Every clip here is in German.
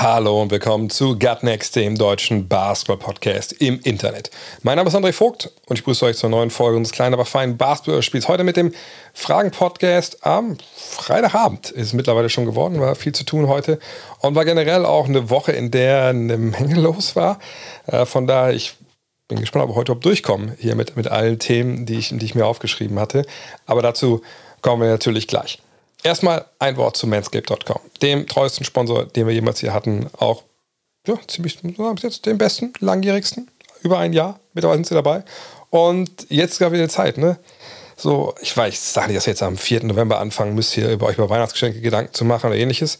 Hallo und willkommen zu Gut Next, dem deutschen Basketball-Podcast im Internet. Mein Name ist André Vogt und ich grüße euch zur neuen Folge unseres kleinen, aber feinen Basketball-Spiels. Heute mit dem Fragen-Podcast am Freitagabend. Ist mittlerweile schon geworden, war viel zu tun heute und war generell auch eine Woche, in der eine Menge los war. Äh, Von daher, ich bin gespannt, ob wir heute überhaupt durchkommen hier mit, mit allen Themen, die ich, die ich mir aufgeschrieben hatte. Aber dazu kommen wir natürlich gleich. Erstmal ein Wort zu manscape.com, dem treuesten Sponsor, den wir jemals hier hatten. Auch ja, ziemlich jetzt den besten, langjährigsten. Über ein Jahr. Mittlerweile sind sie dabei. Und jetzt gab wieder Zeit, ne? So, ich weiß, ich sage nicht, dass wir jetzt am 4. November anfangen müsst, hier über euch über Weihnachtsgeschenke Gedanken zu machen oder ähnliches.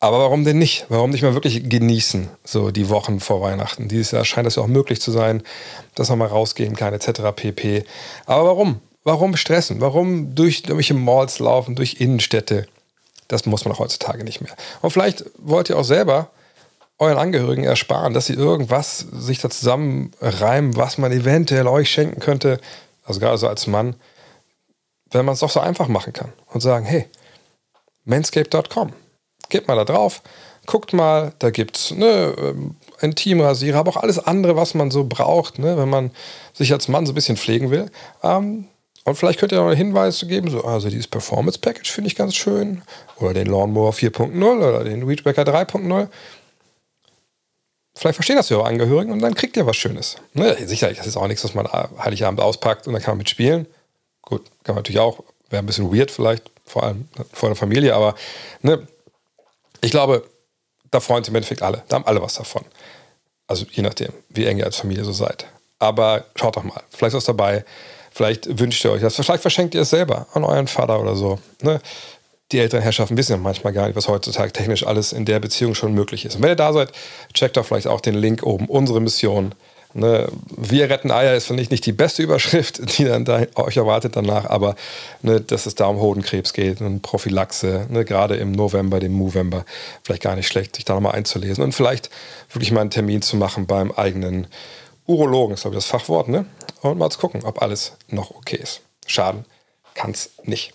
Aber warum denn nicht? Warum nicht mal wirklich genießen, so die Wochen vor Weihnachten? Dieses Jahr scheint es ja auch möglich zu sein, dass man mal rausgehen kann, etc. pp. Aber warum? Warum stressen? Warum durch irgendwelche Malls laufen, durch Innenstädte? Das muss man heutzutage nicht mehr. Und vielleicht wollt ihr auch selber euren Angehörigen ersparen, dass sie irgendwas sich da zusammenreimen, was man eventuell euch schenken könnte, also gerade so als Mann, wenn man es doch so einfach machen kann und sagen, hey, manscape.com. Geht mal da drauf, guckt mal, da gibt es ne, ein Teamrasierer, aber auch alles andere, was man so braucht, ne, wenn man sich als Mann so ein bisschen pflegen will. Ähm, und vielleicht könnt ihr noch einen Hinweis geben, so, also dieses Performance Package finde ich ganz schön. Oder den Lawnmower 4.0 oder den Weedbacker 3.0. Vielleicht verstehen das eure Angehörigen und dann kriegt ihr was Schönes. Ne, sicherlich, das ist auch nichts, was man Heiligabend auspackt und dann kann man mitspielen. Gut, kann man natürlich auch, wäre ein bisschen weird vielleicht, vor allem vor der Familie, aber ne, ich glaube, da freuen sich im Endeffekt alle. Da haben alle was davon. Also je nachdem, wie eng ihr als Familie so seid. Aber schaut doch mal, vielleicht ist was dabei. Vielleicht wünscht ihr euch das. Vielleicht verschenkt ihr es selber an euren Vater oder so. Ne? Die älteren Herrschaften wissen ja manchmal gar nicht, was heutzutage technisch alles in der Beziehung schon möglich ist. Und wenn ihr da seid, checkt doch vielleicht auch den Link oben. Unsere Mission. Ne? Wir retten Eier ist, finde ich, nicht die beste Überschrift, die dann da euch erwartet danach, aber ne, dass es da um Hodenkrebs geht und Prophylaxe, ne, gerade im November, dem Movember, vielleicht gar nicht schlecht, sich da nochmal einzulesen und vielleicht wirklich mal einen Termin zu machen beim eigenen Urologen, ist glaube ich das Fachwort, ne? Und mal zu gucken, ob alles noch okay ist. Schaden kann es nicht.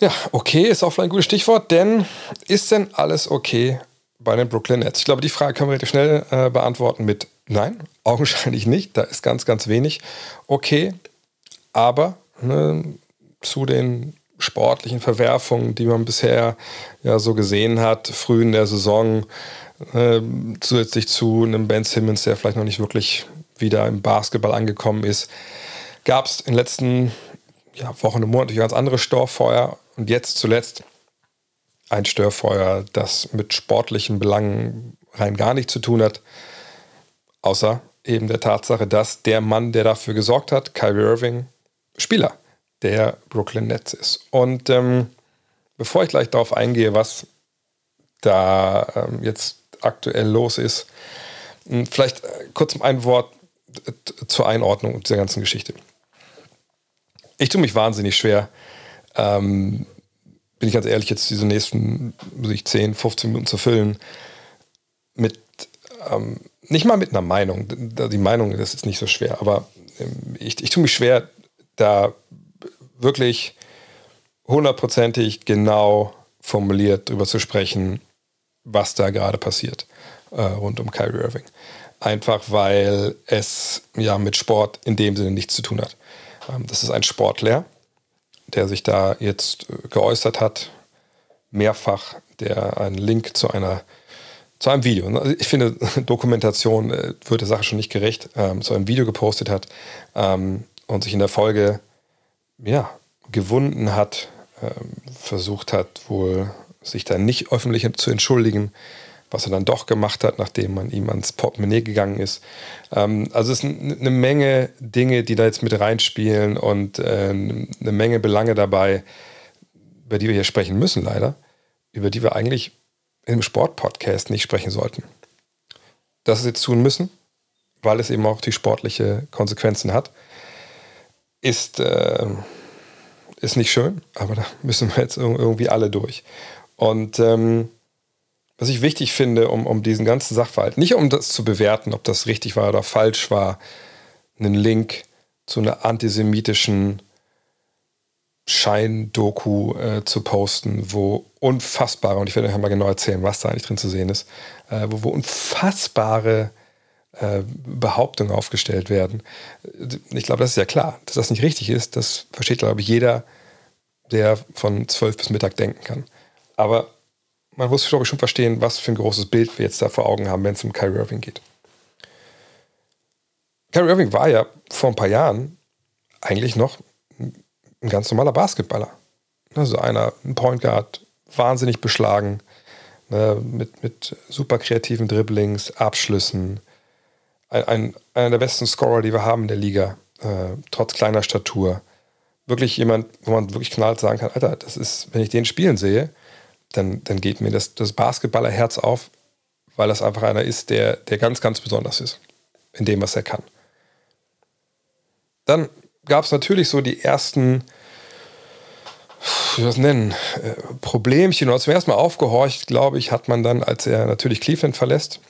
Ja, okay ist auch vielleicht ein gutes Stichwort, denn ist denn alles okay bei den Brooklyn Nets? Ich glaube, die Frage können wir relativ schnell äh, beantworten mit Nein, augenscheinlich nicht. Da ist ganz, ganz wenig okay. Aber ne, zu den sportlichen Verwerfungen, die man bisher ja so gesehen hat, früh in der Saison, äh, zusätzlich zu einem Ben Simmons, der vielleicht noch nicht wirklich wieder im Basketball angekommen ist, gab es in den letzten ja, Wochen und Monaten ganz andere Störfeuer und jetzt zuletzt ein Störfeuer, das mit sportlichen Belangen rein gar nichts zu tun hat, außer eben der Tatsache, dass der Mann, der dafür gesorgt hat, Kyrie Irving, Spieler der Brooklyn Nets ist. Und ähm, bevor ich gleich darauf eingehe, was da ähm, jetzt aktuell los ist, vielleicht kurz ein Wort zur Einordnung dieser ganzen Geschichte. Ich tue mich wahnsinnig schwer, ähm, bin ich ganz ehrlich, jetzt diese nächsten sich 10, 15 Minuten zu füllen, mit ähm, nicht mal mit einer Meinung. Die Meinung, das ist nicht so schwer, aber ähm, ich, ich tue mich schwer, da wirklich hundertprozentig genau formuliert darüber zu sprechen, was da gerade passiert äh, rund um Kyrie Irving. Einfach weil es ja mit Sport in dem Sinne nichts zu tun hat. Ähm, das ist ein Sportler, der sich da jetzt äh, geäußert hat, mehrfach, der einen Link zu einer zu einem Video. Also ich finde, Dokumentation äh, wird der Sache schon nicht gerecht, ähm, zu einem Video gepostet hat ähm, und sich in der Folge ja, gewunden hat, ähm, versucht hat, wohl sich dann nicht öffentlich zu entschuldigen, was er dann doch gemacht hat, nachdem man ihm ans Portemonnaie gegangen ist. Ähm, also es sind eine Menge Dinge, die da jetzt mit reinspielen und äh, eine Menge Belange dabei, über die wir hier sprechen müssen, leider, über die wir eigentlich im Sportpodcast nicht sprechen sollten. Das ist jetzt tun müssen, weil es eben auch die sportliche Konsequenzen hat, ist, äh, ist nicht schön, aber da müssen wir jetzt irgendwie alle durch. Und ähm, was ich wichtig finde, um, um diesen ganzen Sachverhalt, nicht um das zu bewerten, ob das richtig war oder falsch war, einen Link zu einer antisemitischen Schein-Doku äh, zu posten, wo unfassbare, und ich werde euch mal genau erzählen, was da eigentlich drin zu sehen ist, äh, wo, wo, unfassbare äh, Behauptungen aufgestellt werden. Ich glaube, das ist ja klar, dass das nicht richtig ist. Das versteht, glaube ich, jeder, der von zwölf bis Mittag denken kann. Aber man muss, glaube ich, schon verstehen, was für ein großes Bild wir jetzt da vor Augen haben, wenn es um Kyrie Irving geht. Kyrie Irving war ja vor ein paar Jahren eigentlich noch ein ganz normaler Basketballer. Also einer, ein Point Guard, wahnsinnig beschlagen, ne, mit, mit super kreativen Dribblings, Abschlüssen. Ein, ein, einer der besten Scorer, die wir haben in der Liga, äh, trotz kleiner Statur. Wirklich jemand, wo man wirklich knallt sagen kann, Alter, das ist, wenn ich den spielen sehe, dann, dann geht mir das, das Basketballerherz auf, weil das einfach einer ist, der, der ganz, ganz besonders ist in dem, was er kann. Dann gab es natürlich so die ersten, wie soll ich das nennen, äh, Problemchen. Und zum ersten Mal aufgehorcht, glaube ich, hat man dann, als er natürlich Cleveland verlässt,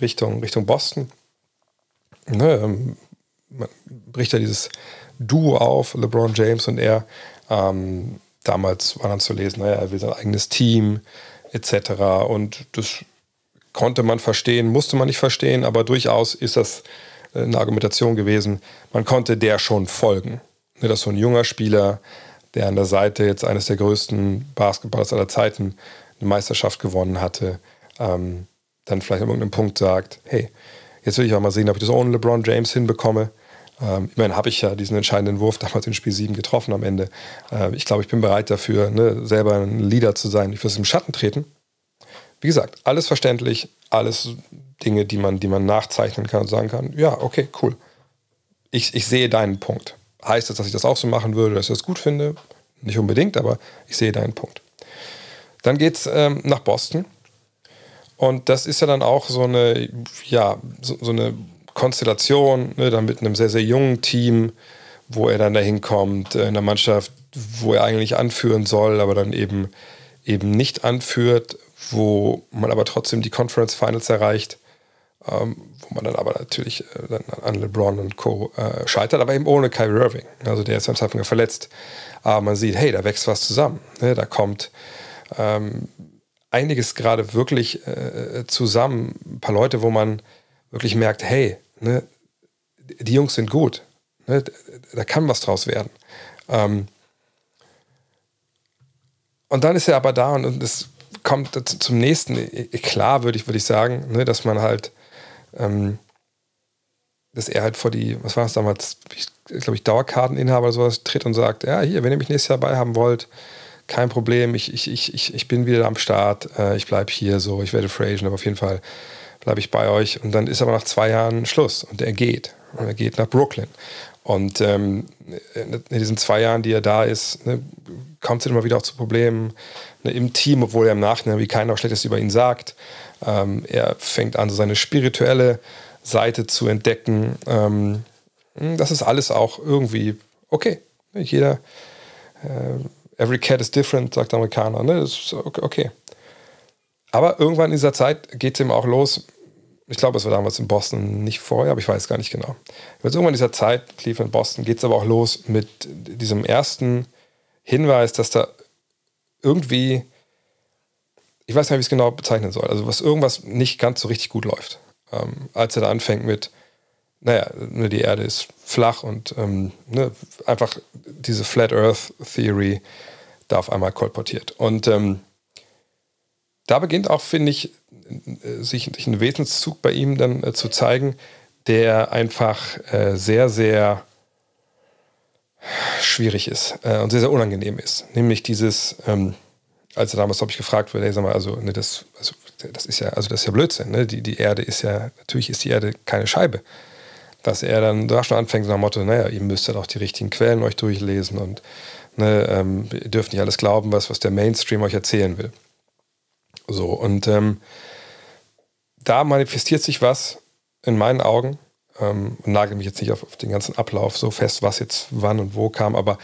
Richtung, Richtung Boston. Ne, ähm, man bricht ja dieses Duo auf, LeBron James und er. Ähm, damals war dann zu lesen, naja, er will sein eigenes Team etc. Und das konnte man verstehen, musste man nicht verstehen, aber durchaus ist das eine Argumentation gewesen, man konnte der schon folgen. Ne, dass so ein junger Spieler, der an der Seite jetzt eines der größten Basketballers aller Zeiten eine Meisterschaft gewonnen hatte, ähm, dann vielleicht an irgendeinem Punkt sagt, hey, jetzt will ich auch mal sehen, ob ich das ohne LeBron James hinbekomme. Ähm, immerhin habe ich ja diesen entscheidenden Wurf damals in Spiel 7 getroffen am Ende. Äh, ich glaube, ich bin bereit dafür, ne, selber ein Leader zu sein. Ich will es im Schatten treten. Wie gesagt, alles verständlich, alles Dinge, die man, die man nachzeichnen kann und sagen kann, ja, okay, cool. Ich, ich sehe deinen Punkt. Heißt das, dass ich das auch so machen würde, dass ich das gut finde? Nicht unbedingt, aber ich sehe deinen Punkt. Dann geht es ähm, nach Boston. Und das ist ja dann auch so eine, ja, so, so eine Konstellation, ne, dann mit einem sehr, sehr jungen Team, wo er dann dahin kommt, äh, in der Mannschaft, wo er eigentlich anführen soll, aber dann eben, eben nicht anführt, wo man aber trotzdem die Conference Finals erreicht, ähm, wo man dann aber natürlich äh, dann an LeBron und Co. Äh, scheitert, aber eben ohne Kyrie Irving. Also der ist am Zeitpunkt verletzt. Aber man sieht, hey, da wächst was zusammen. Ne? Da kommt ähm, einiges gerade wirklich äh, zusammen. Ein paar Leute, wo man wirklich merkt, hey, ne, die Jungs sind gut. Ne? Da kann was draus werden. Ähm, und dann ist er aber da und es kommt zum nächsten. Klar würde ich, würde ich sagen, ne, dass man halt, ähm, dass er halt vor die, was war es damals, glaube ich, Dauerkarteninhaber oder sowas tritt und sagt, ja, hier, wenn ihr mich nächstes Jahr dabei haben wollt, kein Problem, ich, ich, ich, ich bin wieder am Start, äh, ich bleibe hier so, ich werde Free aber auf jeden Fall bleibe ich bei euch. Und dann ist aber nach zwei Jahren Schluss und er geht. Und er geht nach Brooklyn. Und ähm, in diesen zwei Jahren, die er da ist, ne, kommt es immer wieder auch zu Problemen ne, im Team, obwohl er im Nachhinein wie keiner auch Schlechtes über ihn sagt. Ähm, er fängt an, so seine spirituelle Seite zu entdecken. Ähm, das ist alles auch irgendwie okay. Jeder, äh, every cat is different, sagt der Amerikaner. Ne? Das ist okay. Aber irgendwann in dieser Zeit geht es ihm auch los. Ich glaube, es war damals in Boston, nicht vorher, aber ich weiß gar nicht genau. Jetzt irgendwann in dieser Zeit, Cleveland, Boston, geht es aber auch los mit diesem ersten Hinweis, dass da irgendwie, ich weiß nicht, wie ich es genau bezeichnen soll, also was irgendwas nicht ganz so richtig gut läuft. Ähm, als er da anfängt mit, naja, ne, die Erde ist flach und ähm, ne, einfach diese Flat Earth Theory da auf einmal kolportiert. Und ähm, da beginnt auch, finde ich, sich, sich ein Wesenszug bei ihm dann äh, zu zeigen, der einfach äh, sehr, sehr schwierig ist äh, und sehr, sehr unangenehm ist. Nämlich dieses, ähm, als er damals, glaube ich, gefragt wurde, sag mal, also, ne, das, also, das ist ja, also das ist ja Blödsinn, ne? Die, die Erde ist ja, natürlich ist die Erde keine Scheibe. Dass er dann da schon anfängt nach dem Motto, naja, ihr müsst ja doch die richtigen Quellen euch durchlesen und ne, ähm, ihr dürft nicht alles glauben, was, was der Mainstream euch erzählen will. So, und ähm, da manifestiert sich was in meinen Augen, ähm, nagel mich jetzt nicht auf, auf, den ganzen Ablauf so fest, was jetzt wann und wo kam, aber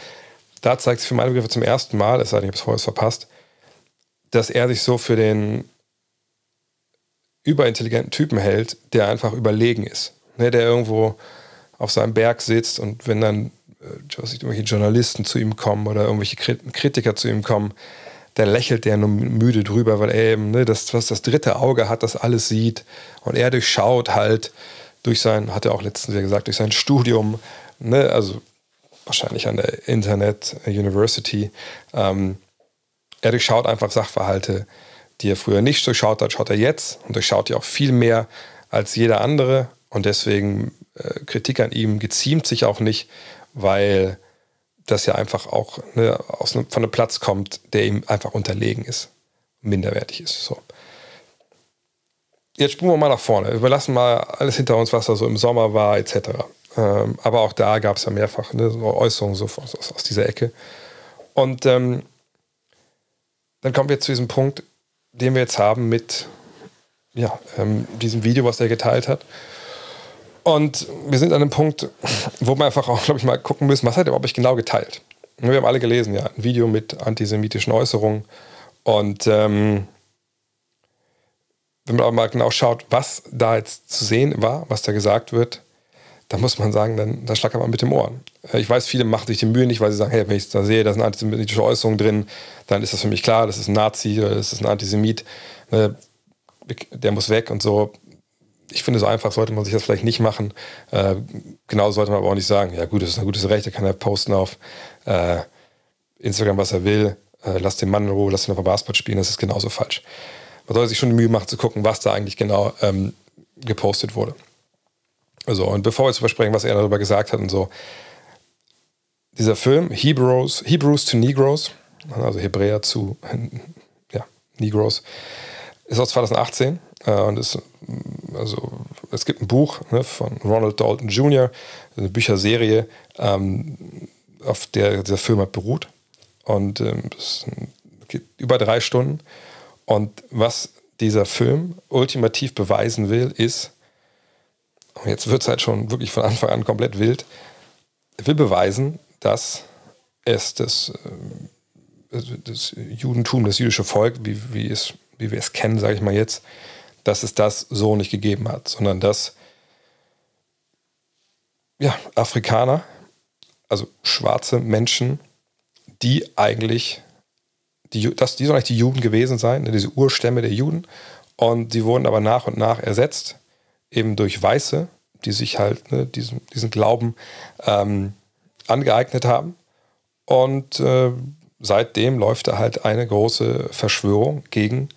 da zeigt sich für meine Begriffe zum ersten Mal, es sei denn, ich habe es vorher verpasst, dass er sich so für den überintelligenten Typen hält, der einfach überlegen ist. Ne, der irgendwo auf seinem Berg sitzt und wenn dann äh, irgendwelche Journalisten zu ihm kommen oder irgendwelche Kritiker zu ihm kommen, da lächelt der nur müde drüber, weil er eben ne, das, was das dritte Auge hat, das alles sieht. Und er durchschaut halt durch sein, hat er auch letztens gesagt, durch sein Studium, ne, also wahrscheinlich an der Internet University, ähm, er durchschaut einfach Sachverhalte, die er früher nicht durchschaut hat, schaut er jetzt. Und durchschaut die auch viel mehr als jeder andere. Und deswegen äh, Kritik an ihm geziemt sich auch nicht, weil das ja einfach auch ne, aus ne, von einem Platz kommt, der ihm einfach unterlegen ist, minderwertig ist. So. Jetzt spulen wir mal nach vorne. Wir lassen mal alles hinter uns, was da so im Sommer war, etc. Ähm, aber auch da gab es ja mehrfach ne, so Äußerungen so aus, aus, dieser Ecke. Und ähm, dann kommen wir zu diesem Punkt, den wir jetzt haben mit ja, ähm, diesem Video, was er geteilt hat. Und wir sind an einem Punkt, wo wir einfach auch, glaube ich, mal gucken müssen, was hat er überhaupt genau geteilt. Wir haben alle gelesen, ja, ein Video mit antisemitischen Äußerungen. Und ähm, wenn man aber mal genau schaut, was da jetzt zu sehen war, was da gesagt wird, da muss man sagen, dann, dann schlagt man mit dem Ohren. Äh, ich weiß, viele machen sich die Mühe nicht, weil sie sagen, hey, wenn ich da sehe, da sind antisemitische Äußerungen drin, dann ist das für mich klar, das ist ein Nazi oder das ist ein Antisemit, ne, der muss weg und so. Ich finde, so einfach sollte man sich das vielleicht nicht machen. Äh, genau sollte man aber auch nicht sagen, ja gut, das ist ein gutes Recht, er kann ja posten auf äh, Instagram, was er will, äh, lass den Mann in Ruhe, lass ihn auf Basketball spielen, das ist genauso falsch. Man sollte sich schon die Mühe machen zu gucken, was da eigentlich genau ähm, gepostet wurde. Also, und bevor wir jetzt übersprechen, was er darüber gesagt hat und so, dieser Film, Hebrews, Hebrews to Negroes, also Hebräer zu ja, Negroes, ist aus 2018 äh, und ist, also, es gibt ein Buch ne, von Ronald Dalton Jr., eine Bücherserie, ähm, auf der dieser Film halt beruht. Und ähm, es geht über drei Stunden. Und was dieser Film ultimativ beweisen will, ist, und jetzt wird es halt schon wirklich von Anfang an komplett wild, will beweisen, dass es das, äh, das Judentum, das jüdische Volk, wie, wie, es, wie wir es kennen, sage ich mal jetzt, dass es das so nicht gegeben hat, sondern dass ja, Afrikaner, also schwarze Menschen, die eigentlich, die, das, die sollen eigentlich die Juden gewesen sein, ne, diese Urstämme der Juden, und die wurden aber nach und nach ersetzt eben durch Weiße, die sich halt ne, diesen, diesen Glauben ähm, angeeignet haben. Und äh, seitdem läuft da halt eine große Verschwörung gegen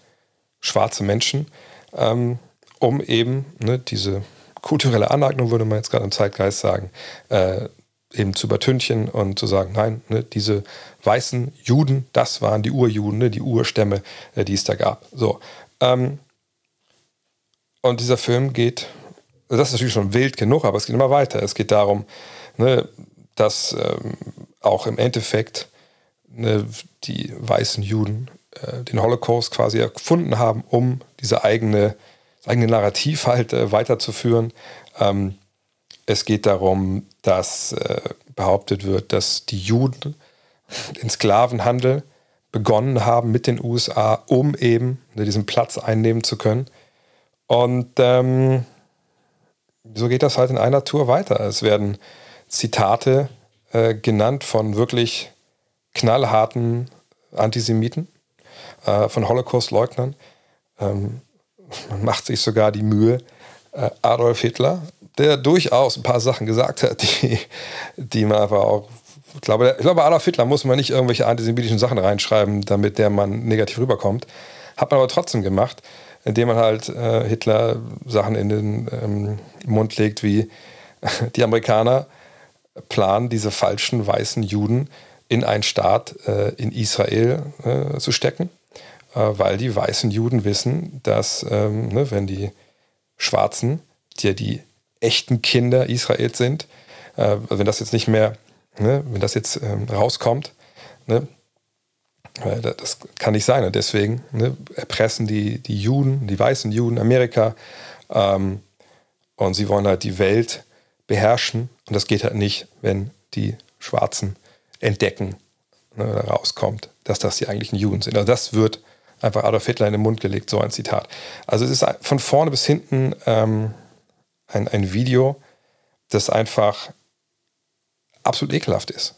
schwarze Menschen, ähm, um eben ne, diese kulturelle Aneignung, würde man jetzt gerade im Zeitgeist sagen, äh, eben zu übertünchen und zu sagen, nein, ne, diese weißen Juden, das waren die Urjuden, ne, die Urstämme, äh, die es da gab. So. Ähm, und dieser Film geht, das ist natürlich schon wild genug, aber es geht immer weiter. Es geht darum, ne, dass ähm, auch im Endeffekt ne, die weißen Juden äh, den Holocaust quasi erfunden haben, um diese eigene, das eigene Narrativ halt äh, weiterzuführen. Ähm, es geht darum, dass äh, behauptet wird, dass die Juden den Sklavenhandel begonnen haben mit den USA, um eben ne, diesen Platz einnehmen zu können. Und ähm, so geht das halt in einer Tour weiter. Es werden Zitate äh, genannt von wirklich knallharten Antisemiten, äh, von Holocaust-Leugnern. Ähm, man macht sich sogar die Mühe, äh, Adolf Hitler, der durchaus ein paar Sachen gesagt hat, die, die man aber auch ich glaube, ich glaube, Adolf Hitler muss man nicht irgendwelche antisemitischen Sachen reinschreiben, damit der Mann negativ rüberkommt. Hat man aber trotzdem gemacht indem man halt äh, Hitler Sachen in den ähm, Mund legt, wie die Amerikaner planen, diese falschen weißen Juden in einen Staat äh, in Israel äh, zu stecken, weil die weißen Juden wissen, dass ähm, ne, wenn die Schwarzen, die ja die echten Kinder Israels sind, äh, wenn das jetzt nicht mehr, ne, wenn das jetzt ähm, rauskommt, ne, das kann nicht sein. Und deswegen ne, erpressen die, die Juden, die weißen Juden Amerika ähm, Und sie wollen halt die Welt beherrschen. Und das geht halt nicht, wenn die Schwarzen entdecken, ne, rauskommt, dass das die eigentlichen Juden sind. Also das wird einfach Adolf Hitler in den Mund gelegt, so ein Zitat. Also es ist von vorne bis hinten ähm, ein, ein Video, das einfach absolut ekelhaft ist.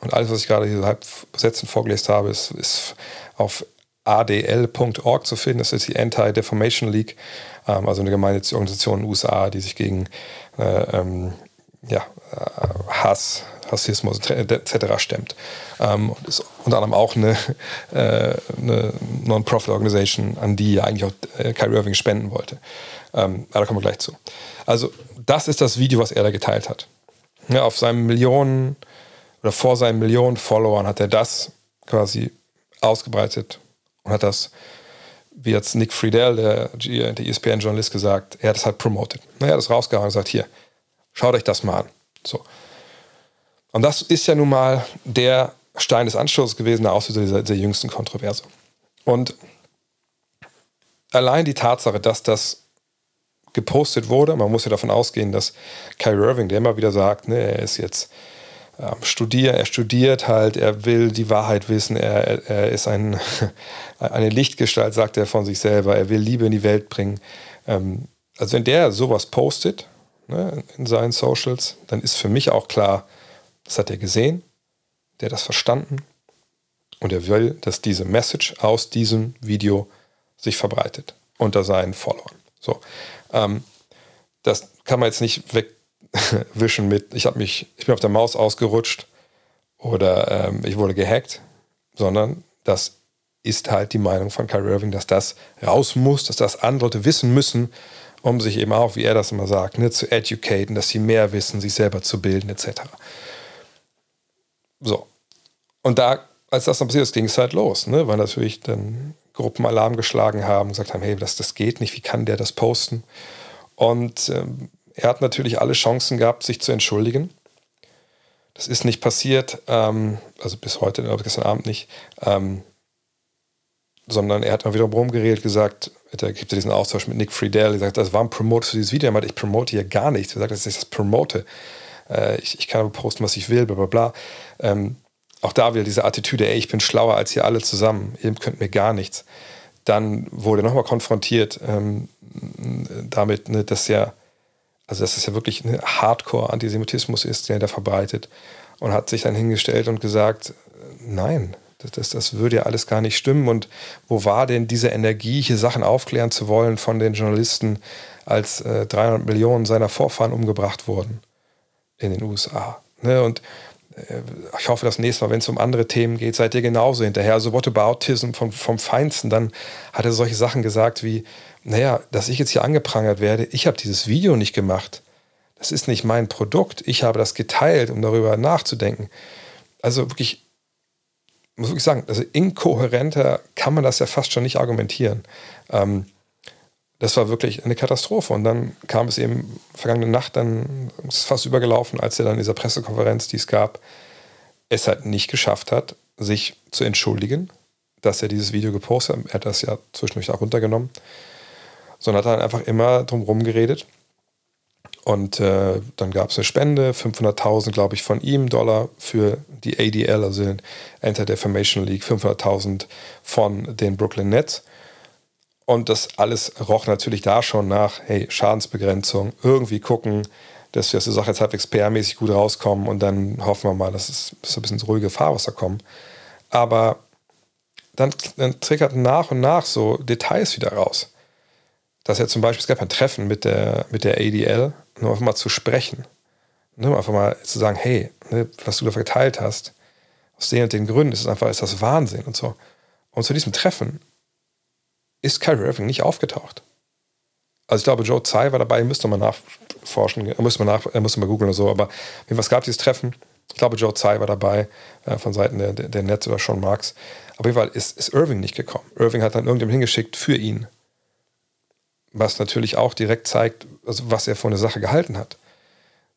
Und alles, was ich gerade hier halb Sätzen vorgelesen habe, ist, ist auf adl.org zu finden. Das ist die Anti-Defamation League, ähm, also eine gemeinnützige Organisation in den USA, die sich gegen äh, ähm, ja, äh, Hass, Rassismus etc. stemmt. Ähm, und ist unter anderem auch eine, äh, eine Non-Profit-Organisation, an die eigentlich auch äh, Kyrie Irving spenden wollte. Ähm, aber da kommen wir gleich zu. Also, das ist das Video, was er da geteilt hat. Ja, auf seinen Millionen oder vor seinen Millionen Followern hat er das quasi ausgebreitet und hat das, wie jetzt Nick Friedel, der, der ESPN-Journalist, gesagt, er hat es halt promoted. Er hat es rausgehauen und gesagt, hier, schaut euch das mal an. So. Und das ist ja nun mal der Stein des Anstoßes gewesen, der Auslöser dieser, dieser jüngsten Kontroverse. Und allein die Tatsache, dass das gepostet wurde, man muss ja davon ausgehen, dass Kyrie Irving, der immer wieder sagt, ne, er ist jetzt ähm, studiert, er studiert halt, er will die Wahrheit wissen, er, er ist ein, eine Lichtgestalt, sagt er von sich selber, er will Liebe in die Welt bringen. Ähm, also wenn der sowas postet ne, in seinen Socials, dann ist für mich auch klar, das hat er gesehen, der das verstanden und er will, dass diese Message aus diesem Video sich verbreitet unter seinen Followern. So, ähm, das kann man jetzt nicht wegwischen mit, ich habe mich, ich bin auf der Maus ausgerutscht oder ähm, ich wurde gehackt, sondern das ist halt die Meinung von Kyrie Irving, dass das raus muss, dass das andere Leute wissen müssen, um sich eben auch, wie er das immer sagt, ne, zu educaten, dass sie mehr wissen, sich selber zu bilden, etc. So. Und da, als das dann passiert ist, ging es halt los, ne? weil natürlich dann Gruppen Alarm geschlagen haben, gesagt haben, hey, das, das geht nicht, wie kann der das posten? Und ähm, er hat natürlich alle Chancen gehabt, sich zu entschuldigen. Das ist nicht passiert, ähm, also bis heute, oder gestern Abend nicht, ähm, sondern er hat mal wieder rumgeredet, gesagt, da gibt es diesen Austausch mit Nick Friedel, gesagt, das war ein Promote für dieses Video. Er meinte, ich promote hier gar nichts. Er sagt, dass ich das promote. Äh, ich, ich, kann aber posten, was ich will, bla bla bla. Ähm, auch da wieder diese Attitüde, ey, ich bin schlauer als ihr alle zusammen, ihr könnt mir gar nichts. Dann wurde nochmal konfrontiert ähm, damit, ne, dass ja, also dass es ja wirklich ein Hardcore-Antisemitismus ist, den er da verbreitet. Und hat sich dann hingestellt und gesagt, nein, das, das, würde ja alles gar nicht stimmen. Und wo war denn diese Energie, hier Sachen aufklären zu wollen von den Journalisten, als äh, 300 Millionen seiner Vorfahren umgebracht wurden in den USA? Ne? Und ich hoffe, das nächste Mal, wenn es um andere Themen geht, seid ihr genauso hinterher. Also Whataboutism vom, vom Feinsten. Dann hat er solche Sachen gesagt wie, naja, dass ich jetzt hier angeprangert werde, ich habe dieses Video nicht gemacht. Das ist nicht mein Produkt. Ich habe das geteilt, um darüber nachzudenken. Also wirklich, muss wirklich sagen, also inkohärenter kann man das ja fast schon nicht argumentieren. Ähm, das war wirklich eine Katastrophe. Und dann kam es eben vergangene Nacht, dann ist es fast übergelaufen, als er dann in dieser Pressekonferenz, die es gab, es halt nicht geschafft hat, sich zu entschuldigen, dass er dieses Video gepostet hat. Er hat das ja zwischendurch auch runtergenommen. Sondern hat dann einfach immer drum geredet. Und äh, dann gab es eine Spende, 500.000, glaube ich, von ihm Dollar für die ADL, also den Anti-Defamation League, 500.000 von den Brooklyn Nets. Und das alles roch natürlich da schon nach, hey, Schadensbegrenzung, irgendwie gucken, dass wir aus der Sache jetzt halbwegs PR-mäßig gut rauskommen und dann hoffen wir mal, dass es so ein bisschen ins ruhige Fahrwasser kommt. Aber dann, dann triggerten nach und nach so Details wieder raus. Dass er zum Beispiel, es gab ein Treffen mit der, mit der ADL, nur einfach mal zu sprechen. Nur einfach mal zu sagen, hey, ne, was du da geteilt hast, aus den und den Gründen ist es einfach, ist das Wahnsinn und so. Und zu diesem Treffen ist Kyrie Irving nicht aufgetaucht. Also ich glaube, Joe Tsai war dabei, müsste man nachforschen, müsste man, nach, müsste man googeln oder so, aber was gab dieses Treffen? Ich glaube, Joe Tsai war dabei, äh, von Seiten der, der, der oder Sean Marks. Auf jeden Fall ist, ist Irving nicht gekommen. Irving hat dann irgendjemand hingeschickt für ihn. Was natürlich auch direkt zeigt, also was er von der Sache gehalten hat.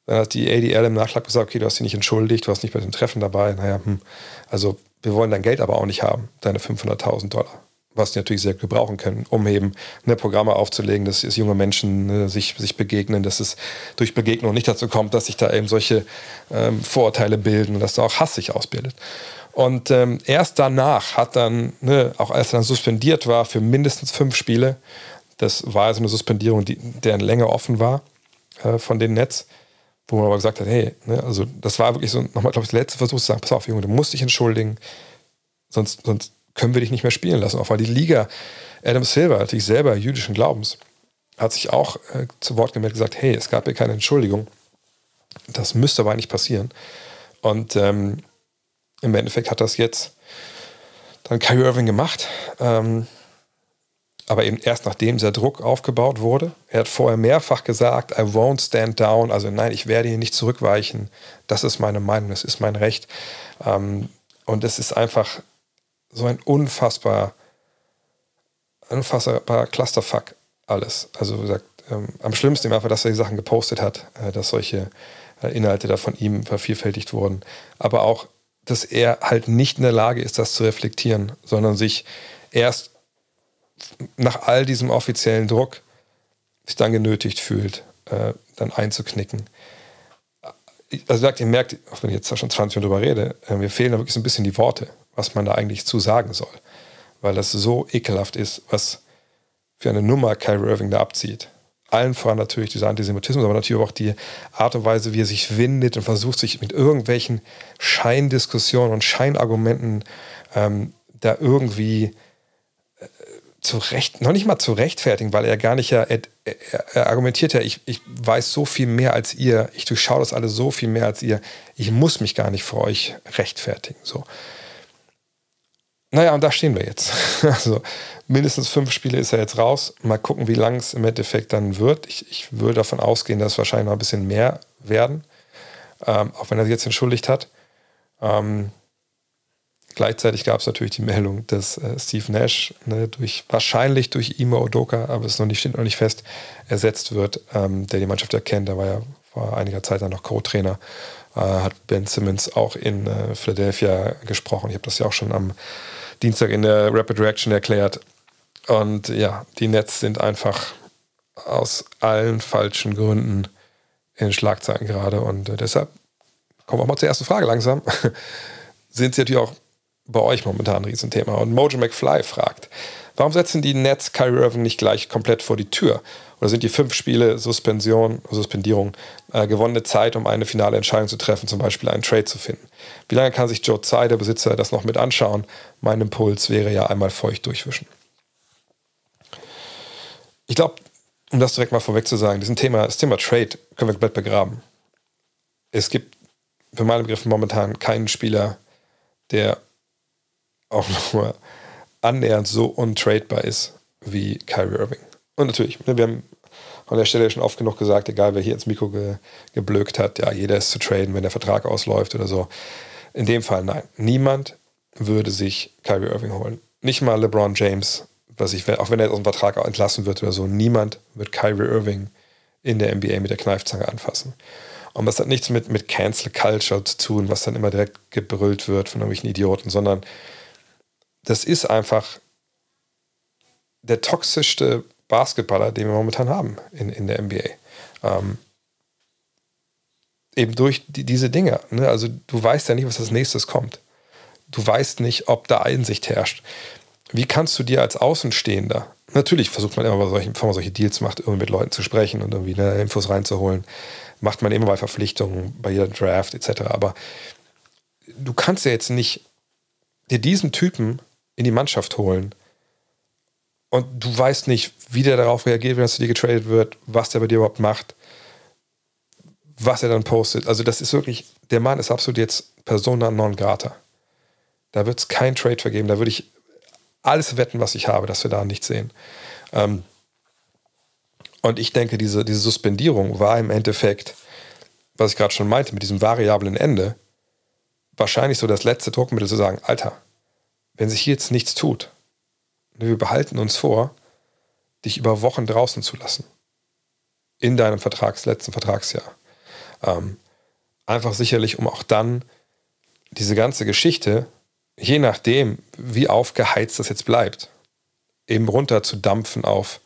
Dann hat die ADL im Nachschlag gesagt, okay, du hast dich nicht entschuldigt, du warst nicht bei dem Treffen dabei. Naja, hm. also wir wollen dein Geld aber auch nicht haben, deine 500.000 Dollar was die natürlich sehr gebrauchen können, um eben ne, Programme aufzulegen, dass, dass junge Menschen ne, sich, sich begegnen, dass es durch Begegnung nicht dazu kommt, dass sich da eben solche ähm, Vorurteile bilden und dass da auch Hass sich ausbildet. Und ähm, erst danach hat dann, ne, auch als er dann suspendiert war für mindestens fünf Spiele, das war also eine Suspendierung, die, deren Länge offen war äh, von den Netz, wo man aber gesagt hat, hey, ne, also das war wirklich so nochmal, glaube ich, der letzte Versuch zu sagen, pass auf, Junge, du musst dich entschuldigen, sonst, sonst können wir dich nicht mehr spielen lassen. Auch weil die Liga, Adam Silver, natürlich selber jüdischen Glaubens, hat sich auch äh, zu Wort gemeldet und gesagt, hey, es gab hier keine Entschuldigung. Das müsste aber eigentlich passieren. Und ähm, im Endeffekt hat das jetzt dann Kyrie Irving gemacht. Ähm, aber eben erst nachdem dieser Druck aufgebaut wurde. Er hat vorher mehrfach gesagt, I won't stand down, also nein, ich werde hier nicht zurückweichen. Das ist meine Meinung, das ist mein Recht. Ähm, und es ist einfach so ein unfassbar, unfassbar Clusterfuck alles. Also wie gesagt, ähm, am schlimmsten einfach, dass er die Sachen gepostet hat, äh, dass solche äh, Inhalte da von ihm vervielfältigt wurden. Aber auch, dass er halt nicht in der Lage ist, das zu reflektieren, sondern sich erst nach all diesem offiziellen Druck sich dann genötigt fühlt, äh, dann einzuknicken. Also ihr merkt, auch wenn ich jetzt schon 20 Minuten drüber rede, äh, mir fehlen da wirklich so ein bisschen die Worte, was man da eigentlich zu sagen soll. Weil das so ekelhaft ist, was für eine Nummer Kyrie Irving da abzieht. Allen voran natürlich dieser Antisemitismus, aber natürlich auch die Art und Weise, wie er sich windet und versucht, sich mit irgendwelchen Scheindiskussionen und Scheinargumenten ähm, da irgendwie zu recht, noch nicht mal zu rechtfertigen, weil er gar nicht ja, er, er, argumentiert ja, ich, ich weiß so viel mehr als ihr, ich durchschaue das alles so viel mehr als ihr, ich muss mich gar nicht für euch rechtfertigen. So. Naja, und da stehen wir jetzt. Also mindestens fünf Spiele ist er jetzt raus. Mal gucken, wie lang es im Endeffekt dann wird. Ich, ich würde davon ausgehen, dass es wahrscheinlich noch ein bisschen mehr werden, ähm, auch wenn er sich jetzt entschuldigt hat. Ähm, Gleichzeitig gab es natürlich die Meldung, dass äh, Steve Nash ne, durch, wahrscheinlich durch Imo Odoka, aber es noch nicht, steht noch nicht fest, ersetzt wird, ähm, der die Mannschaft erkennt. Der war ja vor einiger Zeit dann noch Co-Trainer. Äh, hat Ben Simmons auch in äh, Philadelphia gesprochen. Ich habe das ja auch schon am Dienstag in der Rapid Reaction erklärt. Und ja, die Nets sind einfach aus allen falschen Gründen in Schlagzeilen gerade. Und äh, deshalb kommen wir auch mal zur ersten Frage langsam. sind sie natürlich auch bei euch momentan ein Riesenthema. Und Mojo McFly fragt, warum setzen die Nets Kyrie Irving nicht gleich komplett vor die Tür? Oder sind die fünf Spiele Suspension, Suspendierung äh, gewonnene Zeit, um eine finale Entscheidung zu treffen, zum Beispiel einen Trade zu finden? Wie lange kann sich Joe Tsai, der Besitzer, das noch mit anschauen? Mein Impuls wäre ja einmal feucht durchwischen. Ich glaube, um das direkt mal vorweg zu sagen, diesen Thema, das Thema Trade können wir komplett begraben. Es gibt für meine Begriffe momentan keinen Spieler, der auch nur annähernd so untradebar ist wie Kyrie Irving. Und natürlich, ne, wir haben an der Stelle schon oft genug gesagt, egal wer hier ins Mikro ge, geblökt hat, ja, jeder ist zu traden, wenn der Vertrag ausläuft oder so. In dem Fall nein. Niemand würde sich Kyrie Irving holen. Nicht mal LeBron James, was ich, auch wenn er aus dem Vertrag entlassen wird oder so, niemand wird Kyrie Irving in der NBA mit der Kneifzange anfassen. Und das hat nichts mit, mit Cancel Culture zu tun, was dann immer direkt gebrüllt wird von irgendwelchen Idioten, sondern das ist einfach der toxischste Basketballer, den wir momentan haben in, in der NBA. Ähm, eben durch die, diese Dinge. Ne? Also du weißt ja nicht, was als nächstes kommt. Du weißt nicht, ob da Einsicht herrscht. Wie kannst du dir als Außenstehender, natürlich versucht man immer bei solchen, bevor man solche Deals macht, irgendwie mit Leuten zu sprechen und irgendwie ne, Infos reinzuholen, macht man immer bei Verpflichtungen, bei jeder Draft etc. Aber du kannst ja jetzt nicht dir diesen Typen in die Mannschaft holen. Und du weißt nicht, wie der darauf reagiert, wenn er zu dir getradet wird, was der bei dir überhaupt macht, was er dann postet. Also, das ist wirklich, der Mann ist absolut jetzt persona non grata. Da wird es kein Trade vergeben. Da würde ich alles wetten, was ich habe, dass wir da nichts sehen. Ähm, und ich denke, diese, diese Suspendierung war im Endeffekt, was ich gerade schon meinte, mit diesem variablen Ende, wahrscheinlich so das letzte Druckmittel zu sagen, Alter, wenn sich hier jetzt nichts tut, wir behalten uns vor, dich über Wochen draußen zu lassen. In deinem Vertrags, letzten Vertragsjahr. Ähm, einfach sicherlich, um auch dann diese ganze Geschichte, je nachdem, wie aufgeheizt das jetzt bleibt, eben runter zu dampfen auf,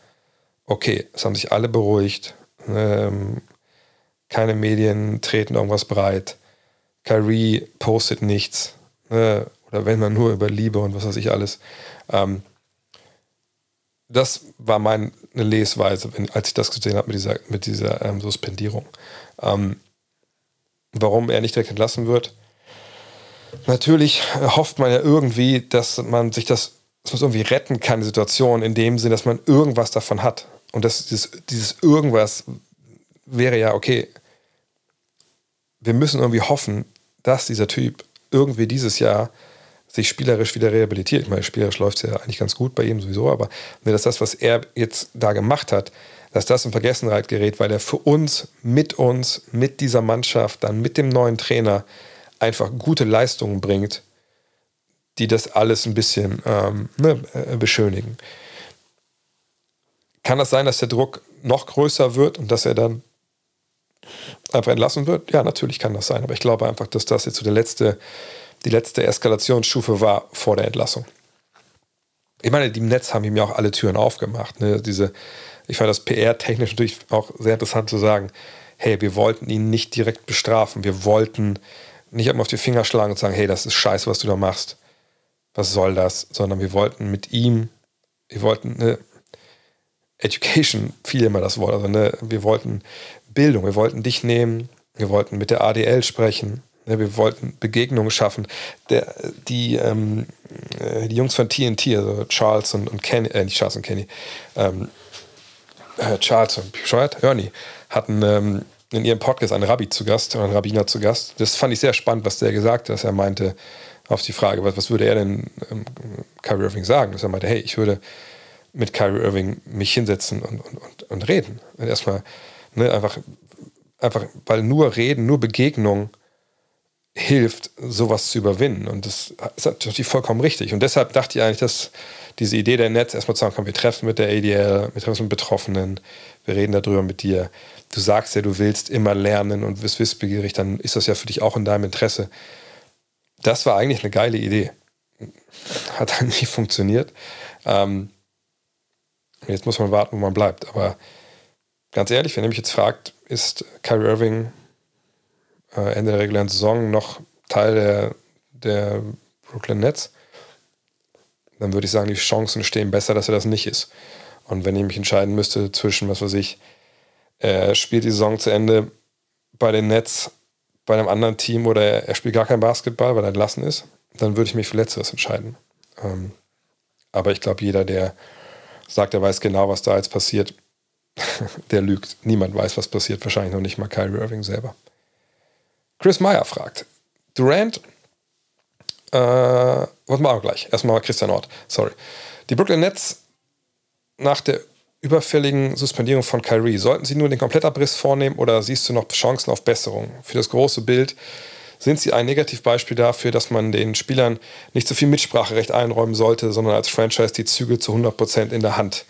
okay, es haben sich alle beruhigt, ähm, keine Medien treten irgendwas breit, Kyrie postet nichts, ne? oder wenn man nur über Liebe und was weiß ich alles. Ähm, das war meine Lesweise, wenn, als ich das gesehen habe mit dieser, mit dieser ähm, Suspendierung. Ähm, warum er nicht direkt entlassen wird? Natürlich hofft man ja irgendwie, dass man sich das, dass man irgendwie retten kann, die Situation, in dem Sinn, dass man irgendwas davon hat. Und das, dieses, dieses irgendwas wäre ja, okay, wir müssen irgendwie hoffen, dass dieser Typ irgendwie dieses Jahr sich spielerisch wieder rehabilitiert. Ich meine, spielerisch läuft es ja eigentlich ganz gut bei ihm sowieso, aber dass das, was er jetzt da gemacht hat, dass das in Vergessenheit gerät, weil er für uns, mit uns, mit dieser Mannschaft, dann mit dem neuen Trainer einfach gute Leistungen bringt, die das alles ein bisschen ähm, ne, äh, beschönigen. Kann das sein, dass der Druck noch größer wird und dass er dann einfach entlassen wird? Ja, natürlich kann das sein, aber ich glaube einfach, dass das jetzt so der letzte die letzte Eskalationsstufe war vor der Entlassung. Ich meine, die im Netz haben ihm ja auch alle Türen aufgemacht. Ne? Diese, ich fand das PR-technisch natürlich auch sehr interessant zu sagen, hey, wir wollten ihn nicht direkt bestrafen. Wir wollten nicht einmal auf die Finger schlagen und sagen, hey, das ist scheiße, was du da machst. Was soll das? Sondern wir wollten mit ihm, wir wollten eine Education, fiel immer das Wort, also eine, wir wollten Bildung, wir wollten dich nehmen, wir wollten mit der ADL sprechen, wir wollten Begegnungen schaffen. Der, die, ähm, äh, die Jungs von TNT, also Charles und, und Kenny, äh, nicht Charles und Kenny, ähm, äh, Charles und bescheuert, Ernie, hatten ähm, in ihrem Podcast einen Rabbi zu Gast, einen Rabbiner zu Gast. Das fand ich sehr spannend, was der gesagt hat, dass er meinte, auf die Frage, was, was würde er denn ähm, Kyrie Irving sagen? Dass er meinte, hey, ich würde mit Kyrie Irving mich hinsetzen und, und, und, und reden. Und erstmal ne, einfach, einfach, weil nur Reden, nur Begegnung hilft, sowas zu überwinden. Und das ist natürlich vollkommen richtig. Und deshalb dachte ich eigentlich, dass diese Idee der Netz erstmal zu sagen, komm, wir treffen mit der ADL, wir treffen mit Betroffenen, wir reden darüber mit dir. Du sagst ja, du willst immer lernen und bist wissbegierig, dann ist das ja für dich auch in deinem Interesse. Das war eigentlich eine geile Idee. Hat dann nicht funktioniert. Ähm, jetzt muss man warten, wo man bleibt. Aber ganz ehrlich, wenn ihr mich jetzt fragt, ist Kyrie Irving Ende der regulären Saison noch Teil der, der Brooklyn Nets, dann würde ich sagen, die Chancen stehen besser, dass er das nicht ist. Und wenn ich mich entscheiden müsste zwischen, was weiß ich, er spielt die Saison zu Ende bei den Nets, bei einem anderen Team oder er spielt gar kein Basketball, weil er entlassen ist, dann würde ich mich für Letzteres entscheiden. Ähm, aber ich glaube, jeder, der sagt, er weiß genau, was da jetzt passiert, der lügt. Niemand weiß, was passiert, wahrscheinlich noch nicht mal Kyrie Irving selber. Chris Meyer fragt, Durant, äh, was machen wir gleich? Erstmal Christian Ort, sorry. Die Brooklyn Nets nach der überfälligen Suspendierung von Kyrie, sollten sie nur den Komplettabriss vornehmen oder siehst du noch Chancen auf Besserung? Für das große Bild sind sie ein Negativbeispiel dafür, dass man den Spielern nicht so viel Mitspracherecht einräumen sollte, sondern als Franchise die Zügel zu 100% in der Hand,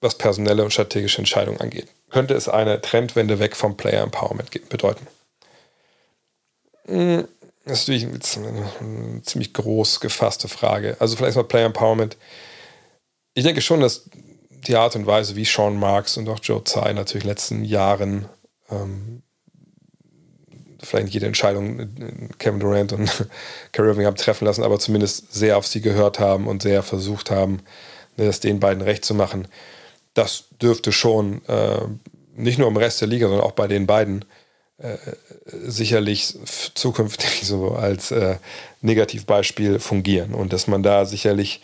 was personelle und strategische Entscheidungen angeht. Könnte es eine Trendwende weg vom Player Empowerment bedeuten? Hm, das ist natürlich eine ziemlich groß gefasste Frage. Also vielleicht mal Player Empowerment. Ich denke schon, dass die Art und Weise, wie Sean Marks und auch Joe Tsai natürlich in den letzten Jahren ähm, vielleicht nicht jede Entscheidung Kevin Durant und Kyrie Irving haben treffen lassen, aber zumindest sehr auf sie gehört haben und sehr versucht haben, ne, das den beiden recht zu machen. Das dürfte schon äh, nicht nur im Rest der Liga, sondern auch bei den beiden sicherlich zukünftig so als äh, Negativbeispiel fungieren und dass man da sicherlich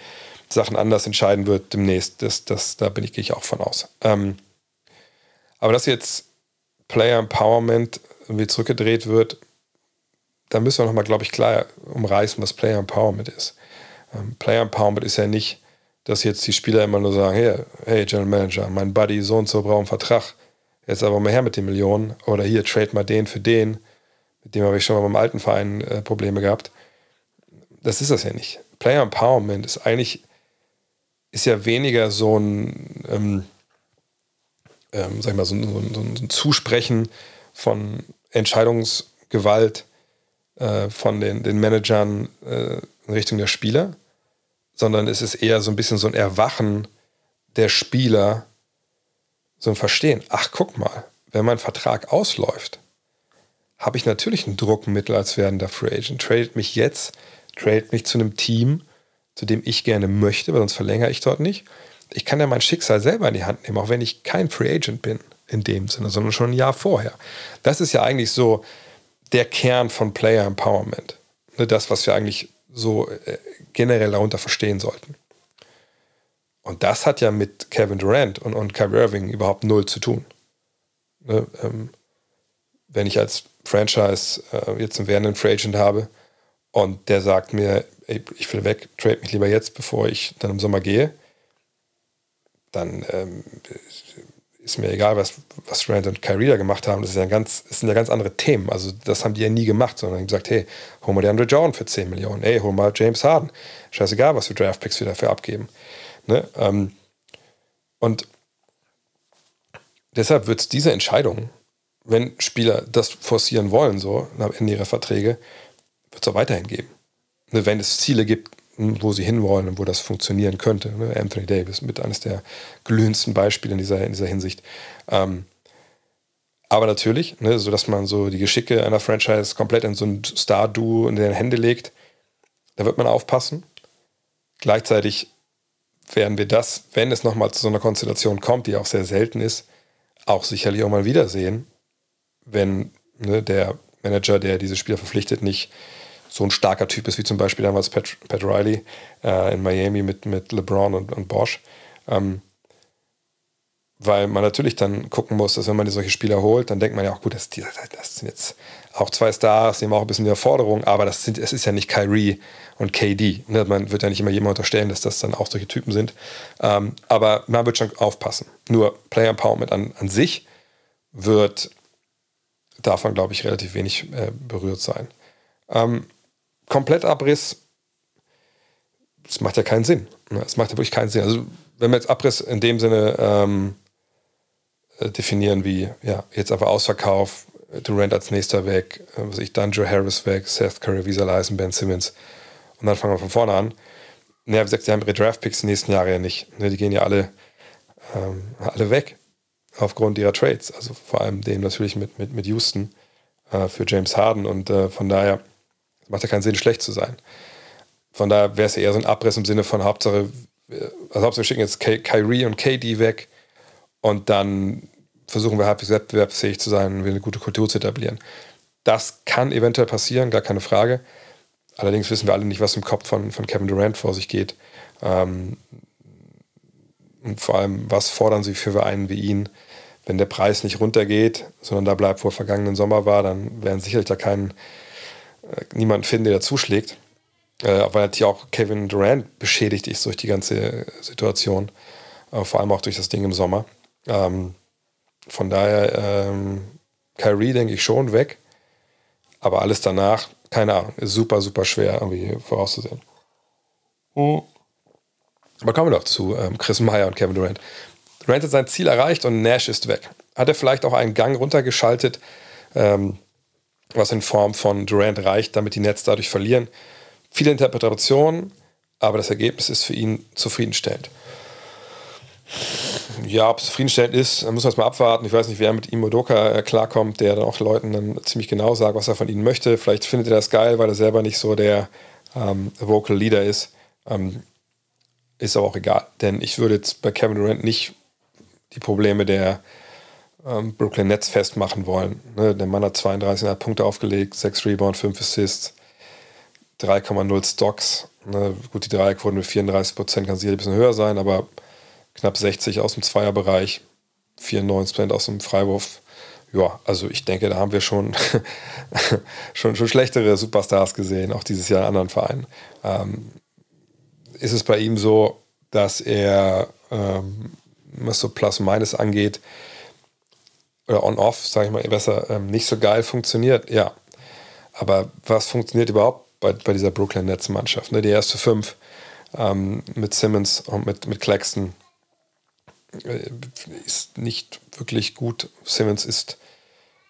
Sachen anders entscheiden wird demnächst, das, das, da bin ich, gehe ich auch von aus. Ähm, aber dass jetzt Player Empowerment irgendwie zurückgedreht wird, da müssen wir nochmal, glaube ich, klar umreißen, was Player Empowerment ist. Ähm, Player Empowerment ist ja nicht, dass jetzt die Spieler immer nur sagen, hey, hey General Manager, mein Buddy so und so braucht einen Vertrag jetzt aber mal her mit den Millionen oder hier trade mal den für den. Mit dem habe ich schon mal beim alten Verein äh, Probleme gehabt. Das ist das ja nicht. Player Empowerment ist eigentlich, ist ja weniger so ein, ähm, ähm, sag ich mal, so, so, so, ein Zusprechen von Entscheidungsgewalt äh, von den, den Managern äh, in Richtung der Spieler, sondern es ist eher so ein bisschen so ein Erwachen der Spieler, so ein Verstehen. Ach, guck mal, wenn mein Vertrag ausläuft, habe ich natürlich ein Druckmittel als werdender Free Agent. Tradet mich jetzt, tradet mich zu einem Team, zu dem ich gerne möchte, weil sonst verlängere ich dort nicht. Ich kann ja mein Schicksal selber in die Hand nehmen, auch wenn ich kein Free Agent bin in dem Sinne, sondern schon ein Jahr vorher. Das ist ja eigentlich so der Kern von Player Empowerment. Ne, das, was wir eigentlich so äh, generell darunter verstehen sollten. Und das hat ja mit Kevin Durant und, und Kyrie Irving überhaupt null zu tun. Ne, ähm, wenn ich als Franchise äh, jetzt einen werdenden Free Agent habe und der sagt mir, ey, ich will weg, trade mich lieber jetzt, bevor ich dann im Sommer gehe, dann ähm, ist mir egal, was, was Durant und Kyrie da gemacht haben. Das, ist ja ganz, das sind ja ganz andere Themen. Also das haben die ja nie gemacht, sondern gesagt, hey, hol mal DeAndre Jordan für 10 Millionen. Hey, hol mal James Harden. Scheißegal, was für Draftpicks wir dafür abgeben. Ne? Ähm, und deshalb wird es diese Entscheidung, wenn Spieler das forcieren wollen, so am Ende ihrer Verträge, wird es auch weiterhin geben. Ne? Wenn es Ziele gibt, wo sie hinwollen und wo das funktionieren könnte. Ne? Anthony Davis mit eines der glühendsten Beispiele in dieser, in dieser Hinsicht. Ähm, aber natürlich, ne, so dass man so die Geschicke einer Franchise komplett in so ein Star-Duo in den Hände legt, da wird man aufpassen. Gleichzeitig werden wir das, wenn es nochmal zu so einer Konstellation kommt, die auch sehr selten ist, auch sicherlich auch mal wiedersehen, wenn ne, der Manager, der diese Spieler verpflichtet, nicht so ein starker Typ ist, wie zum Beispiel damals Pat, Pat Riley äh, in Miami mit, mit LeBron und, und Bosch. Ähm, weil man natürlich dann gucken muss, dass wenn man solche Spieler holt, dann denkt man ja auch, gut, das, das sind jetzt auch zwei Stars, die haben auch ein bisschen die Erforderung, aber das sind, es ist ja nicht Kyrie und KD. Ne? Man wird ja nicht immer jemand unterstellen, dass das dann auch solche Typen sind. Ähm, aber man wird schon aufpassen. Nur Player Empowerment an, an sich wird davon, glaube ich, relativ wenig äh, berührt sein. Ähm, Komplettabriss, das macht ja keinen Sinn. Es macht ja wirklich keinen Sinn. Also, wenn wir jetzt Abriss in dem Sinne ähm, äh, definieren wie, ja, jetzt einfach Ausverkauf, Durant als nächster weg, äh, was ich, dann Joe Harris weg, Seth Curry, Visa Leisen, Ben Simmons. Und dann fangen wir von vorne an. Naja, wie gesagt, die haben ihre Draftpicks die nächsten Jahre ja nicht. Ne, die gehen ja alle, ähm, alle weg aufgrund ihrer Trades. Also vor allem dem natürlich mit, mit, mit Houston äh, für James Harden. Und äh, von daher macht ja keinen Sinn, schlecht zu sein. Von daher wäre es eher so ein Abriss im Sinne von Hauptsache, äh, also Hauptsache wir schicken jetzt Ky Kyrie und KD weg und dann versuchen wir halbwegs wettbewerbsfähig zu sein und eine gute Kultur zu etablieren. Das kann eventuell passieren, gar keine Frage. Allerdings wissen wir alle nicht, was im Kopf von, von Kevin Durant vor sich geht. Ähm, und vor allem, was fordern sie für einen wie ihn? Wenn der Preis nicht runtergeht, sondern da bleibt, wo er vergangenen Sommer war, dann werden sicherlich da keinen äh, niemanden finden, der da zuschlägt. Äh, weil natürlich auch Kevin Durant beschädigt ist durch die ganze Situation. Äh, vor allem auch durch das Ding im Sommer. Ähm, von daher, ähm, Kyrie denke ich schon weg. Aber alles danach, keine Ahnung, ist super, super schwer irgendwie vorauszusehen. Mhm. Aber kommen wir doch zu ähm, Chris Meyer und Kevin Durant. Durant hat sein Ziel erreicht und Nash ist weg. Hat er vielleicht auch einen Gang runtergeschaltet? Ähm, was in Form von Durant reicht, damit die Nets dadurch verlieren. Viele Interpretationen, aber das Ergebnis ist für ihn zufriedenstellend. Ja, ob es zufriedenstellend ist, muss man erstmal abwarten. Ich weiß nicht, wer mit Imodoka äh, klarkommt, der dann auch Leuten dann ziemlich genau sagt, was er von ihnen möchte. Vielleicht findet er das geil, weil er selber nicht so der ähm, Vocal Leader ist. Ähm, ist aber auch egal, denn ich würde jetzt bei Kevin Durant nicht die Probleme der ähm, Brooklyn Nets festmachen wollen. Ne? Der Mann hat 32,5 Punkte aufgelegt, 6 Rebounds, 5 Assists, 3,0 Stocks. Ne? Gut, die Dreierquote mit 34 Prozent kann sicher ein bisschen höher sein, aber knapp 60 aus dem Zweierbereich, 94 Prozent aus dem Freiwurf. Ja, also ich denke, da haben wir schon, schon, schon schlechtere Superstars gesehen, auch dieses Jahr in anderen Vereinen. Ähm, ist es bei ihm so, dass er, ähm, was so Plus und Minus angeht, oder on-off, sage ich mal besser, ähm, nicht so geil funktioniert, ja. Aber was funktioniert überhaupt bei, bei dieser Brooklyn Nets Mannschaft? Ne? Die erste fünf ähm, mit Simmons und mit, mit Claxton ist nicht wirklich gut. Simmons ist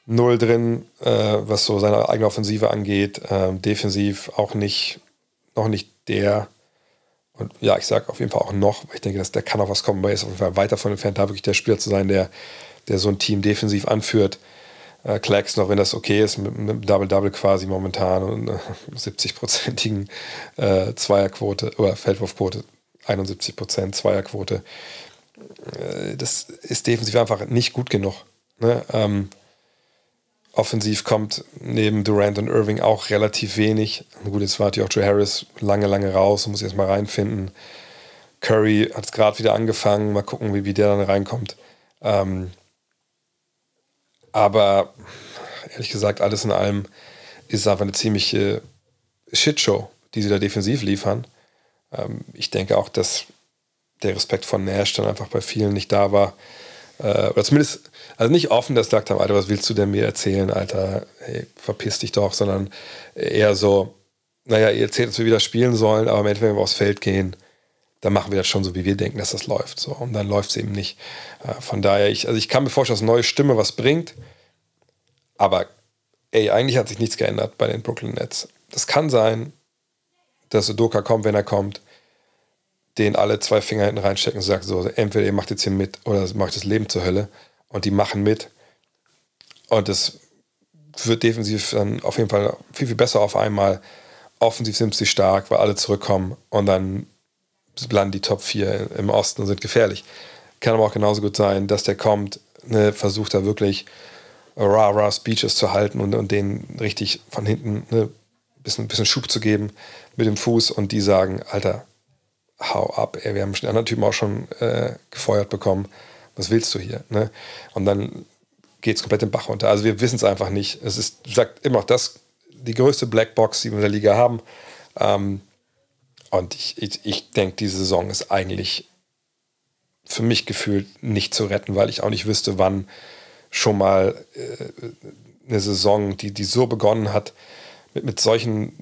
null drin, äh, was so seine eigene Offensive angeht. Ähm, defensiv auch nicht, noch nicht der. Und ja, ich sage auf jeden Fall auch noch, weil ich denke, dass der kann auch was kommen, weil er ist auf jeden Fall weiter von entfernt, da wirklich der Spieler zu sein, der, der so ein Team defensiv anführt. Äh, Clax noch, wenn das okay ist, mit einem Double-Double quasi momentan und äh, 70-prozentigen äh, Zweierquote oder Feldwurfquote, 71 Prozent Zweierquote. Äh, das ist defensiv einfach nicht gut genug. Ne? Ähm, offensiv kommt neben Durant und Irving auch relativ wenig. Gut, jetzt war natürlich auch Joe Harris lange, lange raus und muss jetzt mal reinfinden. Curry hat es gerade wieder angefangen. Mal gucken, wie, wie der dann reinkommt. Ähm, aber ehrlich gesagt, alles in allem ist es einfach eine ziemliche Shitshow, die sie da defensiv liefern. Ähm, ich denke auch, dass der Respekt von Nash dann einfach bei vielen nicht da war. Äh, oder zumindest, also nicht offen, dass gesagt haben, Alter, was willst du denn mir erzählen, Alter, hey, verpiss dich doch, sondern eher so, naja, ihr erzählt, dass wir wieder spielen sollen, aber wenn wir aufs Feld gehen, dann machen wir das schon so, wie wir denken, dass das läuft. So. Und dann läuft es eben nicht. Äh, von daher, ich, also ich kann mir vorstellen, dass neue Stimme was bringt. Aber ey, eigentlich hat sich nichts geändert bei den Brooklyn Nets. Das kann sein, dass Udoka kommt, wenn er kommt, den alle zwei Finger hinten reinstecken und sagt so, entweder ihr macht jetzt hier mit oder macht das Leben zur Hölle. Und die machen mit. Und es wird defensiv dann auf jeden Fall viel, viel besser auf einmal. Offensiv sind sie stark, weil alle zurückkommen und dann landen die Top 4 im Osten und sind gefährlich. Kann aber auch genauso gut sein, dass der kommt, ne, versucht da wirklich rah-rah Speeches zu halten und, und denen richtig von hinten ne, bisschen, bisschen Schub zu geben mit dem Fuß und die sagen, Alter, hau ab, ey, wir haben den anderen Typen auch schon äh, gefeuert bekommen. Was willst du hier? Ne? Und dann geht es komplett den Bach runter. Also wir wissen es einfach nicht. Es ist, gesagt, immer noch das, die größte Blackbox, die wir in der Liga haben. Ähm, und ich, ich, ich denke, diese Saison ist eigentlich für mich gefühlt nicht zu retten, weil ich auch nicht wüsste, wann schon mal äh, eine Saison, die, die so begonnen hat, mit, mit solchen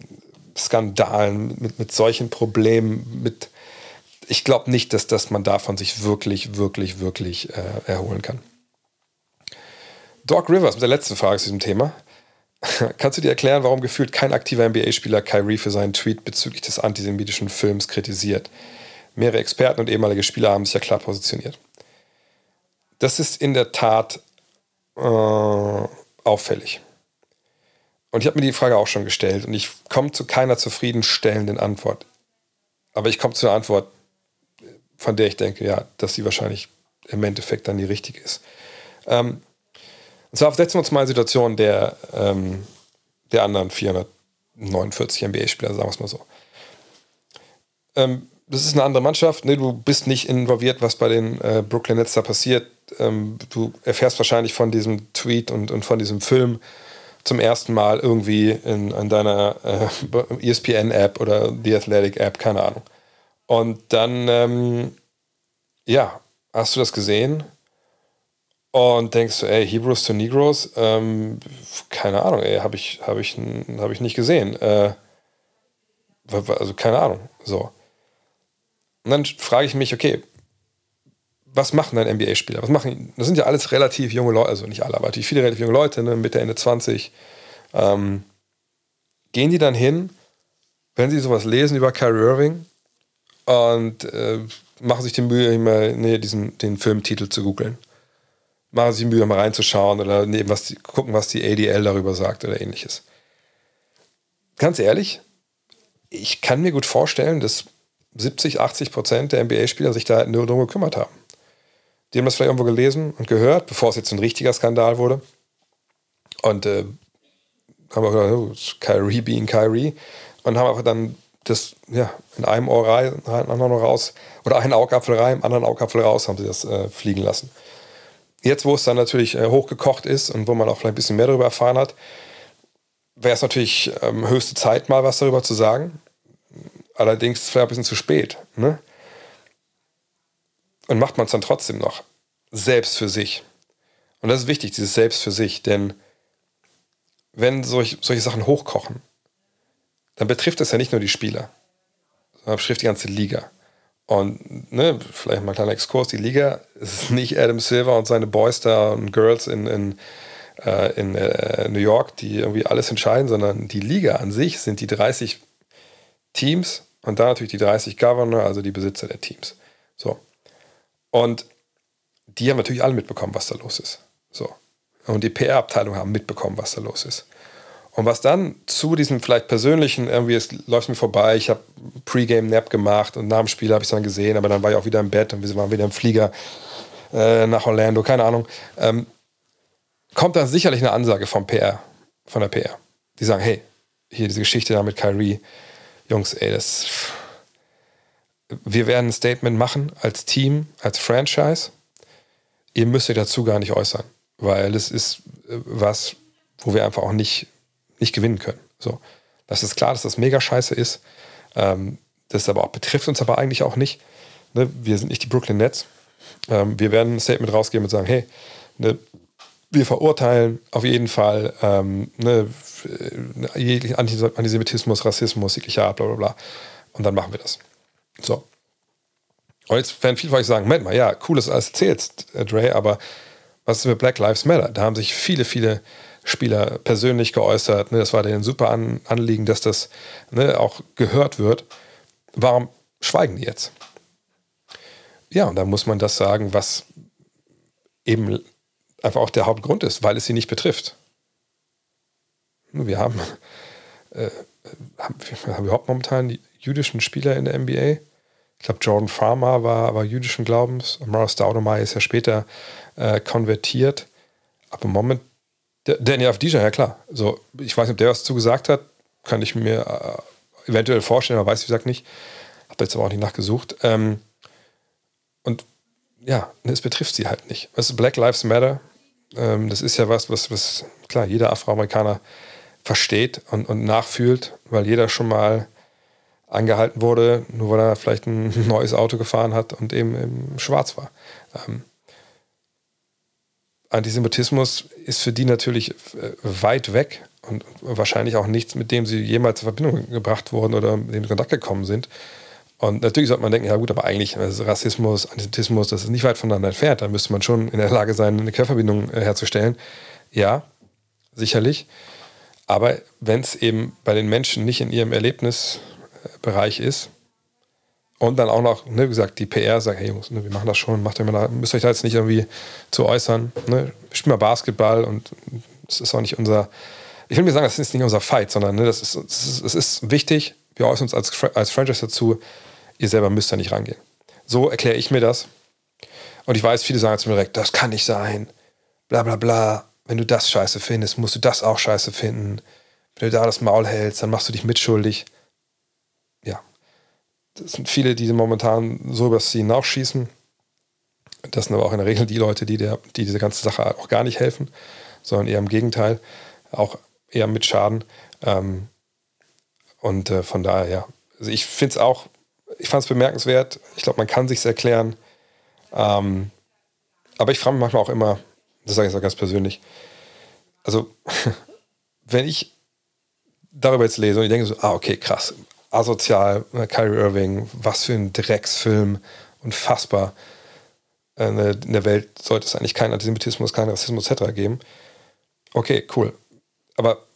Skandalen, mit, mit solchen Problemen, mit ich glaube nicht, dass, dass man davon sich wirklich, wirklich, wirklich äh, erholen kann. Doc Rivers mit der letzten Frage zu diesem Thema. Kannst du dir erklären, warum gefühlt kein aktiver NBA-Spieler Kyrie für seinen Tweet bezüglich des antisemitischen Films kritisiert? Mehrere Experten und ehemalige Spieler haben sich ja klar positioniert. Das ist in der Tat äh, auffällig. Und ich habe mir die Frage auch schon gestellt und ich komme zu keiner zufriedenstellenden Antwort. Aber ich komme zu einer Antwort, von der ich denke, ja, dass sie wahrscheinlich im Endeffekt dann die richtige ist. Ähm, und zwar setzen wir uns mal in die Situation der, ähm, der anderen 449 NBA-Spieler, sagen wir es mal so. Ähm, das ist eine andere Mannschaft. Ne? Du bist nicht involviert, was bei den äh, Brooklyn Nets da passiert. Ähm, du erfährst wahrscheinlich von diesem Tweet und, und von diesem Film zum ersten Mal irgendwie in, in deiner äh, ESPN-App oder The Athletic-App, keine Ahnung. Und dann, ähm, ja, hast du das gesehen und denkst du, ey, Hebrews to Negroes, ähm, keine Ahnung, ey, habe ich, hab ich, hab ich nicht gesehen. Äh, also keine Ahnung, so. Und dann frage ich mich, okay, was machen dann NBA-Spieler? Was machen, das sind ja alles relativ junge Leute, also nicht alle, aber natürlich viele relativ junge Leute, ne, Mitte, Ende 20. Ähm, gehen die dann hin, wenn sie sowas lesen über Kyrie Irving und äh, machen sich die Mühe, immer nee, diesen, den Filmtitel zu googeln. Machen sich die Mühe, mal reinzuschauen oder nee, was die, gucken, was die ADL darüber sagt oder ähnliches. Ganz ehrlich, ich kann mir gut vorstellen, dass 70, 80 Prozent der NBA-Spieler sich da nur darum gekümmert haben. Die haben das vielleicht irgendwo gelesen und gehört, bevor es jetzt ein richtiger Skandal wurde. Und äh, haben auch gedacht, oh, Kyrie being Kyrie. Und haben einfach dann das ja, in einem Ohr rein, anderen Ohr raus, oder einen Augapfel rein, im anderen Augapfel raus, haben sie das äh, fliegen lassen. Jetzt, wo es dann natürlich äh, hochgekocht ist und wo man auch vielleicht ein bisschen mehr darüber erfahren hat, wäre es natürlich ähm, höchste Zeit, mal was darüber zu sagen. Allerdings vielleicht ein bisschen zu spät. Ne? Und macht man es dann trotzdem noch. Selbst für sich. Und das ist wichtig, dieses Selbst für sich. Denn wenn solch, solche Sachen hochkochen, dann betrifft das ja nicht nur die Spieler, sondern betrifft die ganze Liga. Und ne, vielleicht mal ein kleiner Exkurs, die Liga ist nicht Adam Silver und seine Boys da und Girls in, in, äh, in äh, New York, die irgendwie alles entscheiden, sondern die Liga an sich sind die 30 Teams Und da natürlich die 30 Governor, also die Besitzer der Teams. So. Und die haben natürlich alle mitbekommen, was da los ist. So. Und die PR-Abteilung haben mitbekommen, was da los ist. Und was dann zu diesem vielleicht persönlichen, irgendwie, es läuft mir vorbei, ich habe Pre-Game-Nap gemacht und nach dem Spiel habe ich es dann gesehen, aber dann war ich auch wieder im Bett und wir waren wieder im Flieger äh, nach Orlando, keine Ahnung. Ähm, kommt dann sicherlich eine Ansage vom PR, von der PR. Die sagen, hey, hier diese Geschichte da mit Kyrie, Jungs, ey, das. Wir werden ein Statement machen als Team, als Franchise. Ihr müsst euch dazu gar nicht äußern, weil es ist äh, was, wo wir einfach auch nicht, nicht gewinnen können. So. Das ist klar, dass das mega scheiße ist. Ähm, das aber auch betrifft uns aber eigentlich auch nicht. Ne? Wir sind nicht die Brooklyn Nets. Ähm, wir werden ein Statement rausgeben und sagen, hey, ne, wir verurteilen auf jeden Fall ähm, ne, jeglichen Antisemitismus, Rassismus, jeglicher Art, bla bla bla. Und dann machen wir das. So. Und jetzt werden viele von euch sagen, Moment mal, ja, cool, dass du alles erzählst, äh, Dre, aber was ist mit Black Lives Matter? Da haben sich viele, viele Spieler persönlich geäußert. Ne? Das war denen super an, Anliegen, dass das ne, auch gehört wird. Warum schweigen die jetzt? Ja, und da muss man das sagen, was eben einfach auch der Hauptgrund ist, weil es sie nicht betrifft. Wir haben, äh, haben, wir haben überhaupt momentan die jüdischen Spieler in der NBA. Ich glaube, Jordan Farmer war, war jüdischen Glaubens. Morris Staudemeyer ist ja später äh, konvertiert. Aber Moment, Daniel Avdija, ja klar. So, ich weiß nicht, ob der was zugesagt hat. Kann ich mir äh, eventuell vorstellen, aber weiß, wie gesagt, nicht. Habe jetzt aber auch nicht nachgesucht. Ähm, und ja, es betrifft sie halt nicht. Es ist Black Lives Matter. Ähm, das ist ja was, was, was klar, jeder Afroamerikaner versteht und, und nachfühlt, weil jeder schon mal angehalten wurde, nur weil er vielleicht ein neues Auto gefahren hat und eben, eben schwarz war. Ähm, Antisemitismus ist für die natürlich äh, weit weg und wahrscheinlich auch nichts, mit dem sie jemals in Verbindung gebracht wurden oder mit dem in Kontakt gekommen sind. Und natürlich sollte man denken, ja gut, aber eigentlich also Rassismus, Antisemitismus, das ist nicht weit voneinander entfernt. Da müsste man schon in der Lage sein, eine Querverbindung äh, herzustellen. Ja, sicherlich. Aber wenn es eben bei den Menschen nicht in ihrem Erlebnisbereich ist und dann auch noch, ne, wie gesagt, die PR sagt, hey Jungs, ne, wir machen das schon, macht ihr mal, müsst euch da jetzt nicht irgendwie zu äußern. Ne? Spielt mal Basketball und es ist auch nicht unser, ich will mir sagen, das ist nicht unser Fight, sondern ne, das, ist, das, ist, das ist wichtig. Wir äußern uns als, als Franchise dazu. Ihr selber müsst da nicht rangehen. So erkläre ich mir das. Und ich weiß, viele sagen zu mir direkt, das kann nicht sein. Bla bla bla wenn du das scheiße findest, musst du das auch scheiße finden. Wenn du da das Maul hältst, dann machst du dich mitschuldig. Das sind viele, die momentan so übers Ziel nachschießen. Das sind aber auch in der Regel die Leute, die, der, die diese ganze Sache auch gar nicht helfen, sondern eher im Gegenteil, auch eher mit Schaden. Ähm, und äh, von daher, ja. Also ich finde es auch, ich fand es bemerkenswert. Ich glaube, man kann sich erklären. Ähm, aber ich frage mich manchmal auch immer, das sage ich auch ganz persönlich. Also, wenn ich darüber jetzt lese und ich denke so, ah, okay, krass, asozial, Kyrie Irving, was für ein Drecksfilm, unfassbar. In der Welt sollte es eigentlich keinen Antisemitismus, keinen Rassismus etc. geben. Okay, cool. Aber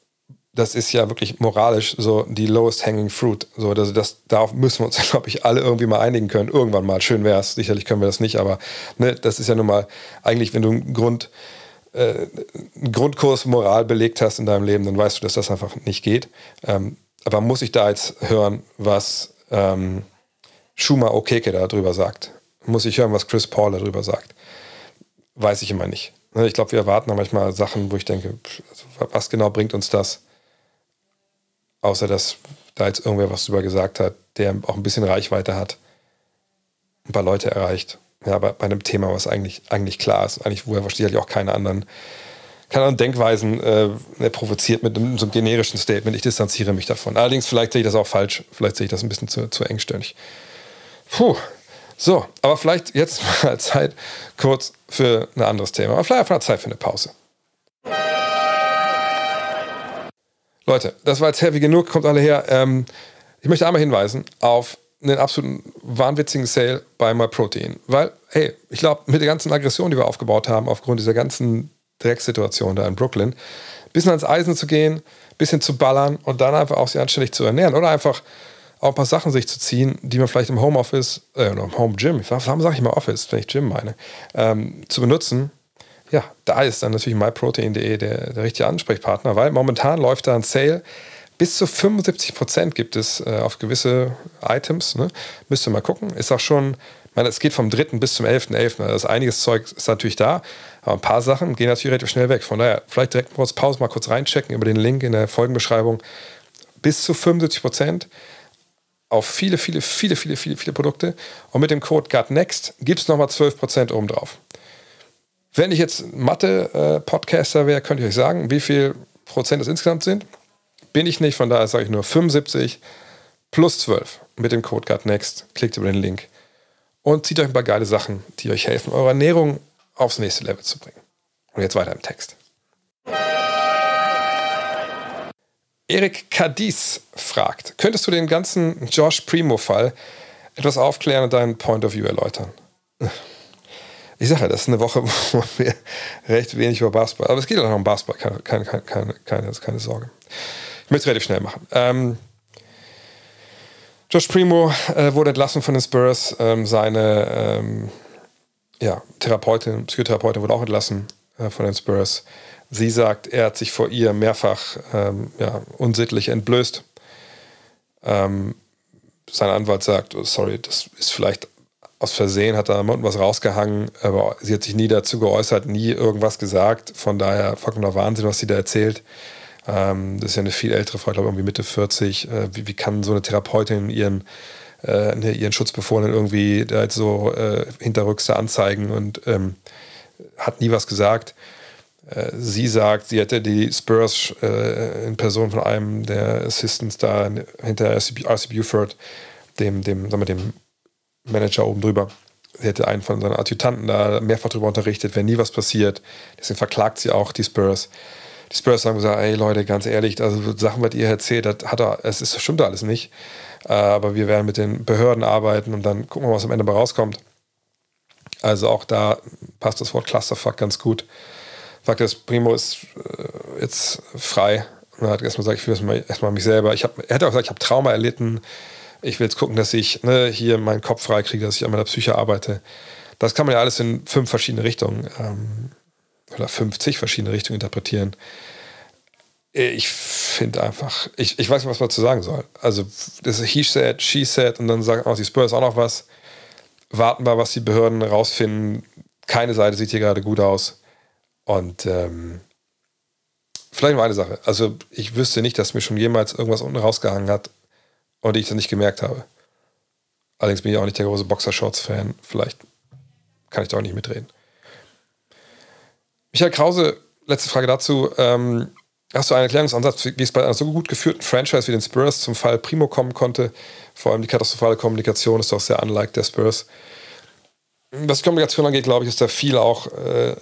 das ist ja wirklich moralisch so die lowest hanging fruit. So, also das, darauf müssen wir uns, glaube ich, alle irgendwie mal einigen können. Irgendwann mal. Schön wäre es. Sicherlich können wir das nicht, aber ne, das ist ja nun mal eigentlich, wenn du einen Grund, äh, einen Grundkurs Moral belegt hast in deinem Leben, dann weißt du, dass das einfach nicht geht. Ähm, aber muss ich da jetzt hören, was ähm, Schuma Okeke darüber sagt? Muss ich hören, was Chris Paul darüber sagt? Weiß ich immer nicht. Ne, ich glaube, wir erwarten manchmal Sachen, wo ich denke, also was genau bringt uns das? Außer dass da jetzt irgendwer was drüber gesagt hat, der auch ein bisschen Reichweite hat, ein paar Leute erreicht. Ja, aber bei einem Thema, was eigentlich, eigentlich klar ist, eigentlich, wo er wahrscheinlich auch keine anderen, keine anderen Denkweisen äh, provoziert mit einem, so einem generischen Statement. Ich distanziere mich davon. Allerdings, vielleicht sehe ich das auch falsch. Vielleicht sehe ich das ein bisschen zu, zu engstirnig. Puh. So, aber vielleicht jetzt mal Zeit kurz für ein anderes Thema. Aber vielleicht einfach Zeit für eine Pause. Leute, das war jetzt heavy genug, kommt alle her. Ähm, ich möchte einmal hinweisen auf einen absoluten wahnwitzigen Sale bei MyProtein. Weil, hey, ich glaube, mit der ganzen Aggression, die wir aufgebaut haben, aufgrund dieser ganzen Drecksituation da in Brooklyn, bisschen ans Eisen zu gehen, bisschen zu ballern und dann einfach auch sich anständig zu ernähren oder einfach auch ein paar Sachen sich zu ziehen, die man vielleicht im Homeoffice, äh, oder im Home Gym, warum sage ich mal Office, wenn ich Gym meine, ähm, zu benutzen. Ja, da ist dann natürlich myprotein.de der, der richtige Ansprechpartner, weil momentan läuft da ein Sale. Bis zu 75% gibt es äh, auf gewisse Items. Ne? Müsst ihr mal gucken. Ist auch schon, ich meine, es geht vom 3. bis zum 11.11. .11. Also einiges Zeug ist natürlich da, aber ein paar Sachen gehen natürlich relativ schnell weg. Von daher, vielleicht direkt kurz Pause mal kurz reinchecken über den Link in der Folgenbeschreibung. Bis zu 75% auf viele, viele, viele, viele, viele, viele Produkte. Und mit dem Code GUTNEXT gibt es nochmal 12% obendrauf. Wenn ich jetzt Mathe-Podcaster wäre, könnte ich euch sagen, wie viel Prozent es insgesamt sind. Bin ich nicht, von daher sage ich nur 75 plus 12 mit dem Code GUTNEXT. Klickt über den Link und zieht euch ein paar geile Sachen, die euch helfen, eure Ernährung aufs nächste Level zu bringen. Und jetzt weiter im Text. Erik Cadiz fragt, könntest du den ganzen Josh Primo-Fall etwas aufklären und deinen Point of View erläutern? Ich sage ja, das ist eine Woche, wo wir recht wenig über Basketball, aber es geht auch noch um Basketball, keine, keine, keine, keine, keine Sorge. Ich möchte es relativ schnell machen. Ähm, Josh Primo äh, wurde entlassen von den Spurs. Ähm, seine ähm, ja, Therapeutin, Psychotherapeutin wurde auch entlassen äh, von den Spurs. Sie sagt, er hat sich vor ihr mehrfach ähm, ja, unsittlich entblößt. Ähm, sein Anwalt sagt, oh, sorry, das ist vielleicht aus Versehen, hat da unten was rausgehangen, aber sie hat sich nie dazu geäußert, nie irgendwas gesagt. Von daher vollkommener Wahnsinn, was sie da erzählt. Ähm, das ist ja eine viel ältere Frau, ich glaube irgendwie Mitte 40. Äh, wie, wie, kann so eine Therapeutin ihren, äh, ne, ihren Schutzbefohlenen irgendwie jetzt so äh, hinterrücks anzeigen und ähm, hat nie was gesagt. Äh, sie sagt, sie hätte die Spurs äh, in Person von einem der Assistants da hinter RC, Buford, dem, dem, sagen wir, dem Manager oben drüber. Sie hätte einen von seinen Adjutanten da mehrfach darüber unterrichtet, wenn nie was passiert. Deswegen verklagt sie auch die Spurs. Die Spurs haben gesagt, ey Leute, ganz ehrlich, also Sachen, was ihr erzählt, das hat er, es stimmt alles nicht. Äh, aber wir werden mit den Behörden arbeiten und dann gucken wir, was am Ende bei rauskommt. Also auch da passt das Wort Clusterfuck ganz gut sagt, das Primo ist äh, jetzt frei. Er hat erstmal gesagt, ich will erstmal, erstmal mich selber. Ich hab, er hat auch gesagt, ich habe Trauma erlitten. Ich will jetzt gucken, dass ich ne, hier meinen Kopf frei kriege, dass ich an meiner Psyche arbeite. Das kann man ja alles in fünf verschiedene Richtungen ähm, oder 50 verschiedene Richtungen interpretieren. Ich finde einfach, ich, ich weiß nicht, was man dazu sagen soll. Also, das ist he said, she said und dann sagen auch die Spurs auch noch was. Warten wir, was die Behörden rausfinden. Keine Seite sieht hier gerade gut aus. Und ähm, vielleicht noch eine Sache. Also ich wüsste nicht, dass mir schon jemals irgendwas unten rausgehangen hat und ich das nicht gemerkt habe. Allerdings bin ich auch nicht der große Boxershorts-Fan. Vielleicht kann ich da auch nicht mitreden. Michael Krause, letzte Frage dazu. Ähm, hast du einen Erklärungsansatz, wie es bei einer so gut geführten Franchise wie den Spurs zum Fall Primo kommen konnte? Vor allem die katastrophale Kommunikation ist doch sehr unlike der Spurs. Was Kommunikation angeht, glaube ich, ist da viel auch äh, äh,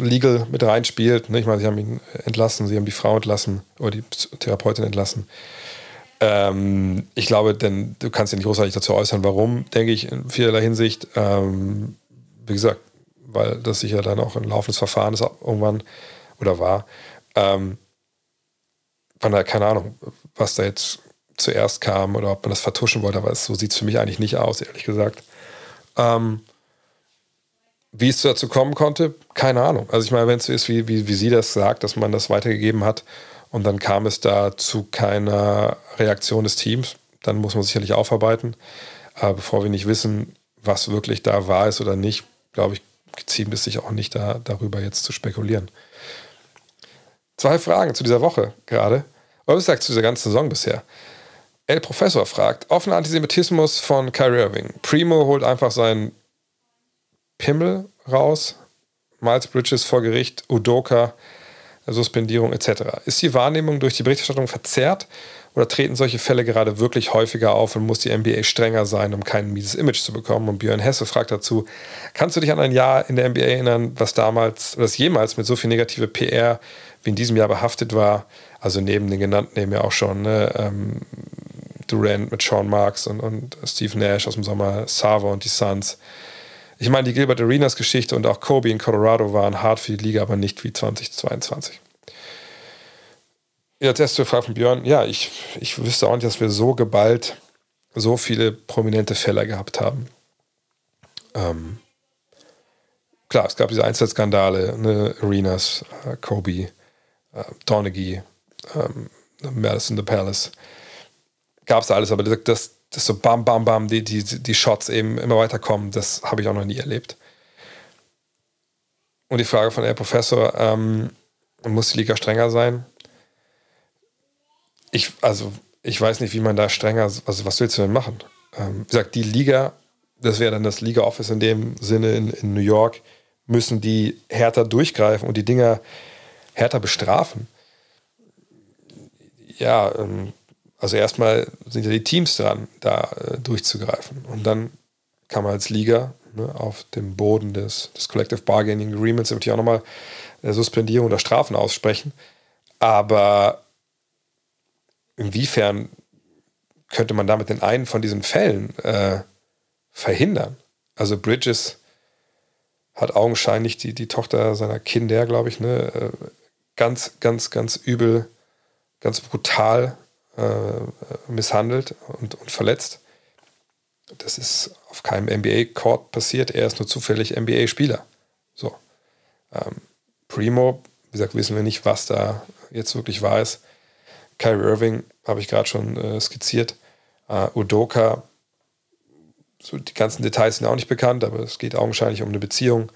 legal mit reinspielt. Ne? Ich meine, sie haben ihn entlassen, sie haben die Frau entlassen oder die Therapeutin entlassen. Ähm, ich glaube, denn du kannst ja nicht großartig dazu äußern, warum, denke ich, in vielerlei Hinsicht. Ähm, wie gesagt, weil das sicher dann auch ein laufendes Verfahren ist irgendwann oder war. Ähm, von daher, keine Ahnung, was da jetzt zuerst kam oder ob man das vertuschen wollte, aber so sieht es für mich eigentlich nicht aus, ehrlich gesagt. Ähm, wie es dazu kommen konnte, keine Ahnung. Also ich meine, wenn es so ist, wie, wie, wie sie das sagt, dass man das weitergegeben hat und dann kam es da zu keiner Reaktion des Teams, dann muss man sicherlich aufarbeiten. Aber bevor wir nicht wissen, was wirklich da wahr ist oder nicht, glaube ich, ziehen es sich auch nicht da, darüber jetzt zu spekulieren. Zwei Fragen zu dieser Woche gerade. Was sagt zu dieser ganzen Saison bisher? El Professor fragt, offener Antisemitismus von Kyrie Irving. Primo holt einfach seinen Pimmel raus. Miles Bridges vor Gericht, Udoka, Suspendierung etc. Ist die Wahrnehmung durch die Berichterstattung verzerrt oder treten solche Fälle gerade wirklich häufiger auf und muss die NBA strenger sein, um kein mieses Image zu bekommen? Und Björn Hesse fragt dazu, kannst du dich an ein Jahr in der NBA erinnern, was damals, was jemals mit so viel negative PR wie in diesem Jahr behaftet war? Also neben den genannten eben ja auch schon ne, ähm, Durant mit Sean Marks und, und Steve Nash aus dem Sommer, Sava und die Suns. Ich meine, die Gilbert Arenas Geschichte und auch Kobe in Colorado waren hart für die Liga, aber nicht wie 2022. Jetzt erste Frage von Björn. Ja, ich, ich wüsste auch nicht, dass wir so geballt so viele prominente Fälle gehabt haben. Ähm, klar, es gab diese Einzelskandale, ne, Arenas, äh, Kobe, äh, Donaghy, ähm, Madison the Palace. Gab es alles, aber das, das, so bam, bam, bam, die, die, die Shots eben immer weiterkommen, das habe ich auch noch nie erlebt. Und die Frage von Herr Professor, ähm, muss die Liga strenger sein? Ich, also, ich weiß nicht, wie man da strenger, also was willst du denn machen? Ähm, wie gesagt, die Liga, das wäre dann das Liga-Office in dem Sinne in, in New York, müssen die härter durchgreifen und die Dinger härter bestrafen. Ja, ähm, also erstmal sind ja die Teams dran, da äh, durchzugreifen. Und dann kann man als Liga ne, auf dem Boden des, des Collective Bargaining Agreements natürlich auch nochmal äh, Suspendierung oder Strafen aussprechen. Aber inwiefern könnte man damit den einen von diesen Fällen äh, verhindern? Also Bridges hat augenscheinlich die, die Tochter seiner Kinder, glaube ich, ne, äh, ganz, ganz, ganz übel, ganz brutal äh, misshandelt und, und verletzt. Das ist auf keinem NBA-Court passiert. Er ist nur zufällig NBA-Spieler. So. Ähm, Primo, wie gesagt, wissen wir nicht, was da jetzt wirklich wahr ist. Kyrie Irving habe ich gerade schon äh, skizziert. Uh, Udoka, so die ganzen Details sind auch nicht bekannt, aber es geht augenscheinlich um eine Beziehung,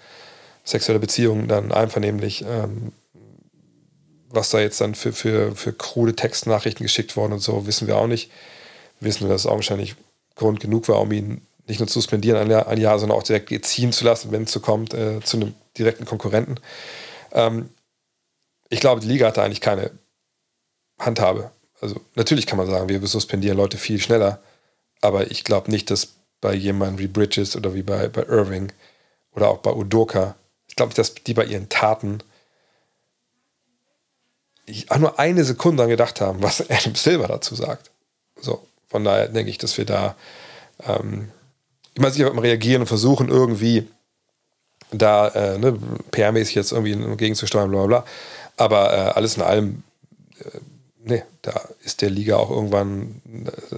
sexuelle Beziehung, dann einvernehmlich. Ähm, was da jetzt dann für, für, für krude Textnachrichten geschickt worden und so, wissen wir auch nicht. Wir wissen nur, dass es augenscheinlich Grund genug war, um ihn nicht nur zu suspendieren ein Jahr, ein Jahr sondern auch direkt ziehen zu lassen, wenn es so kommt, äh, zu einem direkten Konkurrenten. Ähm, ich glaube, die Liga hatte eigentlich keine Handhabe also natürlich kann man sagen, wir suspendieren Leute viel schneller, aber ich glaube nicht, dass bei jemandem wie Bridges oder wie bei, bei Irving oder auch bei Udoka, ich glaube nicht, dass die bei ihren Taten auch nur eine Sekunde an gedacht haben, was Adam Silver dazu sagt. So, von daher denke ich, dass wir da ähm, immer sicher reagieren und versuchen irgendwie da äh, ne, PR-mäßig jetzt irgendwie gegenzusteuern, bla bla bla. Aber äh, alles in allem äh, nee, da ist der Liga auch irgendwann,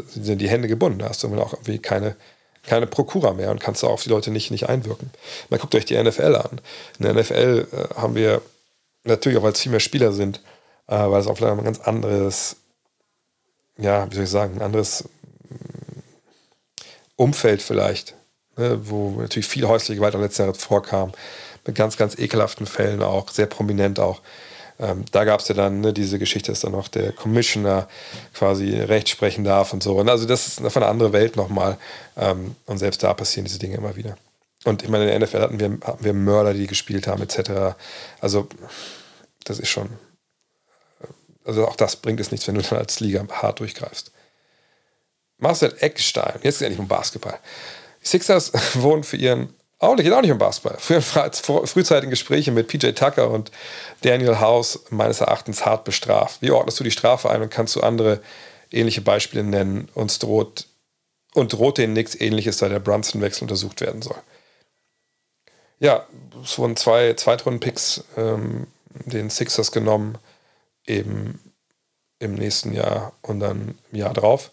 sind die Hände gebunden. Da hast du auch irgendwie keine, keine Prokura mehr und kannst auf die Leute nicht, nicht einwirken. Man guckt euch die NFL an. In der NFL äh, haben wir natürlich auch, weil es viel mehr Spieler sind, weil es auch vielleicht ein ganz anderes, ja, wie soll ich sagen, ein anderes mm, Umfeld vielleicht, ne, wo natürlich viel häusliche Gewalt am letzten Jahr vorkam, mit ganz, ganz ekelhaften Fällen auch, sehr prominent auch. Ähm, da gab es ja dann ne, diese Geschichte, dass dann noch der Commissioner quasi Recht sprechen darf und so. Und also das ist von einer anderen Welt nochmal. Ähm, und selbst da passieren diese Dinge immer wieder. Und ich meine, in der NFL hatten wir, hatten wir Mörder, die gespielt haben, etc. Also, das ist schon. Also, auch das bringt es nichts, wenn du dann als Liga hart durchgreifst. Marcel Eckstein, jetzt endlich um Basketball. Die Sixers wurden für ihren Oh, da geht auch nicht um Basketball. Früher, frühzeitigen Gespräche mit PJ Tucker und Daniel House meines Erachtens hart bestraft. Wie ordnest du die Strafe ein und kannst du andere ähnliche Beispiele nennen? Uns droht und droht denen nichts ähnliches, da der Brunson-Wechsel untersucht werden soll. Ja, es wurden zwei Zweitrunden-Picks ähm, den Sixers genommen, eben im nächsten Jahr und dann im Jahr drauf.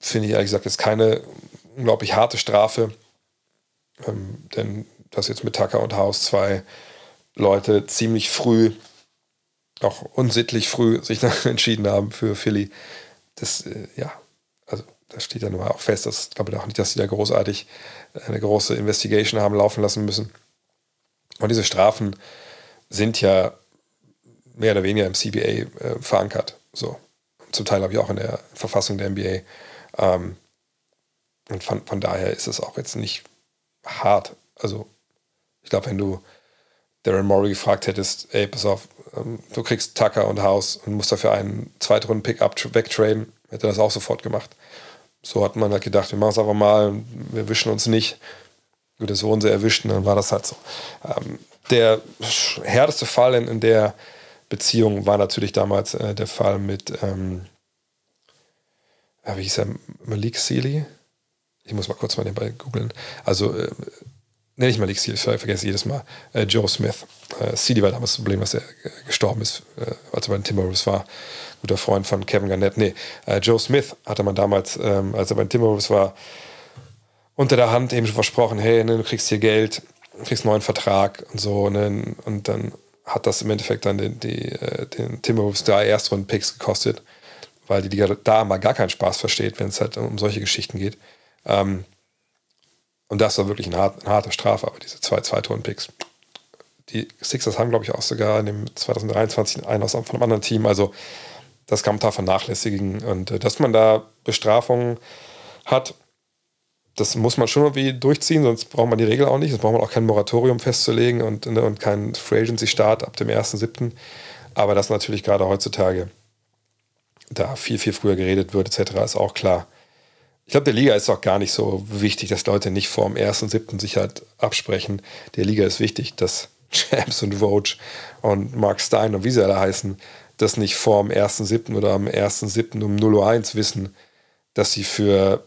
Finde ich ehrlich gesagt jetzt keine unglaublich harte Strafe ähm, denn dass jetzt mit Tucker und House zwei Leute ziemlich früh, auch unsittlich früh, sich dann entschieden haben für Philly, das, äh, ja, also da steht ja nun mal auch fest, dass ich glaube auch nicht, dass sie da großartig eine große Investigation haben laufen lassen müssen. Und diese Strafen sind ja mehr oder weniger im CBA äh, verankert. So. Zum Teil habe ich auch in der Verfassung der NBA. Ähm, und von, von daher ist es auch jetzt nicht hart. Also, ich glaube, wenn du Darren Morey gefragt hättest, ey, pass auf, ähm, du kriegst Tucker und House und musst dafür einen Zweitrunden-Pickup wegtraden, hätte er das auch sofort gemacht. So hat man halt gedacht, wir machen es einfach mal, wir wischen uns nicht. Gut, das wurden sie erwischt dann war das halt so. Ähm, der härteste Fall in, in, der Beziehung war natürlich damals äh, der Fall mit, ähm, wie hieß er, Malik Sealy? ich muss mal kurz mal nebenbei googeln. Also äh, nenne ich mal Nick Steele, ich vergesse jedes Mal, äh, Joe Smith. Äh, CD war damals das Problem, dass er äh, gestorben ist, äh, als er bei den Timberwolves war. Guter Freund von Kevin Garnett. Nee, äh, Joe Smith hatte man damals, ähm, als er bei den Timberwolves war, unter der Hand eben schon versprochen, hey, ne, du kriegst hier Geld, du kriegst einen neuen Vertrag und so. Ne, und dann hat das im Endeffekt dann den, die, äh, den Timberwolves drei Erstrunden-Picks gekostet, weil die Liga da mal gar keinen Spaß versteht, wenn es halt um solche Geschichten geht. Ähm, und das war wirklich eine, hart, eine harte Strafe, aber diese zwei Zweitrunden-Picks. Die Sixers haben, glaube ich, auch sogar in dem 2023 einen aus von einem anderen Team. Also das kann man da vernachlässigen. Und äh, dass man da Bestrafungen hat, das muss man schon irgendwie durchziehen, sonst braucht man die Regel auch nicht. Sonst braucht man auch kein Moratorium festzulegen und, ne, und keinen Free Agency-Start ab dem 1.7. Aber dass natürlich gerade heutzutage da viel, viel früher geredet wird, etc., ist auch klar. Ich glaube, der Liga ist auch gar nicht so wichtig, dass Leute nicht vor dem 1.7. sich halt absprechen. Der Liga ist wichtig, dass Champs und Vogue und Mark Stein und wie sie alle heißen, das nicht vor dem 1.7. oder am 1.7. um 0.01 Uhr wissen, dass sie für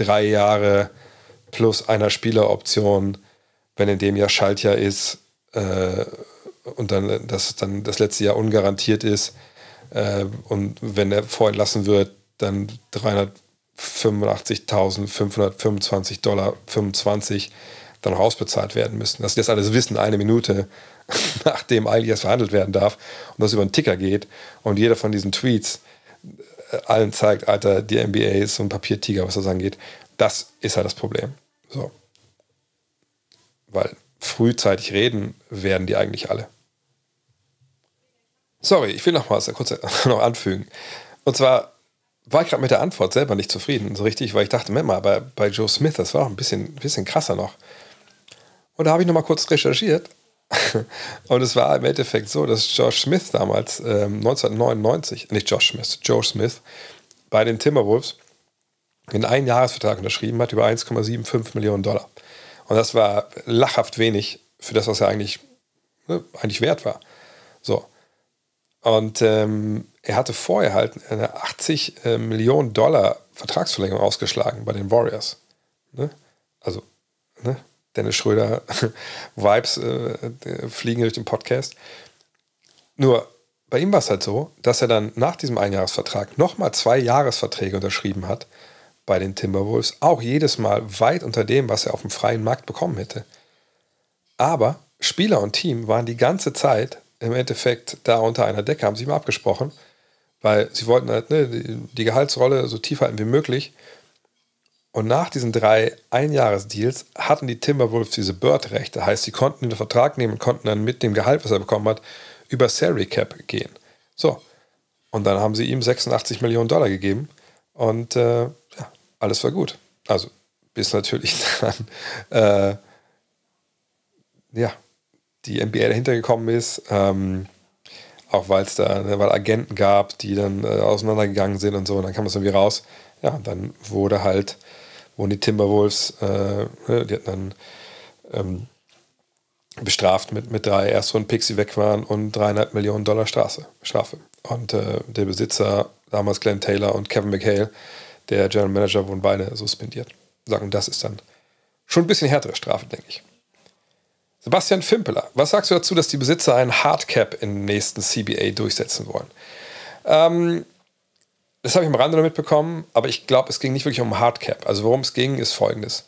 drei Jahre plus einer Spieleroption, wenn in dem Jahr Schaltjahr ist äh, und dann das dann das letzte Jahr ungarantiert ist äh, und wenn er vorentlassen wird, dann 385.525 Dollar 25 dann noch ausbezahlt werden müssen. Dass sie das alles wissen, eine Minute nachdem eigentlich erst verhandelt werden darf und das über einen Ticker geht und jeder von diesen Tweets allen zeigt, Alter, die NBA ist so ein Papiertiger, was das angeht. Das ist halt das Problem. So. Weil frühzeitig reden werden die eigentlich alle. Sorry, ich will noch mal kurz noch anfügen. Und zwar war ich gerade mit der Antwort selber nicht zufrieden, so richtig, weil ich dachte, Moment mal, bei, bei Joe Smith, das war auch ein bisschen, bisschen krasser noch. Und da habe ich noch mal kurz recherchiert und es war im Endeffekt so, dass Josh Smith damals ähm, 1999, nicht Josh Smith, Joe Smith, bei den Timberwolves einen Einjahresvertrag unterschrieben hat über 1,75 Millionen Dollar. Und das war lachhaft wenig für das, was er eigentlich, ne, eigentlich wert war. So. Und ähm, er hatte vorher halt eine 80 äh, Millionen Dollar Vertragsverlängerung ausgeschlagen bei den Warriors. Ne? Also, ne? Dennis Schröder Vibes äh, fliegen durch den Podcast. Nur bei ihm war es halt so, dass er dann nach diesem Einjahresvertrag nochmal zwei Jahresverträge unterschrieben hat bei den Timberwolves. Auch jedes Mal weit unter dem, was er auf dem freien Markt bekommen hätte. Aber Spieler und Team waren die ganze Zeit im Endeffekt da unter einer Decke, haben sich mal abgesprochen, weil sie wollten halt ne, die, die Gehaltsrolle so tief halten wie möglich. Und nach diesen drei Einjahresdeals hatten die Timberwolves diese Bird-Rechte. Heißt, sie konnten den Vertrag nehmen und konnten dann mit dem Gehalt, was er bekommen hat, über Salary Cap gehen. So. Und dann haben sie ihm 86 Millionen Dollar gegeben. Und äh, ja, alles war gut. Also, bis natürlich dann, äh, ja, die NBA dahinter gekommen ist. Ähm, auch weil es da weil Agenten gab, die dann äh, auseinandergegangen sind und so. Und dann kam das irgendwie raus. Ja, und dann wurde halt wurden die Timberwolves, äh, ne, die hatten dann ähm, bestraft mit, mit drei Erstrunden-Picks, die weg waren und dreieinhalb Millionen Dollar Strafe. Strafe. Und äh, der Besitzer, damals Glenn Taylor und Kevin McHale, der General Manager, wurden beide suspendiert. Sagen, das ist dann schon ein bisschen härtere Strafe, denke ich. Sebastian Fimpeler, was sagst du dazu, dass die Besitzer einen Hardcap im nächsten CBA durchsetzen wollen? Ähm, das habe ich am Rande noch mitbekommen, aber ich glaube, es ging nicht wirklich um Hardcap. Also worum es ging, ist folgendes.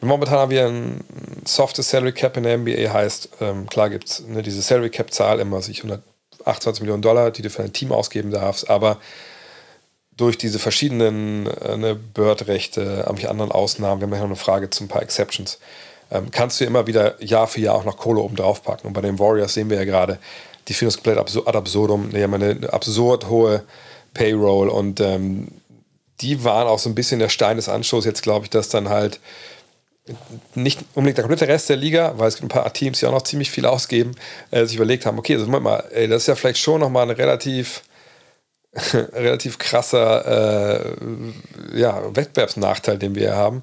Momentan haben wir ein softes Salary Cap in der NBA, heißt, ähm, klar gibt es ne, diese Salary Cap-Zahl immer, sich 128 Millionen Dollar, die du für ein Team ausgeben darfst, aber durch diese verschiedenen äh, ne, Bird-Rechte, irgendwelche anderen Ausnahmen, wir haben ja noch eine Frage zu ein paar Exceptions, ähm, kannst du immer wieder Jahr für Jahr auch noch Kohle oben drauf packen. Und bei den Warriors sehen wir ja gerade, die führen das komplett ad absurdum, haben eine absurd hohe Payroll und ähm, die waren auch so ein bisschen der Stein des Anstoßes. Jetzt glaube ich, dass dann halt nicht unbedingt der komplette Rest der Liga, weil es gibt ein paar Teams, die auch noch ziemlich viel ausgeben, äh, sich überlegt haben, okay, also Moment mal, ey, das ist ja vielleicht schon nochmal ein relativ, relativ krasser äh, ja, Wettbewerbsnachteil, den wir hier haben.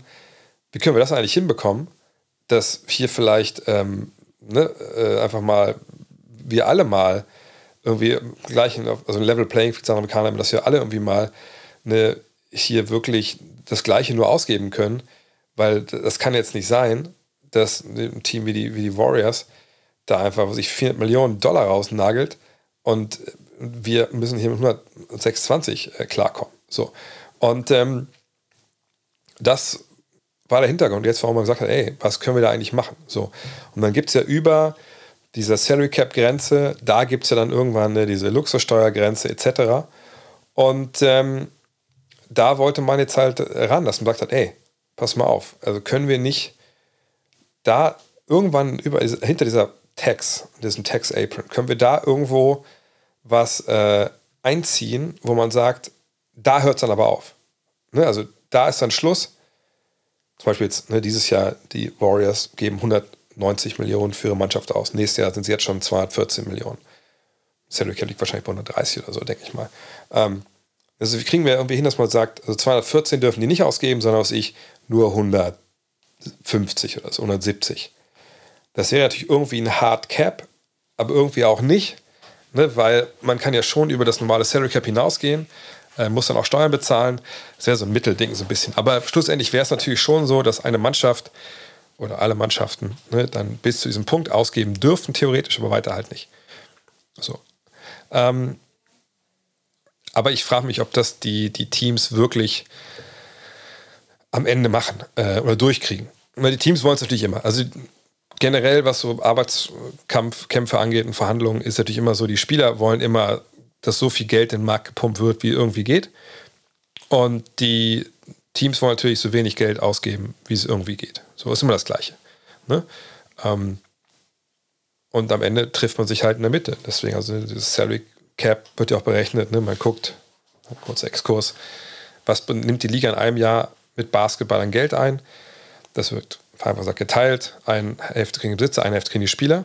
Wie können wir das eigentlich hinbekommen, dass hier vielleicht ähm, ne, äh, einfach mal, wir alle mal irgendwie gleich, also ein Level Playing Field, sagen Amerikaner, dass wir alle irgendwie mal eine, hier wirklich das Gleiche nur ausgeben können, weil das kann jetzt nicht sein, dass ein Team wie die, wie die Warriors da einfach sich 400 Millionen Dollar rausnagelt und wir müssen hier mit 126 äh, klarkommen. So. Und ähm, das war der Hintergrund jetzt, warum man gesagt hat, ey, was können wir da eigentlich machen? So. Und dann gibt es ja über dieser Salary Cap Grenze, da gibt es ja dann irgendwann ne, diese Luxussteuergrenze etc. Und ähm, da wollte man jetzt halt ran, dass man gesagt hat, ey, pass mal auf, also können wir nicht da irgendwann über, hinter dieser Tax, diesem Tax Apron, können wir da irgendwo was äh, einziehen, wo man sagt, da hört es dann aber auf. Ne? Also da ist dann Schluss. Zum Beispiel jetzt ne, dieses Jahr, die Warriors geben 190 Millionen für ihre Mannschaft aus. Nächstes Jahr sind sie jetzt schon 214 Millionen. Salary Cap liegt wahrscheinlich bei 130 oder so, denke ich mal. Ähm, also wie kriegen wir irgendwie hin, dass man sagt, also 214 dürfen die nicht ausgeben, sondern was ich nur 150 oder so, 170. Das wäre natürlich irgendwie ein Hard Cap, aber irgendwie auch nicht, ne, weil man kann ja schon über das normale Salary Cap hinausgehen, äh, muss dann auch Steuern bezahlen. Das wäre so ein Mittelding so ein bisschen. Aber schlussendlich wäre es natürlich schon so, dass eine Mannschaft oder alle Mannschaften ne, dann bis zu diesem Punkt ausgeben dürfen, theoretisch, aber weiter halt nicht. So. Ähm, aber ich frage mich, ob das die, die Teams wirklich am Ende machen äh, oder durchkriegen. Weil die Teams wollen es natürlich immer. Also generell, was so Arbeitskämpfe angeht und Verhandlungen, ist natürlich immer so, die Spieler wollen immer, dass so viel Geld in den Markt gepumpt wird, wie irgendwie geht. Und die Teams wollen natürlich so wenig Geld ausgeben, wie es irgendwie geht. So ist immer das Gleiche. Ne? Ähm, und am Ende trifft man sich halt in der Mitte. Deswegen, also das Salary Cap wird ja auch berechnet. Ne? Man guckt, kurzer Exkurs, was nimmt die Liga in einem Jahr mit Basketball an Geld ein? Das wird einfach gesagt geteilt. Ein Hälfte kriegen die Besitzer, eine Hälfte kriegen die Spieler.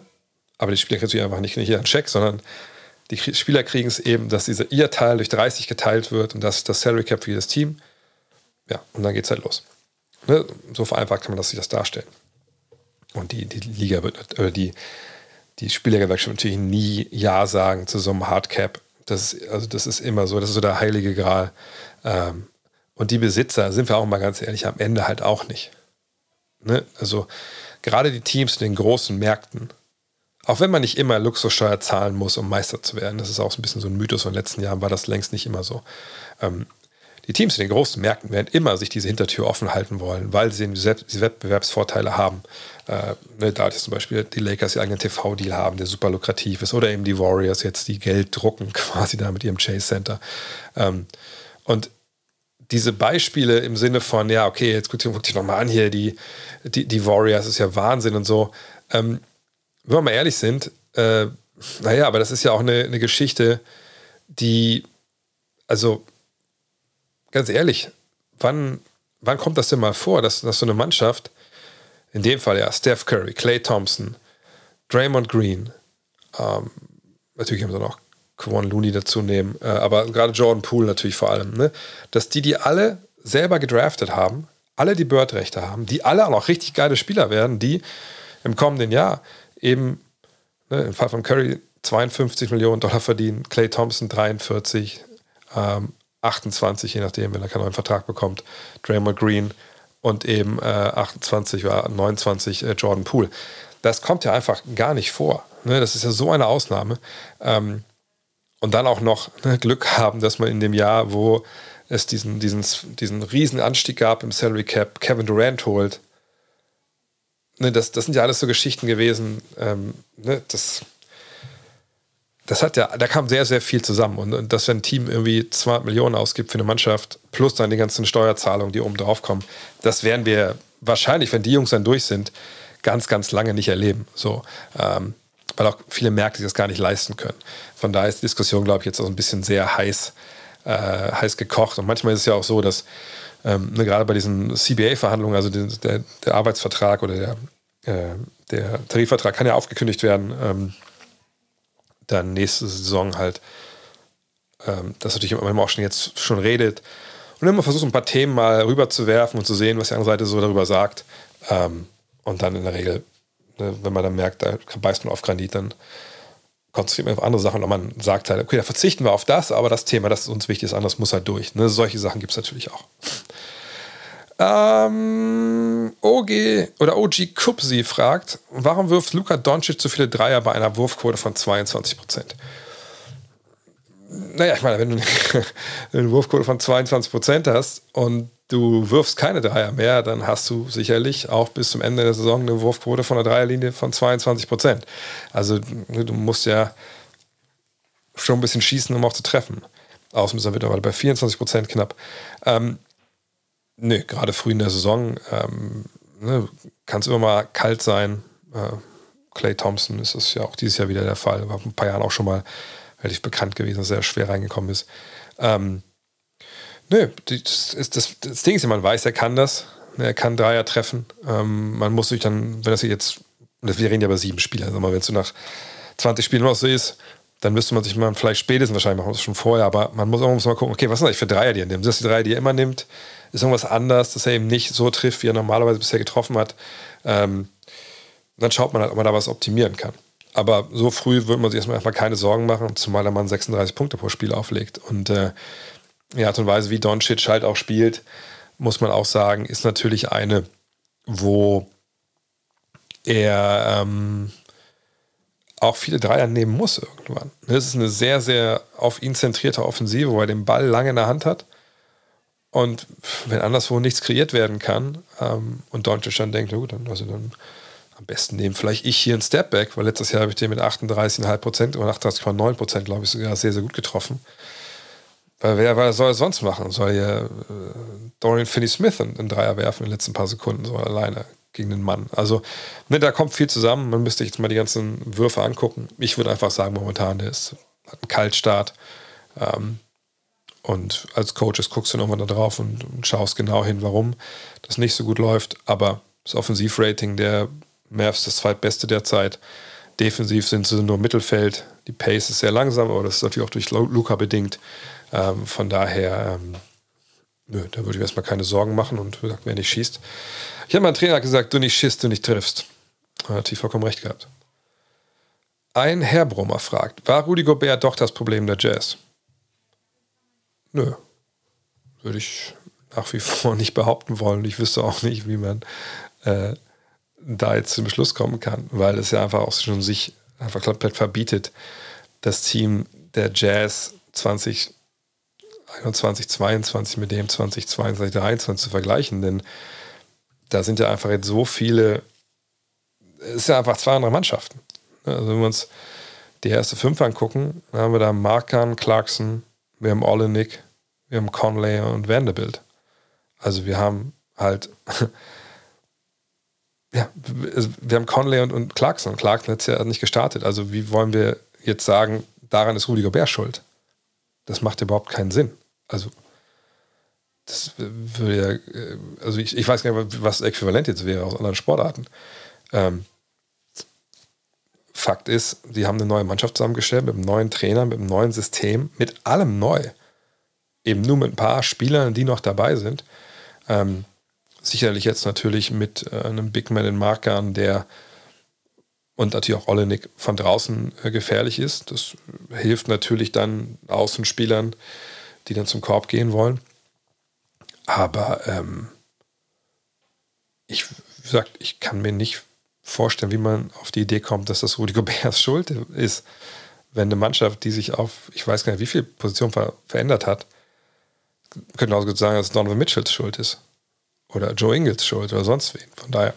Aber die Spieler kriegen natürlich einfach nicht, nicht einen Check, sondern die Spieler kriegen es eben, dass dieser ihr Teil durch 30 geteilt wird und das ist das Salary Cap für jedes Team. Ja, und dann geht es halt los. Ne? So vereinfacht kann man das sich das darstellen. Und die, die Liga wird, oder die, die Spielergewerkschaft natürlich nie Ja sagen zu so einem Hardcap. Das ist, also das ist immer so, das ist so der heilige Gral. Ähm, und die Besitzer, sind wir auch mal ganz ehrlich, am Ende halt auch nicht. Ne? Also gerade die Teams in den großen Märkten, auch wenn man nicht immer Luxussteuer zahlen muss, um Meister zu werden, das ist auch ein bisschen so ein Mythos von den letzten Jahren, war das längst nicht immer so. Ähm, die Teams in den großen Märkten werden immer sich diese Hintertür offen halten wollen, weil sie diese Wettbewerbsvorteile haben. Äh, ne, da ist zum Beispiel die Lakers ihr eigenen TV-Deal haben, der super lukrativ ist, oder eben die Warriors jetzt, die Geld drucken quasi da mit ihrem Chase Center. Ähm, und diese Beispiele im Sinne von, ja, okay, jetzt guck, guck dich nochmal an hier, die, die, die Warriors ist ja Wahnsinn und so. Ähm, wenn wir mal ehrlich sind, äh, naja, aber das ist ja auch eine, eine Geschichte, die, also ganz ehrlich, wann, wann kommt das denn mal vor, dass, dass so eine Mannschaft, in dem Fall ja Steph Curry, Clay Thompson, Draymond Green, ähm, natürlich haben sie noch Kwan Looney dazu nehmen, äh, aber gerade Jordan Poole natürlich vor allem, ne? dass die die alle selber gedraftet haben, alle die Bird-Rechte haben, die alle auch noch richtig geile Spieler werden, die im kommenden Jahr eben ne, im Fall von Curry 52 Millionen Dollar verdienen, Clay Thompson 43, ähm, 28, je nachdem, wenn er keinen neuen Vertrag bekommt, Draymond Green und eben äh, 28 oder 29 äh, Jordan Poole. Das kommt ja einfach gar nicht vor. Ne? Das ist ja so eine Ausnahme. Ähm, und dann auch noch ne, Glück haben, dass man in dem Jahr, wo es diesen, diesen, diesen riesen Anstieg gab im Salary Cap, Kevin Durant holt. Ne, das, das sind ja alles so Geschichten gewesen. Ähm, ne, das, das hat ja, da kam sehr, sehr viel zusammen. Und, und dass wenn ein Team irgendwie 200 Millionen ausgibt für eine Mannschaft, plus dann die ganzen Steuerzahlungen, die oben drauf kommen, das werden wir wahrscheinlich, wenn die Jungs dann durch sind, ganz, ganz lange nicht erleben. So, ähm, weil auch viele Märkte sich das gar nicht leisten können. Von daher ist die Diskussion, glaube ich, jetzt auch ein bisschen sehr heiß, äh, heiß gekocht. Und manchmal ist es ja auch so, dass ähm, ne, gerade bei diesen CBA-Verhandlungen, also der, der, der, Arbeitsvertrag oder der, äh, der Tarifvertrag kann ja aufgekündigt werden, ähm, dann nächste Saison halt, ähm, dass natürlich immer auch schon jetzt schon redet und immer versucht, ein paar Themen mal rüberzuwerfen und zu sehen, was die andere Seite so darüber sagt. Ähm, und dann in der Regel Ne, wenn man dann merkt, da beißt man auf Granit, dann konzentriert man auf andere Sachen und man sagt halt, okay, da verzichten wir auf das, aber das Thema, das uns wichtig, ist anders muss halt durch. Ne? Solche Sachen gibt es natürlich auch. Ähm, OG oder OG Kupsi fragt, warum wirft Luka Doncic so viele Dreier bei einer Wurfquote von 22 Prozent? Naja, ich meine, wenn du eine Wurfquote von 22 Prozent hast und du wirfst keine Dreier mehr, dann hast du sicherlich auch bis zum Ende der Saison eine Wurfquote von der Dreierlinie von 22 Prozent. Also du musst ja schon ein bisschen schießen, um auch zu treffen. Außen ist er mittlerweile bei 24 Prozent knapp. Ähm, nö, gerade früh in der Saison ähm, ne, kann es immer mal kalt sein. Äh, Clay Thompson ist das ja auch dieses Jahr wieder der Fall. War vor ein paar Jahren auch schon mal relativ bekannt gewesen, dass er schwer reingekommen ist. Ähm, nö, das, ist, das, das, Ding ist ja, man weiß, er kann das. Er kann Dreier treffen. Ähm, man muss sich dann, wenn das jetzt, wir reden ja über sieben Spiele, also wenn es nach 20 Spielen noch so ist, dann müsste man sich mal vielleicht spätestens wahrscheinlich machen, das schon vorher, aber man muss auch mal gucken, okay, was sind eigentlich für Dreier, die er nimmt? Sind das die Dreier, die er immer nimmt? Ist irgendwas anders, dass er eben nicht so trifft, wie er normalerweise bisher getroffen hat? Ähm, dann schaut man halt, ob man da was optimieren kann. Aber so früh würde man sich erstmal, erstmal keine Sorgen machen, zumal der Mann 36 Punkte pro Spiel auflegt. Und äh, die Art und Weise, wie Doncic halt auch spielt, muss man auch sagen, ist natürlich eine, wo er ähm, auch viele Dreier nehmen muss irgendwann. Das ist eine sehr, sehr auf ihn zentrierte Offensive, wo er den Ball lange in der Hand hat. Und wenn anderswo nichts kreiert werden kann ähm, und Doncic dann denkt, gut, dann, also dann am besten nehmen vielleicht ich hier einen Stepback, weil letztes Jahr habe ich den mit 38,5 Prozent oder 38,9 Prozent, glaube ich, sogar sehr, sehr gut getroffen. Weil wer, wer soll er sonst machen? Soll ja äh, Dorian Finney-Smith einen Dreier werfen in den letzten paar Sekunden, so alleine gegen den Mann. Also, ne, da kommt viel zusammen. Man müsste jetzt mal die ganzen Würfe angucken. Ich würde einfach sagen, momentan, der ist, hat einen Kaltstart. Ähm, und als Coaches guckst du nochmal da drauf und, und, schaust genau hin, warum das nicht so gut läuft. Aber das Offensivrating der Mavs das zweitbeste derzeit. Defensiv sind sie nur Mittelfeld. Die Pace ist sehr langsam, aber das ist natürlich auch durch Luca bedingt. Ähm, von daher, ähm, nö, da würde ich mir erstmal keine Sorgen machen und gesagt, wer nicht schießt. Ich habe meinem Trainer gesagt, du nicht schießt, du nicht triffst. Hat die vollkommen recht gehabt. Ein Herr Brummer fragt, war Rudi Gobert doch das Problem der Jazz? Nö. Würde ich nach wie vor nicht behaupten wollen. Ich wüsste auch nicht, wie man äh, da jetzt zum Beschluss kommen kann, weil es ja einfach auch schon sich einfach komplett verbietet, das Team der Jazz 2021, 2022 mit dem 2022, 2023 zu vergleichen, denn da sind ja einfach jetzt so viele, es ist ja einfach zwei andere Mannschaften. Also wenn wir uns die erste fünf angucken, dann haben wir da Markan, Clarkson, wir haben Olenek, wir haben Conley und Vanderbilt. Also wir haben halt ja, wir haben Conley und, und Clarkson. Clarkson hat es ja nicht gestartet. Also wie wollen wir jetzt sagen, daran ist Rudi Gobert schuld? Das macht überhaupt keinen Sinn. Also das würde ja, äh, also ich, ich weiß gar nicht, was äquivalent jetzt wäre aus anderen Sportarten. Ähm, Fakt ist, die haben eine neue Mannschaft zusammengestellt mit einem neuen Trainer, mit einem neuen System, mit allem neu. Eben nur mit ein paar Spielern, die noch dabei sind. Ähm, Sicherlich jetzt natürlich mit äh, einem Big Man in Markern, der und natürlich auch Olenek von draußen äh, gefährlich ist. Das hilft natürlich dann Außenspielern, die dann zum Korb gehen wollen. Aber ähm, ich sag, ich kann mir nicht vorstellen, wie man auf die Idee kommt, dass das Rudi Goberts Schuld ist, wenn eine Mannschaft, die sich auf, ich weiß gar nicht, wie viele Positionen ver verändert hat, könnte auch gut sagen, dass Donovan Mitchells Schuld ist oder Joe Ingles schuld oder sonst wen. Von daher,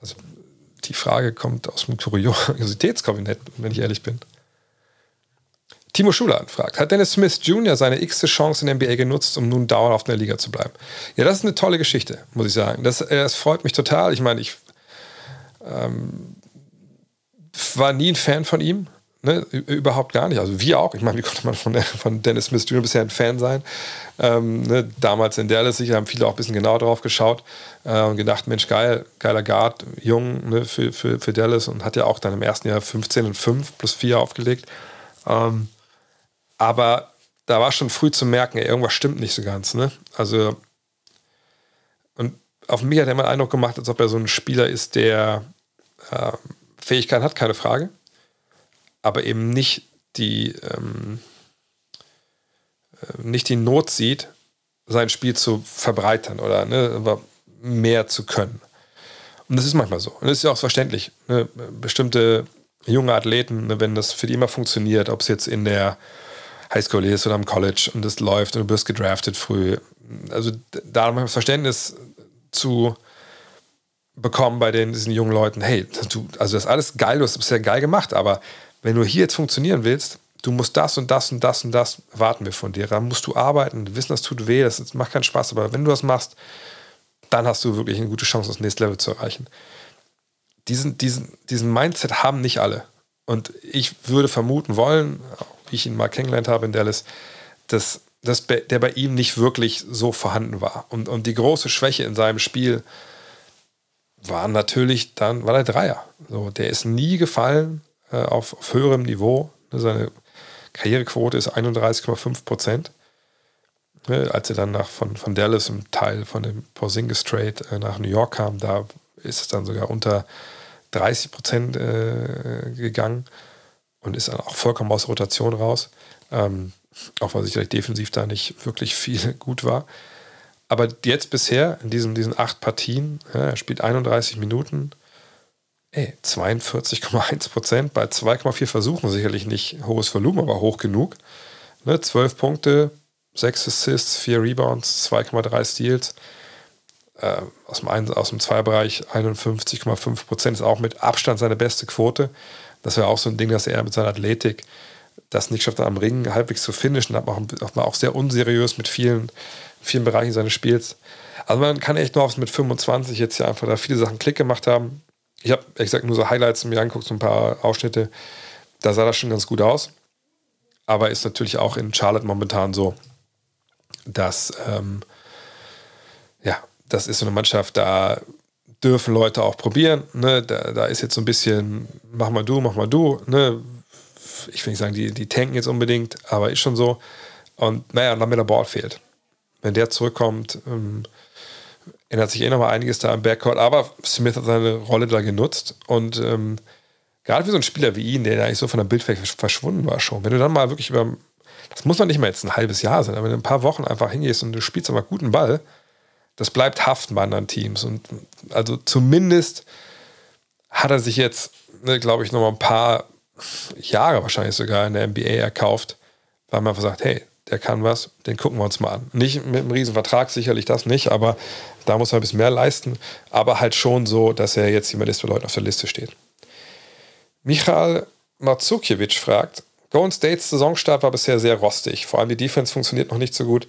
also die Frage kommt aus dem Kuriositätskabinett, wenn ich ehrlich bin. Timo Schuler anfragt, hat Dennis Smith Jr. seine x-te Chance in der NBA genutzt, um nun dauerhaft in der Liga zu bleiben? Ja, das ist eine tolle Geschichte, muss ich sagen. Das, äh, das freut mich total. Ich meine, ich ähm, war nie ein Fan von ihm. Ne, überhaupt gar nicht. Also wir auch. Ich meine, wie konnte man von, von Dennis Smith Jr. bisher ein Fan sein? Ähm, ne, damals in Dallas sicher haben viele auch ein bisschen genauer drauf geschaut äh, und gedacht, Mensch, geil, geiler Guard, jung ne, für, für, für Dallas und hat ja auch dann im ersten Jahr 15 und 5 plus 4 aufgelegt. Ähm, aber da war schon früh zu merken, irgendwas stimmt nicht so ganz. Ne? Also, auf mich hat er den Eindruck gemacht, als ob er so ein Spieler ist, der äh, Fähigkeiten hat, keine Frage aber eben nicht die, ähm, äh, nicht die Not sieht, sein Spiel zu verbreitern oder ne, mehr zu können. Und das ist manchmal so. Und das ist ja auch verständlich. Ne? Bestimmte junge Athleten, ne, wenn das für die immer funktioniert, ob es jetzt in der Highschool ist oder am College und es läuft und du wirst gedraftet früh. Also da manchmal Verständnis zu bekommen bei den, diesen jungen Leuten, hey, du, also das ist alles geil, du hast bisher geil gemacht, aber wenn du hier jetzt funktionieren willst, du musst das und das und das und das warten wir von dir. Da musst du arbeiten, wissen, das tut weh, das macht keinen Spaß, aber wenn du das machst, dann hast du wirklich eine gute Chance, das nächste Level zu erreichen. Diesen, diesen, diesen Mindset haben nicht alle. Und ich würde vermuten wollen, wie ich ihn mal kennengelernt habe in Dallas, dass, dass der bei ihm nicht wirklich so vorhanden war. Und, und die große Schwäche in seinem Spiel war natürlich dann, war der Dreier. So, der ist nie gefallen äh, auf, auf höherem Niveau. Seine Karrierequote ist 31,5 Prozent. Ne, als er dann nach, von, von Dallas im Teil von dem Porzingis Trade äh, nach New York kam, da ist es dann sogar unter 30 Prozent äh, gegangen und ist dann auch vollkommen aus Rotation raus. Ähm, auch weil sicherlich defensiv da nicht wirklich viel gut war. Aber jetzt bisher, in diesen, diesen acht Partien, ja, er spielt 31 Minuten, 42,1 Prozent bei 2,4 Versuchen, sicherlich nicht hohes Volumen, aber hoch genug. Ne, 12 Punkte, 6 Assists, 4 Rebounds, 2,3 Steals. Äh, aus, dem Ein aus dem Zweierbereich 51,5 Prozent ist auch mit Abstand seine beste Quote. Das wäre auch so ein Ding, dass er mit seiner Athletik das nicht schafft, am Ring halbwegs zu finishen. Hat war auch sehr unseriös mit vielen, vielen Bereichen seines Spiels. Also man kann echt nur aufs mit 25 jetzt ja einfach da viele Sachen Klick gemacht haben. Ich habe, ehrlich gesagt, nur so Highlights mir angeguckt, so ein paar Ausschnitte. Da sah das schon ganz gut aus. Aber ist natürlich auch in Charlotte momentan so, dass, ähm, ja, das ist so eine Mannschaft, da dürfen Leute auch probieren. Ne? Da, da ist jetzt so ein bisschen, mach mal du, mach mal du. Ne? Ich will nicht sagen, die, die tanken jetzt unbedingt, aber ist schon so. Und naja, der Ball fehlt. Wenn der zurückkommt, ähm, ändert sich eh nochmal einiges da im Backcourt. Aber Smith hat seine Rolle da genutzt. Und ähm, gerade für so einen Spieler wie ihn, der eigentlich so von der Bildfläche verschwunden war schon, wenn du dann mal wirklich über, das muss man nicht mal jetzt ein halbes Jahr sein, aber wenn du ein paar Wochen einfach hingehst und du spielst aber guten Ball, das bleibt haften bei anderen Teams. Und also zumindest hat er sich jetzt, ne, glaube ich, noch mal ein paar Jahre wahrscheinlich sogar in der NBA erkauft, weil man einfach sagt, hey, der kann was, den gucken wir uns mal an. Nicht mit einem riesen Vertrag, sicherlich das nicht, aber da muss man ein bisschen mehr leisten. Aber halt schon so, dass er jetzt jemand ist, der Leute auf der Liste steht. Michael Marzukiewicz fragt, Golden States Saisonstart war bisher sehr rostig. Vor allem die Defense funktioniert noch nicht so gut.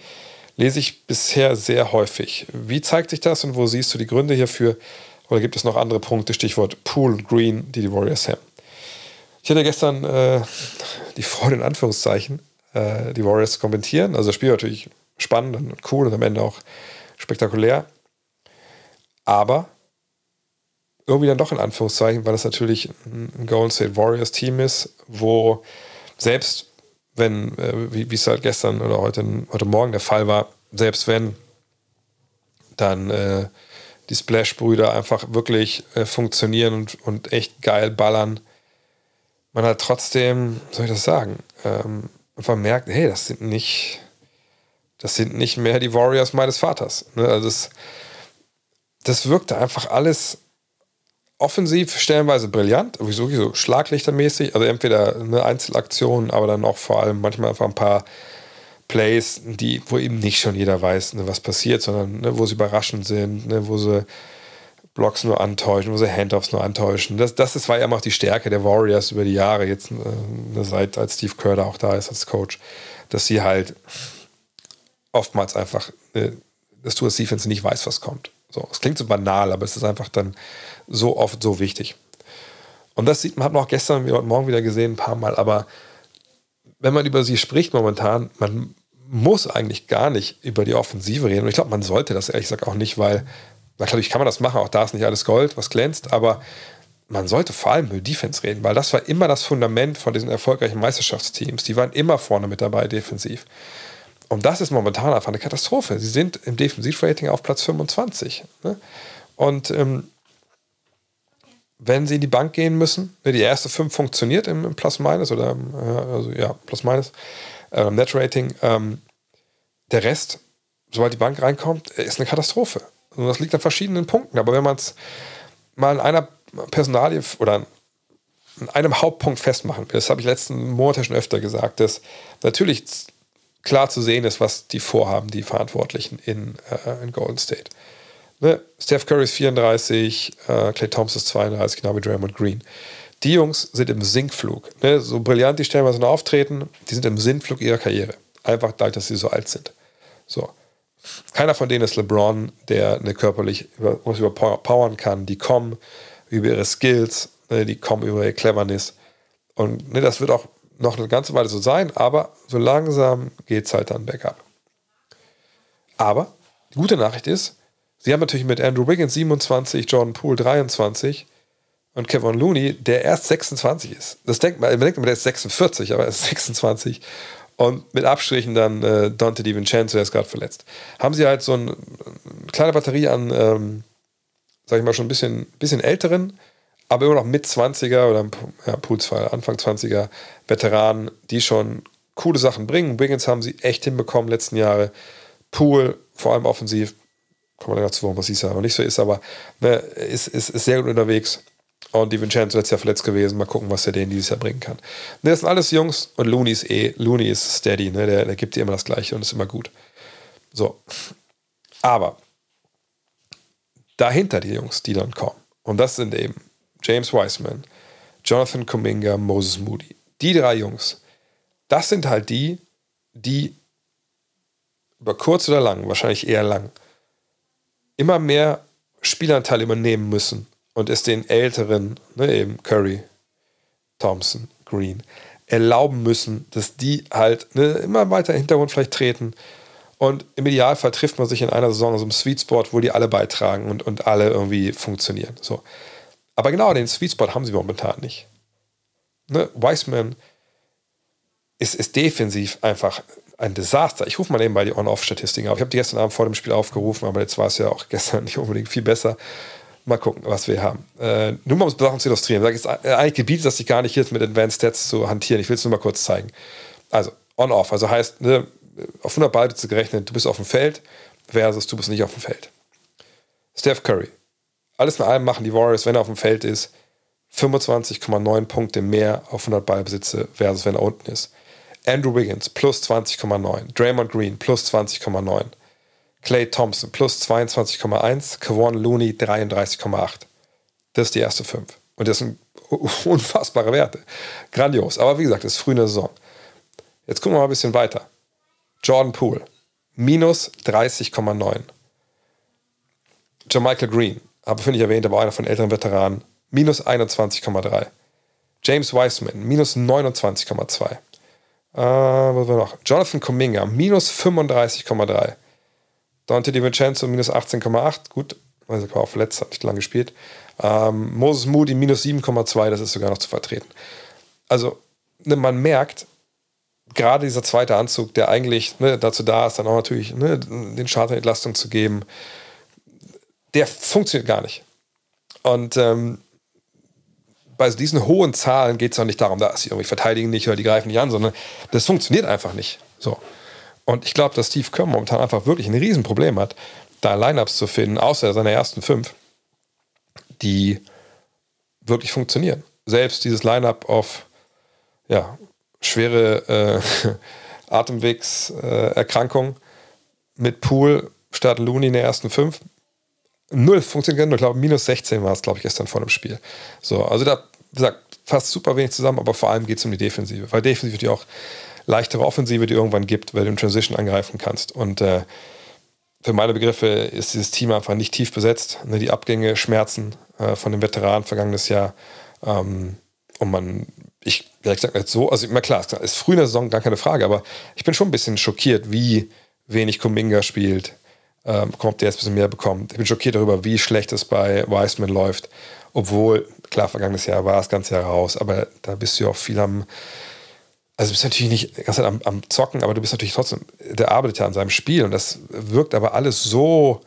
Lese ich bisher sehr häufig. Wie zeigt sich das und wo siehst du die Gründe hierfür? Oder gibt es noch andere Punkte, Stichwort Pool Green, die die Warriors haben? Ich hatte gestern äh, die Freude, in Anführungszeichen, äh, die Warriors zu kommentieren. Also das Spiel war natürlich spannend und cool und am Ende auch spektakulär. Aber irgendwie dann doch in Anführungszeichen, weil es natürlich ein Golden State Warriors Team ist, wo selbst wenn, äh, wie es halt gestern oder heute, heute Morgen der Fall war, selbst wenn dann äh, die Splash-Brüder einfach wirklich äh, funktionieren und, und echt geil ballern, man hat trotzdem, soll ich das sagen, ähm, einfach merkt, hey, das sind nicht, das sind nicht mehr die Warriors meines Vaters. Ne? Also das, das wirkte einfach alles offensiv stellenweise brillant, sowieso so schlaglichtermäßig, also entweder eine Einzelaktion, aber dann auch vor allem manchmal einfach ein paar Plays, die, wo eben nicht schon jeder weiß, ne, was passiert, sondern ne, wo sie überraschend sind, ne, wo sie Blocks nur antäuschen, wo sie Handoffs nur antäuschen. Das, das ist, war ja immer auch die Stärke der Warriors über die Jahre, jetzt äh, ne, seit als Steve Kerr da auch da ist als Coach, dass sie halt oftmals einfach, äh, dass du als Defense nicht weißt, was kommt. So, es klingt so banal, aber es ist einfach dann so oft so wichtig. Und das sieht man, hat man auch gestern heute Morgen wieder gesehen, ein paar Mal, aber wenn man über sie spricht momentan, man muss eigentlich gar nicht über die Offensive reden. Und ich glaube, man sollte das ehrlich gesagt auch nicht, weil natürlich kann man das machen, auch da ist nicht alles Gold, was glänzt, aber man sollte vor allem über Defense reden, weil das war immer das Fundament von diesen erfolgreichen Meisterschaftsteams. Die waren immer vorne mit dabei defensiv. Und das ist momentan einfach eine Katastrophe. Sie sind im Defensivrating auf Platz 25. Ne? Und ähm, wenn sie in die Bank gehen müssen, ne, die erste 5 funktioniert im, Plus-Minus oder äh, also ja, Plus-Minus, äh, Net-Rating, ähm, der Rest sobald die Bank reinkommt, ist eine Katastrophe. Und das liegt an verschiedenen Punkten. Aber wenn man es mal in einer Personalie oder in einem Hauptpunkt festmachen will, das habe ich letzten Monate schon öfter gesagt, dass natürlich klar zu sehen ist, was die vorhaben, die Verantwortlichen in, äh, in Golden State. Ne? Steph Curry ist 34, äh, Clay Thompson ist 32, genau wie Draymond Green. Die Jungs sind im Sinkflug. Ne? So brillant die stellenweise noch auftreten, die sind im Sinkflug ihrer Karriere. Einfach dadurch, dass sie so alt sind. So. Keiner von denen ist LeBron, der eine körperlich über, was überpowern kann. Die kommen über ihre Skills, ne? die kommen über ihre Cleverness. Und ne, das wird auch noch eine ganze Weile so sein, aber so langsam geht es halt dann bergab. Aber die gute Nachricht ist, sie haben natürlich mit Andrew Wiggins 27, Jordan Poole 23 und Kevin Looney, der erst 26 ist. Das denkt man, man denkt immer, der ist 46, aber er ist 26. Und mit Abstrichen dann äh, Dante DiVincenzo, der ist gerade verletzt. Haben sie halt so ein, eine kleine Batterie an, ähm, sag ich mal, schon ein bisschen, bisschen älteren, aber immer noch mit 20er oder ja, Pools Fall, Anfang 20er Veteranen, die schon coole Sachen bringen. Wiggins haben sie echt hinbekommen letzten Jahre. Pool, vor allem offensiv, kommen wir dazu, warum was dies aber nicht so ist, aber ne, ist, ist, ist sehr gut unterwegs. Und die Vincenzo letztes Jahr verletzt gewesen. Mal gucken, was er denen dieses Jahr bringen kann. Ne, das sind alles Jungs und Looney ist eh, Looney ist steady, ne? der, der gibt dir immer das Gleiche und ist immer gut. So. Aber dahinter die Jungs, die dann kommen. Und das sind eben James Wiseman, Jonathan Kuminga, Moses Moody. Die drei Jungs. Das sind halt die, die über kurz oder lang, wahrscheinlich eher lang, immer mehr Spielanteil übernehmen müssen und es den Älteren, ne, eben Curry, Thompson, Green, erlauben müssen, dass die halt ne, immer weiter im Hintergrund vielleicht treten. Und im Idealfall trifft man sich in einer Saison so einem Sweet Spot, wo die alle beitragen und, und alle irgendwie funktionieren. So. Aber genau den Sweet Spot haben sie momentan nicht. Ne? Wiseman ist, ist defensiv einfach ein Desaster. Ich rufe mal eben bei die On-Off-Statistiken auf. Ich habe die gestern Abend vor dem Spiel aufgerufen, aber jetzt war es ja auch gestern nicht unbedingt viel besser. Mal gucken, was wir haben. Äh, nur mal um Sachen zu illustrieren. Sage jetzt eigentlich Gebiet, das ich gar nicht jetzt mit Advanced Stats zu hantieren. Ich will es nur mal kurz zeigen. Also, On-Off, also heißt, ne, auf 100 Ballplätze gerechnet, du bist auf dem Feld versus du bist nicht auf dem Feld. Steph Curry. Alles in allem machen die Warriors, wenn er auf dem Feld ist, 25,9 Punkte mehr auf 100 Ballbesitze versus wenn er unten ist. Andrew Wiggins plus 20,9. Draymond Green plus 20,9. Clay Thompson plus 22,1. Kevon Looney 33,8. Das ist die erste fünf. Und das sind unfassbare Werte. Grandios. Aber wie gesagt, es ist früh in der Saison. Jetzt gucken wir mal ein bisschen weiter. Jordan Poole minus 30,9. Jermichael Green, habe ich nicht erwähnt, aber einer von älteren Veteranen, minus 21,3. James Wiseman, minus 29,2. Äh, was war noch? Jonathan Kuminga, minus 35,3. Dante DiVincenzo, minus 18,8. Gut, weil er war auch verletzt, hat nicht lange gespielt. Ähm, Moses Moody, minus 7,2. Das ist sogar noch zu vertreten. Also, ne, man merkt, gerade dieser zweite Anzug, der eigentlich ne, dazu da ist, dann auch natürlich ne, den Charter Entlastung zu geben, der funktioniert gar nicht. Und ähm, bei diesen hohen Zahlen geht es auch nicht darum, dass sie irgendwie verteidigen nicht oder die greifen nicht an, sondern das funktioniert einfach nicht. So. Und ich glaube, dass Steve Kerr momentan einfach wirklich ein Riesenproblem hat, da Lineups zu finden, außer seine ersten fünf, die wirklich funktionieren. Selbst dieses Lineup auf ja, schwere äh, Atemwegserkrankung mit Pool statt Looney in der ersten fünf null funktioniert nur, glaube minus 16 war es, glaube ich, gestern vor dem Spiel. So, also da, wie fast super wenig zusammen, aber vor allem geht es um die Defensive, weil Defensive die auch leichtere Offensive, die irgendwann gibt, weil du in Transition angreifen kannst. Und äh, für meine Begriffe ist dieses Team einfach nicht tief besetzt. Ne, die Abgänge schmerzen äh, von den Veteranen vergangenes Jahr. Ähm, und man, ich, ja, ich sag jetzt so, also immer klar, es ist früh in der Saison, gar keine Frage, aber ich bin schon ein bisschen schockiert, wie wenig Kuminga spielt, ähm, kommt der jetzt ein bisschen mehr bekommt. Ich bin schockiert darüber, wie schlecht es bei Wiseman läuft. Obwohl, klar, vergangenes Jahr war das ganze Jahr raus, aber da bist du ja auch viel am. Also du bist natürlich nicht die am, am Zocken, aber du bist natürlich trotzdem, der arbeitet ja an seinem Spiel und das wirkt aber alles so.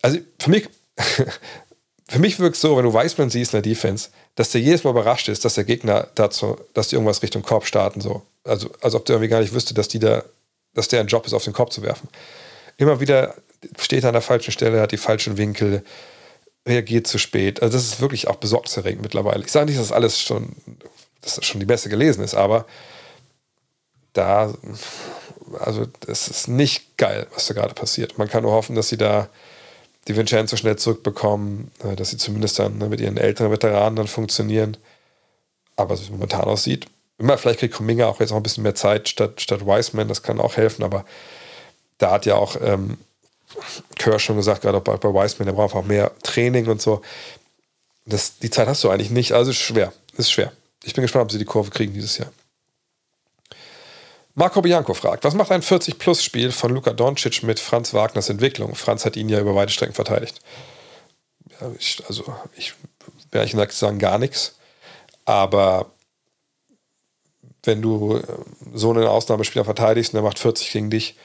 Also für mich, für mich wirkt es so, wenn du Weißmann siehst in der Defense, dass der jedes Mal überrascht ist, dass der Gegner dazu, dass die irgendwas Richtung Korb starten, so. Also, als ob der irgendwie gar nicht wüsste, dass die da dass der ein Job ist, auf den Korb zu werfen. Immer wieder steht er an der falschen Stelle, hat die falschen Winkel, reagiert zu spät. Also das ist wirklich auch besorgniserregend mittlerweile. Ich sage nicht, dass das alles schon, dass das schon die Beste gelesen ist, aber da, also es ist nicht geil, was da gerade passiert. Man kann nur hoffen, dass sie da die Vincenzo schnell zurückbekommen, äh, dass sie zumindest dann ne, mit ihren älteren Veteranen dann funktionieren. Aber so wie es momentan aussieht, immer vielleicht kriegt Kuminga auch jetzt auch ein bisschen mehr Zeit statt, statt Wiseman, das kann auch helfen, aber da hat ja auch ähm, Kerr schon gesagt, gerade bei, bei Wiseman, der braucht auch mehr Training und so. Das, die Zeit hast du eigentlich nicht, also ist schwer. Ist schwer. Ich bin gespannt, ob sie die Kurve kriegen dieses Jahr. Marco Bianco fragt, was macht ein 40-Plus-Spiel von Luka Doncic mit Franz Wagners Entwicklung? Franz hat ihn ja über weite Strecken verteidigt. Ja, ich, also, ich werde ich gesagt sagen, gar nichts. Aber wenn du äh, so einen Ausnahmespieler verteidigst und der macht 40 gegen dich,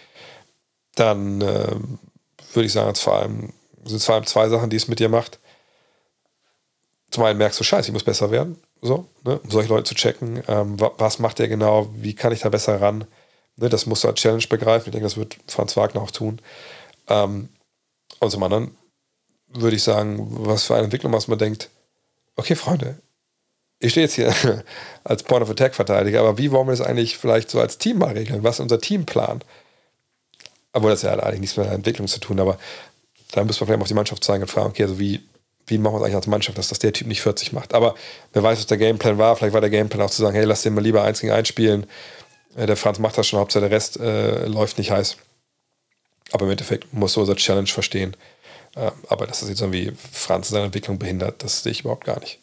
dann äh, würde ich sagen, vor allem, sind vor allem zwei Sachen, die es mit dir macht. Zum einen merkst du, scheiße, ich muss besser werden so, ne, um solche Leute zu checken. Ähm, was macht der genau? Wie kann ich da besser ran? Ne, das musst du als Challenge begreifen. Ich denke, das wird Franz Wagner auch tun. Ähm, und zum anderen würde ich sagen, was für eine Entwicklung, was man denkt, okay, Freunde, ich stehe jetzt hier als Point of Attack Verteidiger, aber wie wollen wir das eigentlich vielleicht so als Team mal regeln? Was ist unser Teamplan? Obwohl das ja eigentlich nichts mit der Entwicklung zu tun, aber da müssen wir vielleicht mal auf die Mannschaft zeigen und fragen, okay, also wie, wie machen wir es eigentlich als Mannschaft, dass das der Typ nicht 40 macht. Aber wer weiß, was der Gameplan war. Vielleicht war der Gameplan auch zu sagen, hey, lass den mal lieber 1 gegen 1 spielen. Äh, der Franz macht das schon, Hauptsache der Rest äh, läuft nicht heiß. Aber im Endeffekt muss so unser Challenge verstehen. Äh, aber dass das jetzt irgendwie Franz in seiner Entwicklung behindert, das sehe ich überhaupt gar nicht.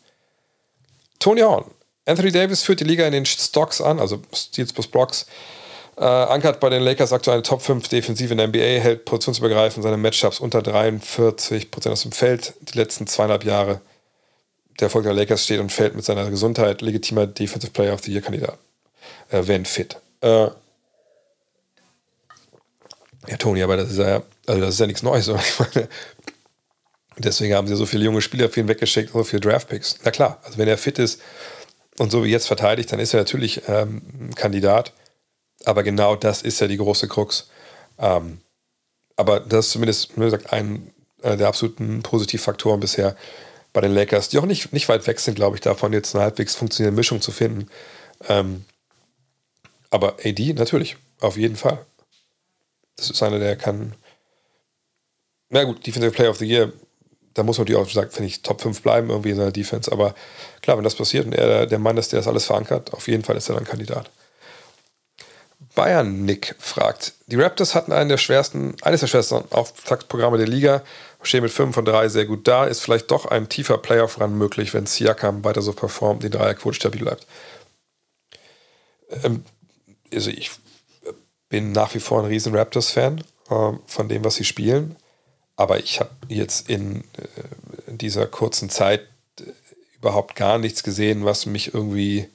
Tony Horn. Anthony Davis führt die Liga in den Stocks an, also Steals plus Blocks. Äh, ankert bei den Lakers aktuell eine Top 5 Defensive in der NBA, hält positionsübergreifend seine Matchups unter 43% aus dem Feld die letzten zweieinhalb Jahre. Der Erfolg der Lakers steht und fällt mit seiner Gesundheit legitimer Defensive Player of the Year Kandidat. Äh, wenn fit. Äh, ja, Toni, aber das ist ja, also das ist ja nichts Neues. Meine, deswegen haben sie so viele junge Spieler für ihn weggeschickt, so viele Draftpicks. Na klar, also wenn er fit ist und so wie jetzt verteidigt, dann ist er natürlich ähm, Kandidat. Aber genau das ist ja die große Krux. Ähm, aber das ist zumindest, wie gesagt, ein äh, der absoluten Positivfaktoren bisher bei den Lakers, die auch nicht, nicht weit weg sind, glaube ich, davon jetzt eine halbwegs funktionierende Mischung zu finden. Ähm, aber AD natürlich, auf jeden Fall. Das ist einer, der kann. Na gut, Defensive Player of the Year, da muss man natürlich auch sagen, finde ich, Top 5 bleiben irgendwie in seiner Defense. Aber klar, wenn das passiert und er der Mann ist, der das alles verankert, auf jeden Fall ist er dann Kandidat. Bayern Nick fragt, die Raptors hatten einen der schwersten, eines der schwersten Auftaktprogramme der Liga, stehen mit 5 von 3 sehr gut da, ist vielleicht doch ein tiefer Playoff-Run möglich, wenn Siakam weiter so performt, die Dreierquote stabil bleibt. Ähm, also ich bin nach wie vor ein riesen Raptors-Fan äh, von dem, was sie spielen, aber ich habe jetzt in, äh, in, dieser kurzen Zeit äh, überhaupt gar nichts gesehen, was mich irgendwie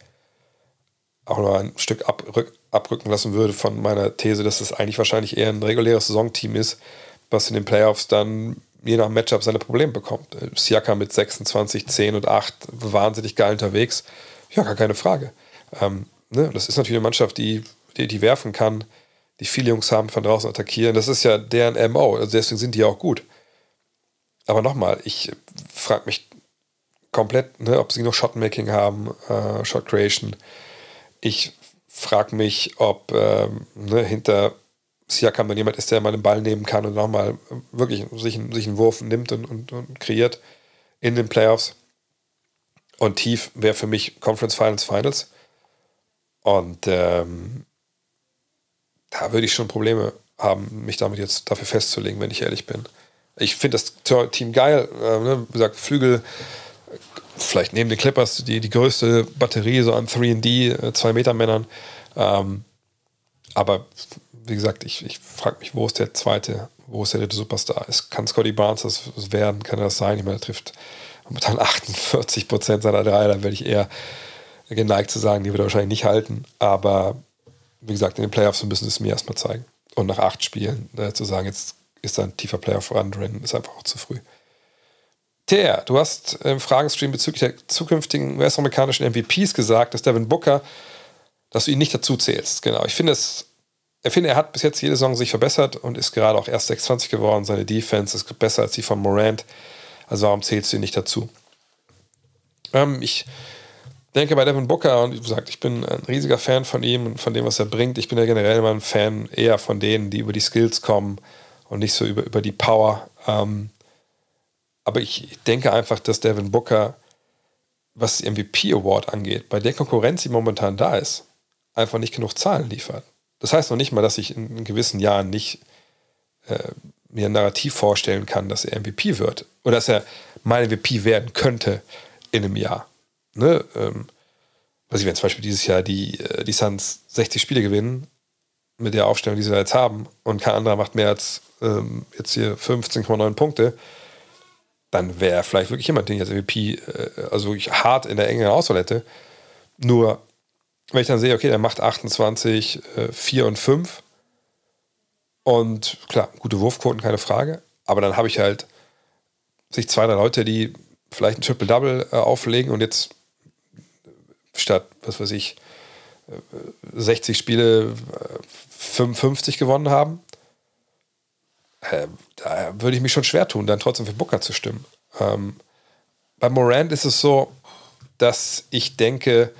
auch noch ein Stück abrück, abrücken lassen würde von meiner These, dass es eigentlich wahrscheinlich eher ein reguläres Saisonteam ist, was in den Playoffs dann je nach Matchup seine Probleme bekommt. Siaka mit 26, 10 und 8 wahnsinnig geil unterwegs. Ja, gar keine Frage. Ähm, ne? Das ist natürlich eine Mannschaft, die, die, die werfen kann, die viele Jungs haben, von draußen attackieren. Das ist ja deren MO, also deswegen sind die ja auch gut. Aber nochmal, ich frage mich komplett, ne, ob sie noch Shotmaking haben, äh, Shot Creation. Ich frage mich, ob ähm, ne, hinter Siakam dann jemand ist, der mal den Ball nehmen kann und nochmal wirklich sich, sich einen Wurf nimmt und, und, und kreiert in den Playoffs. Und tief wäre für mich Conference Finals Finals. Und ähm, da würde ich schon Probleme haben, mich damit jetzt dafür festzulegen, wenn ich ehrlich bin. Ich finde das Team geil. Äh, ne? Wie gesagt, Flügel vielleicht neben den Clippers die, die größte Batterie so an 3D, 2 äh, Meter Männern. Ähm, aber wie gesagt, ich, ich frage mich, wo ist der zweite, wo ist der dritte Superstar? Es kann Scotty Barnes das werden, kann das sein? Ich meine, er trifft momentan 48 Prozent seiner Dreier, da werde ich eher geneigt zu sagen, die wird er wahrscheinlich nicht halten. Aber wie gesagt, in den Playoffs müssen es mir erstmal zeigen. Und nach acht Spielen äh, zu sagen, jetzt ist da ein tiefer Playoff-Run drin, ist einfach auch zu früh. Thea, du hast im Fragenstream bezüglich der zukünftigen US-amerikanischen MVPs gesagt, dass Devin Booker, dass du ihn nicht dazu zählst. Genau. Ich finde es ich finde, er hat bis jetzt jede Saison sich verbessert und ist gerade auch erst 26 geworden. Seine Defense ist besser als die von Morant. Also warum zählst du ihn nicht dazu? Ähm, ich denke bei Devin Booker, und wie gesagt, ich bin ein riesiger Fan von ihm und von dem, was er bringt. Ich bin ja generell immer ein Fan eher von denen, die über die Skills kommen und nicht so über, über die Power. Ähm, aber ich denke einfach, dass Devin Booker, was die MVP Award angeht, bei der Konkurrenz, die momentan da ist, einfach nicht genug Zahlen liefert. Das heißt noch nicht mal, dass ich in, gewissen Jahren nicht äh, mir ein Narrativ vorstellen kann, dass er MVP wird oder dass er mein MVP werden könnte in einem Jahr. Ne? Ähm, ich, wenn zum Beispiel dieses Jahr die, äh, die Suns 60 Spiele gewinnen, mit der Aufstellung, die sie da jetzt haben, und kein anderer macht mehr als ähm, jetzt hier 15,9 Punkte, dann wäre vielleicht wirklich jemand, den ich als MVP, äh, also ich hart in der engen Auswahl hätte. Nur, wenn ich dann sehe, okay, der macht 28, äh, 4 und 5, und klar, gute Wurfquoten, keine Frage, aber dann habe ich halt sich zwei, drei Leute, die vielleicht ein Triple-Double äh, auflegen und jetzt statt, was weiß ich, 60 äh, Spiele 55 äh, gewonnen haben, äh, da würde ich mich schon schwer tun, dann trotzdem für Booker zu stimmen. Ähm, bei Morant ist es so, dass ich denke,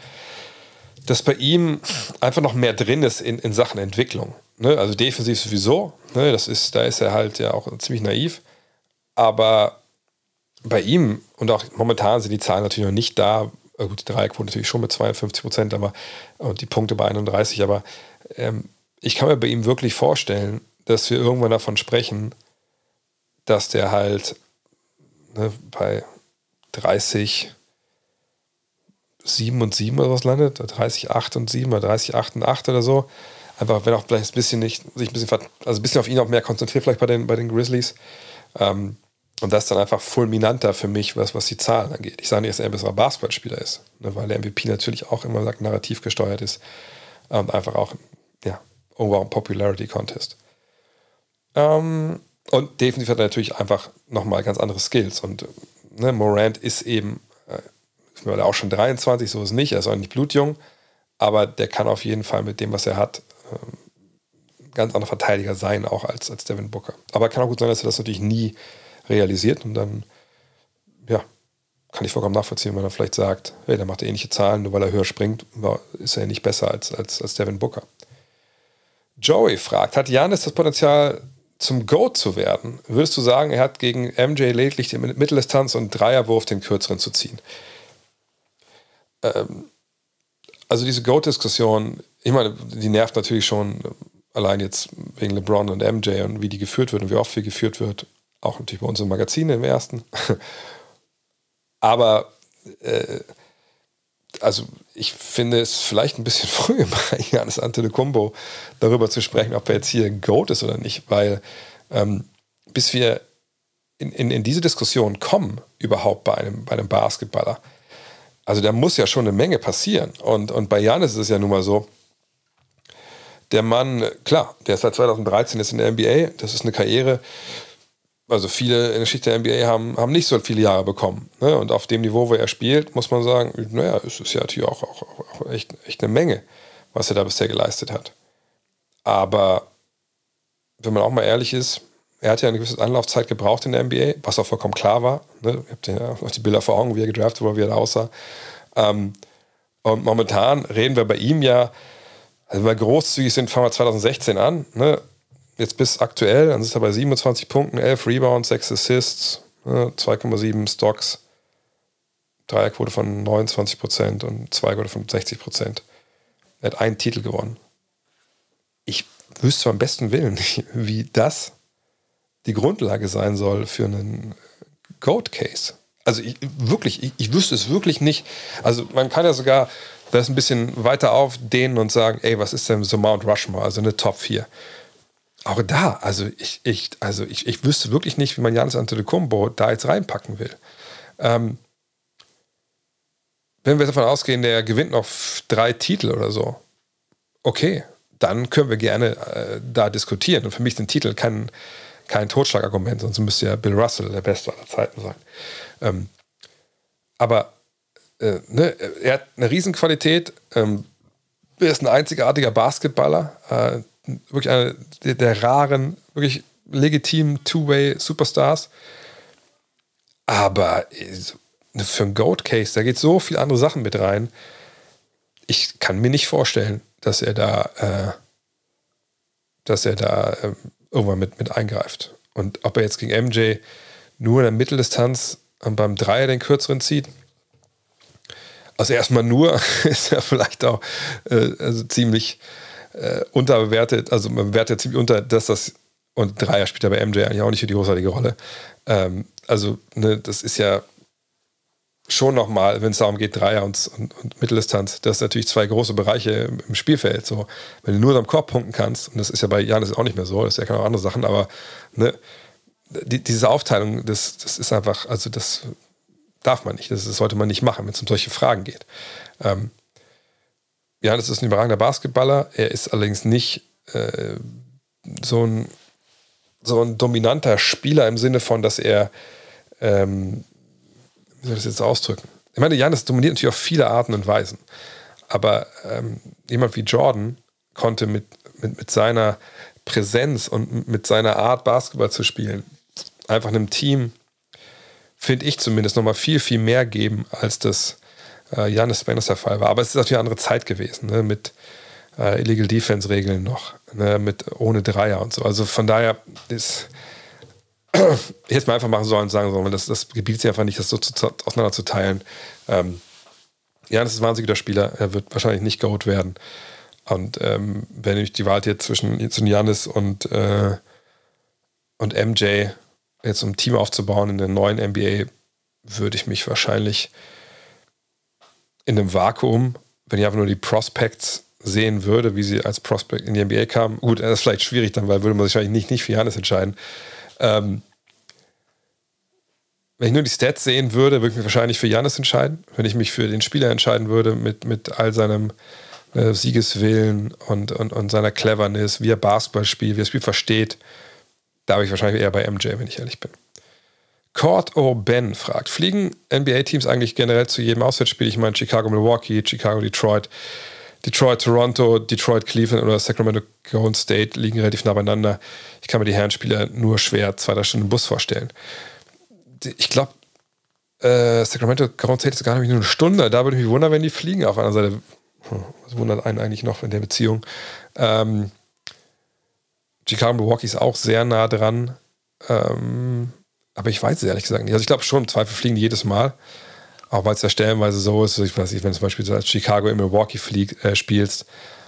dass bei ihm einfach noch mehr drin ist in, in Sachen Entwicklung. Ne? Also defensiv sowieso, ne? das ist, da ist er halt ja auch ziemlich naiv. Aber bei ihm, und auch momentan sind die Zahlen natürlich noch nicht da, äh, gut, die Dreierquote natürlich schon mit 52 Prozent, aber und die Punkte bei 31, aber ähm, ich kann mir bei ihm wirklich vorstellen, dass wir irgendwann davon sprechen, dass der halt ne, bei 30, 7 und 7 oder was landet, 30, 8 und 7 oder 30, 8 und 8 oder so. Einfach, wenn auch vielleicht ein bisschen nicht, sich ein bisschen, also ein bisschen auf ihn auch mehr konzentriert, vielleicht bei den, bei den Grizzlies. Ähm, und das ist dann einfach fulminanter für mich, was, was die Zahlen angeht. Ich sage nicht, dass er ein besserer Basketballspieler ist, ne, weil der MVP natürlich auch immer sagt, narrativ gesteuert ist und einfach auch, ja, ein Popularity Contest. Ähm, und definitiv hat er natürlich einfach nochmal ganz andere Skills. Und ne, Morant ist eben, äh, ist auch schon 23, so ist es nicht, er ist auch nicht blutjung, aber der kann auf jeden Fall mit dem, was er hat, ähm, ganz anderer Verteidiger sein, auch als, als Devin Booker. Aber kann auch gut sein, dass er das natürlich nie realisiert und dann, ja, kann ich vollkommen nachvollziehen, wenn er vielleicht sagt, hey, der macht ähnliche Zahlen, nur weil er höher springt, ist er nicht besser als, als, als Devin Booker. Joey fragt, hat Janis das Potenzial zum GOAT zu werden? Würdest du sagen, er hat gegen MJ lediglich die Mitteldistanz und Dreierwurf den kürzeren zu ziehen? Ähm, also diese GOAT-Diskussion, ich meine, die nervt natürlich schon allein jetzt wegen LeBron und MJ und wie die geführt wird und wie oft sie geführt wird. Auch natürlich bei uns im Magazin im ersten. Aber äh, also ich finde es vielleicht ein bisschen früh bei Janis Antetokounmpo darüber zu sprechen, ob er jetzt hier Goat ist oder nicht, weil ähm, bis wir in, in, in, diese Diskussion kommen, überhaupt bei einem, bei einem Basketballer, also da muss ja schon eine Menge passieren. Und, und bei Janis ist es ja nun mal so, der Mann, klar, der ist seit 2013 ist in der NBA, das ist eine Karriere, also viele in der Geschichte der NBA haben, haben nicht so viele Jahre bekommen. Ne? Und auf dem Niveau, wo er spielt, muss man sagen, naja, es ist ja natürlich auch, auch, auch echt, echt eine Menge, was er da bisher geleistet hat. Aber wenn man auch mal ehrlich ist, er hat ja eine gewisse Anlaufzeit gebraucht in der NBA, was auch vollkommen klar war. Ne? Ihr habt ja auch die Bilder vor Augen, wie er gedraftet wurde, wie er da aussah. Ähm, und momentan reden wir bei ihm ja, also wenn wir großzügig sind, fangen wir 2016 an. Ne? Jetzt bis aktuell, dann ist er bei 27 Punkten, 11 Rebounds, 6 Assists, 2,7 ne, Stocks, Dreierquote von 29 Prozent und Zweiquote von 60 Prozent. Er hat einen Titel gewonnen. Ich wüsste am besten Willen wie das die Grundlage sein soll für einen Code Case. Also ich, wirklich, ich, ich wüsste es wirklich nicht. Also man kann ja sogar das ein bisschen weiter aufdehnen und sagen, ey, was ist denn so Mount Rushmore, also eine Top 4 auch da, also ich, ich, also ich, ich wüsste wirklich nicht, wie man Janis Antetokounmpo da jetzt reinpacken will. Ähm, wenn wir davon ausgehen, der gewinnt noch drei Titel oder so, okay, dann können wir gerne äh, da diskutieren. Und für mich sind Titel kein, kein Totschlagargument, sonst müsste ja Bill Russell der Beste aller Zeiten sein. Ähm, aber äh, ne, er hat eine Riesenqualität. Ähm, er ist ein einzigartiger Basketballer. Äh, wirklich einer der, der raren, wirklich legitimen Two-Way-Superstars. Aber äh, für einen Goat-Case, da geht so viel andere Sachen mit rein. Ich kann mir nicht vorstellen, dass er da, äh, dass er da äh, irgendwann mit, mit eingreift. Und ob er jetzt gegen MJ nur in der Mitteldistanz und beim Dreier den kürzeren zieht, also erstmal nur ist ja vielleicht auch äh, also ziemlich äh, unterbewertet, also man bewertet ziemlich unter, dass das, und Dreier spielt ja bei MJ eigentlich auch nicht für die großartige Rolle. Ähm, also, ne, das ist ja schon nochmal, wenn es darum geht, Dreier und, und, und, Mitteldistanz, das sind natürlich zwei große Bereiche im Spielfeld. So, wenn du nur am Korb punkten kannst, und das ist ja bei Janis auch nicht mehr so, das ist ja keine andere Sachen, aber ne, die, diese Aufteilung, das, das ist einfach, also das darf man nicht, das, das sollte man nicht machen, wenn es um solche Fragen geht. Ähm, Janis ist ein überragender Basketballer, er ist allerdings nicht äh, so, ein, so ein dominanter Spieler im Sinne von, dass er ähm, wie soll ich das jetzt ausdrücken? Ich meine, Janis dominiert natürlich auf viele Arten und Weisen. Aber ähm, jemand wie Jordan konnte mit, mit, mit seiner Präsenz und mit seiner Art, Basketball zu spielen, einfach einem Team, finde ich zumindest, nochmal viel, viel mehr geben, als das äh, Janis Spanos der Fall war. Aber es ist natürlich eine andere Zeit gewesen, ne? mit äh, Illegal Defense-Regeln noch, ne? mit ohne Dreier und so. Also von daher ist hätte mal einfach machen sollen und sagen sollen, das, das Gebiet sich einfach nicht, das so zu, auseinander zu teilen. Ähm, ja, das ist ein wahnsinnig guter Spieler. Er wird wahrscheinlich nicht Goat werden. Und ähm, wenn ich die Wahl jetzt zwischen, zwischen Janis und, äh, und MJ jetzt um ein Team aufzubauen in der neuen NBA, würde ich mich wahrscheinlich in einem Vakuum, wenn ich einfach nur die Prospects sehen würde, wie sie als Prospect in die NBA kamen. Gut, das ist vielleicht schwierig dann, weil würde man sich wahrscheinlich nicht, nicht für Janis entscheiden. Ähm, wenn ich nur die Stats sehen würde, würde ich mich wahrscheinlich für Janis entscheiden. Wenn ich mich für den Spieler entscheiden würde, mit, mit all seinem äh, Siegeswillen und, und, und seiner Cleverness, wie er Basketball spielt, wie er das Spiel versteht, da habe ich wahrscheinlich eher bei MJ, wenn ich ehrlich bin. Court O. Ben fragt: Fliegen NBA-Teams eigentlich generell zu jedem Auswärtsspiel? Ich meine, Chicago, Milwaukee, Chicago, Detroit, Detroit, Toronto, Detroit, Cleveland oder Sacramento, Golden State liegen relativ nah beieinander. Ich kann mir die Herrenspieler nur schwer zwei, drei Stunden im Bus vorstellen ich glaube, äh, Sacramento Golden State ist gar nicht nur eine Stunde. Da würde ich mich wundern, wenn die fliegen. Auf einer Seite, hm, was wundert einen eigentlich noch in der Beziehung? Ähm, Chicago Milwaukee ist auch sehr nah dran. Ähm, aber ich weiß es ehrlich gesagt nicht. Also ich glaube schon, Zweifel fliegen die jedes Mal. Auch weil es ja stellenweise so ist, ich weiß nicht, wenn du zum Beispiel als Chicago in Milwaukee flieg, äh, spielst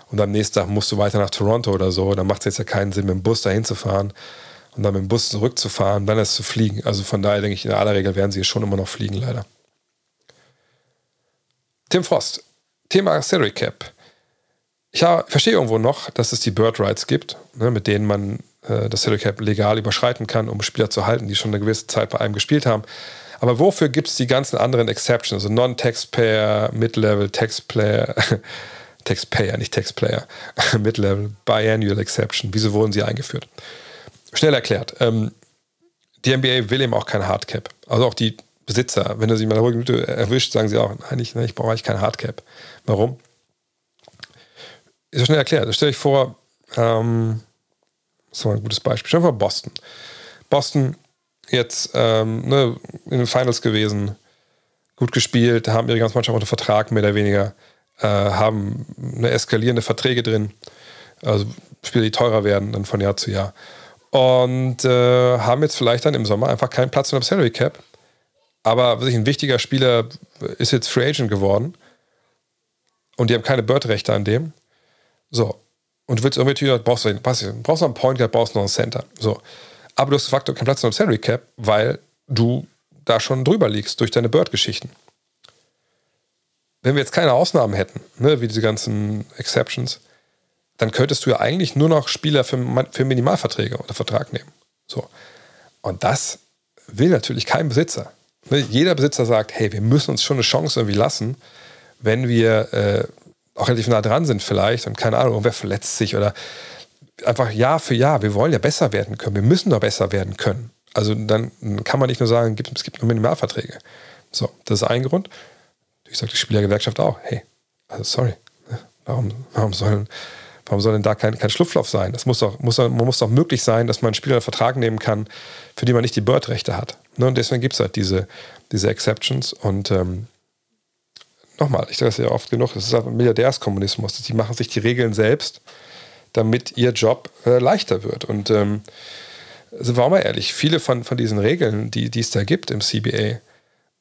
und am nächsten Tag musst du weiter nach Toronto oder so, dann macht es jetzt ja keinen Sinn, mit dem Bus dahin zu fahren und dann mit dem Bus zurückzufahren, dann erst zu fliegen. Also von daher denke ich, in aller Regel werden sie schon immer noch fliegen, leider. Tim Frost, Thema Salary Cap. Ich verstehe irgendwo noch, dass es die Bird Rights gibt, ne, mit denen man äh, das Salary Cap legal überschreiten kann, um Spieler zu halten, die schon eine gewisse Zeit bei einem gespielt haben. Aber wofür gibt es die ganzen anderen Exceptions, also Non-Taxpayer, Mid-Level, Taxpayer, Taxpayer, nicht Taxplayer, Mid-Level, Biannual Exception? Wieso wurden sie eingeführt? schnell erklärt. Ähm, die NBA will eben auch kein Hardcap. Also auch die Besitzer, wenn er sich mal eine erwischt, sagen sie auch, nein, ich, ich brauche eigentlich kein Hardcap. Warum? Ist ja schnell erklärt. Stell dich vor, ähm, das ist mal ein gutes Beispiel. Dir vor Boston. Boston jetzt ähm, ne, in den Finals gewesen, gut gespielt, haben ihre ganze Mannschaft unter Vertrag, mehr oder weniger, äh, haben eine eskalierende Verträge drin, also Spiele, die teurer werden dann von Jahr zu Jahr und äh, haben jetzt vielleicht dann im Sommer einfach keinen Platz in der Salary Cap. Aber wirklich ein wichtiger Spieler ist jetzt Free Agent geworden und die haben keine Bird-Rechte an dem. So. Und du willst irgendwie, brauchst du, brauchst du noch einen Point Guard, brauchst noch einen Center. So. Aber du hast de facto keinen Platz in der Salary Cap, weil du da schon drüber liegst durch deine Bird-Geschichten. Wenn wir jetzt keine Ausnahmen hätten, ne, wie diese ganzen Exceptions, dann könntest du ja eigentlich nur noch Spieler für, für Minimalverträge unter Vertrag nehmen. So. Und das will natürlich kein Besitzer. Ne, jeder Besitzer sagt, hey, wir müssen uns schon eine Chance irgendwie lassen, wenn wir äh, auch relativ nah dran sind vielleicht und keine Ahnung, irgendwer verletzt sich oder einfach Jahr für Jahr, wir wollen ja besser werden können, wir müssen doch besser werden können. Also dann kann man nicht nur sagen, es gibt nur Minimalverträge. So, das ist ein Grund. Ich sage die Spielergewerkschaft auch, hey, also sorry, ne, warum, warum sollen Warum soll denn da kein, kein Schlupfloch sein? Das muss doch, muss doch, man muss doch möglich sein, dass man einen Spieler einen Vertrag nehmen kann, für die man nicht die Bird-Rechte hat. Ne? Und deswegen gibt es halt diese, diese Exceptions. Und ähm, nochmal, ich sage das ja oft genug, das ist halt Milliardärskommunismus. Die machen sich die Regeln selbst, damit ihr Job äh, leichter wird. Und ähm, sind wir auch mal ehrlich, viele von, von diesen Regeln, die, es da gibt im CBA,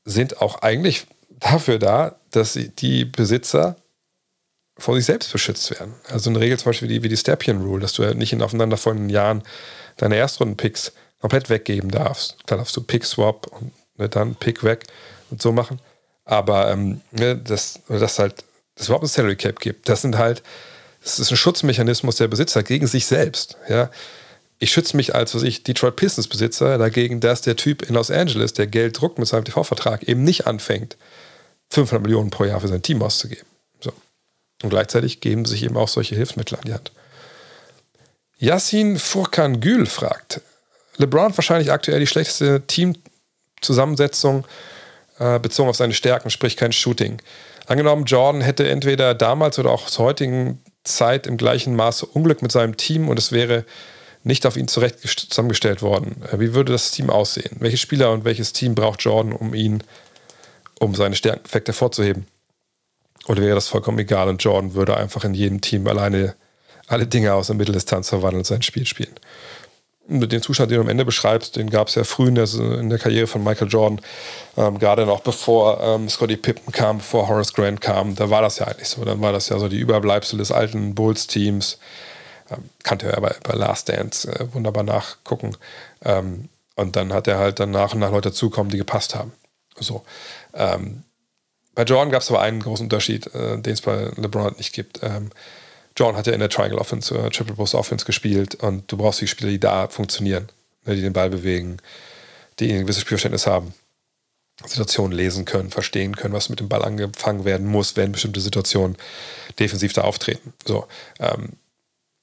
sind auch eigentlich dafür da, dass die Besitzer vor sich selbst beschützt werden. Also eine Regel zum Beispiel wie die, wie die Stappian Rule, dass du ja nicht in aufeinanderfolgenden Jahren deine Erstrunden-Picks komplett weggeben darfst. Klar darfst du Pick-Swap und ne, dann Pick weg und so machen. Aber ähm, ne, dass das halt, dass es überhaupt ein Salary Cap gibt, das sind halt, das ist ein Schutzmechanismus der Besitzer gegen sich selbst. Ja? Ich schütze mich als, was ich, Detroit Pistons Besitzer dagegen, dass der Typ in Los Angeles, der Geld druckt mit seinem TV-Vertrag, eben nicht anfängt, 500 Millionen pro Jahr für sein Team auszugeben. So. Und gleichzeitig geben sich eben auch solche Hilfsmittel an die Hand. Yassin Furkan Gül fragt, LeBron wahrscheinlich aktuell die schlechteste Teamzusammensetzung äh, bezogen auf seine Stärken, sprich kein Shooting. Angenommen, Jordan hätte entweder damals oder auch zur heutigen Zeit im gleichen Maße Unglück mit seinem Team und es wäre nicht auf ihn zurecht zusammengestellt worden. Äh, wie würde das Team aussehen? Welche Spieler und welches Team braucht Jordan, um ihn, um seine Stärken perfekt hervorzuheben? Oder wäre das vollkommen egal und Jordan würde einfach in jedem Team alleine alle Dinge aus der Mitteldistanz verwandeln und sein Spiel spielen? Den Zustand, den du am Ende beschreibst, den gab es ja früh in der, in der, Karriere von Michael Jordan, ähm, gerade noch bevor ähm, Scottie Pippen kam, bevor Horace Grant kam, da war das ja eigentlich so. Dann war das ja so die Überbleibsel des alten Bulls-Teams. Ähm, kannte er bei, bei Last Dance äh, wunderbar nachgucken. Ähm, und dann hat er halt dann nach und nach Leute dazukommen, die gepasst haben. So. Ähm, bei Jordan gab es aber einen großen Unterschied, äh, den es bei LeBron nicht gibt. Jordan hat ja in der Triangle Offense, äh, Triple Post Offense gespielt und du brauchst die Spieler, die da funktionieren, ne, die den Ball bewegen, die ein gewisses Spielverständnis haben, Situationen lesen können, verstehen können, was mit dem Ball angefangen werden muss, wenn bestimmte Situationen defensiv da auftreten. So, ähm,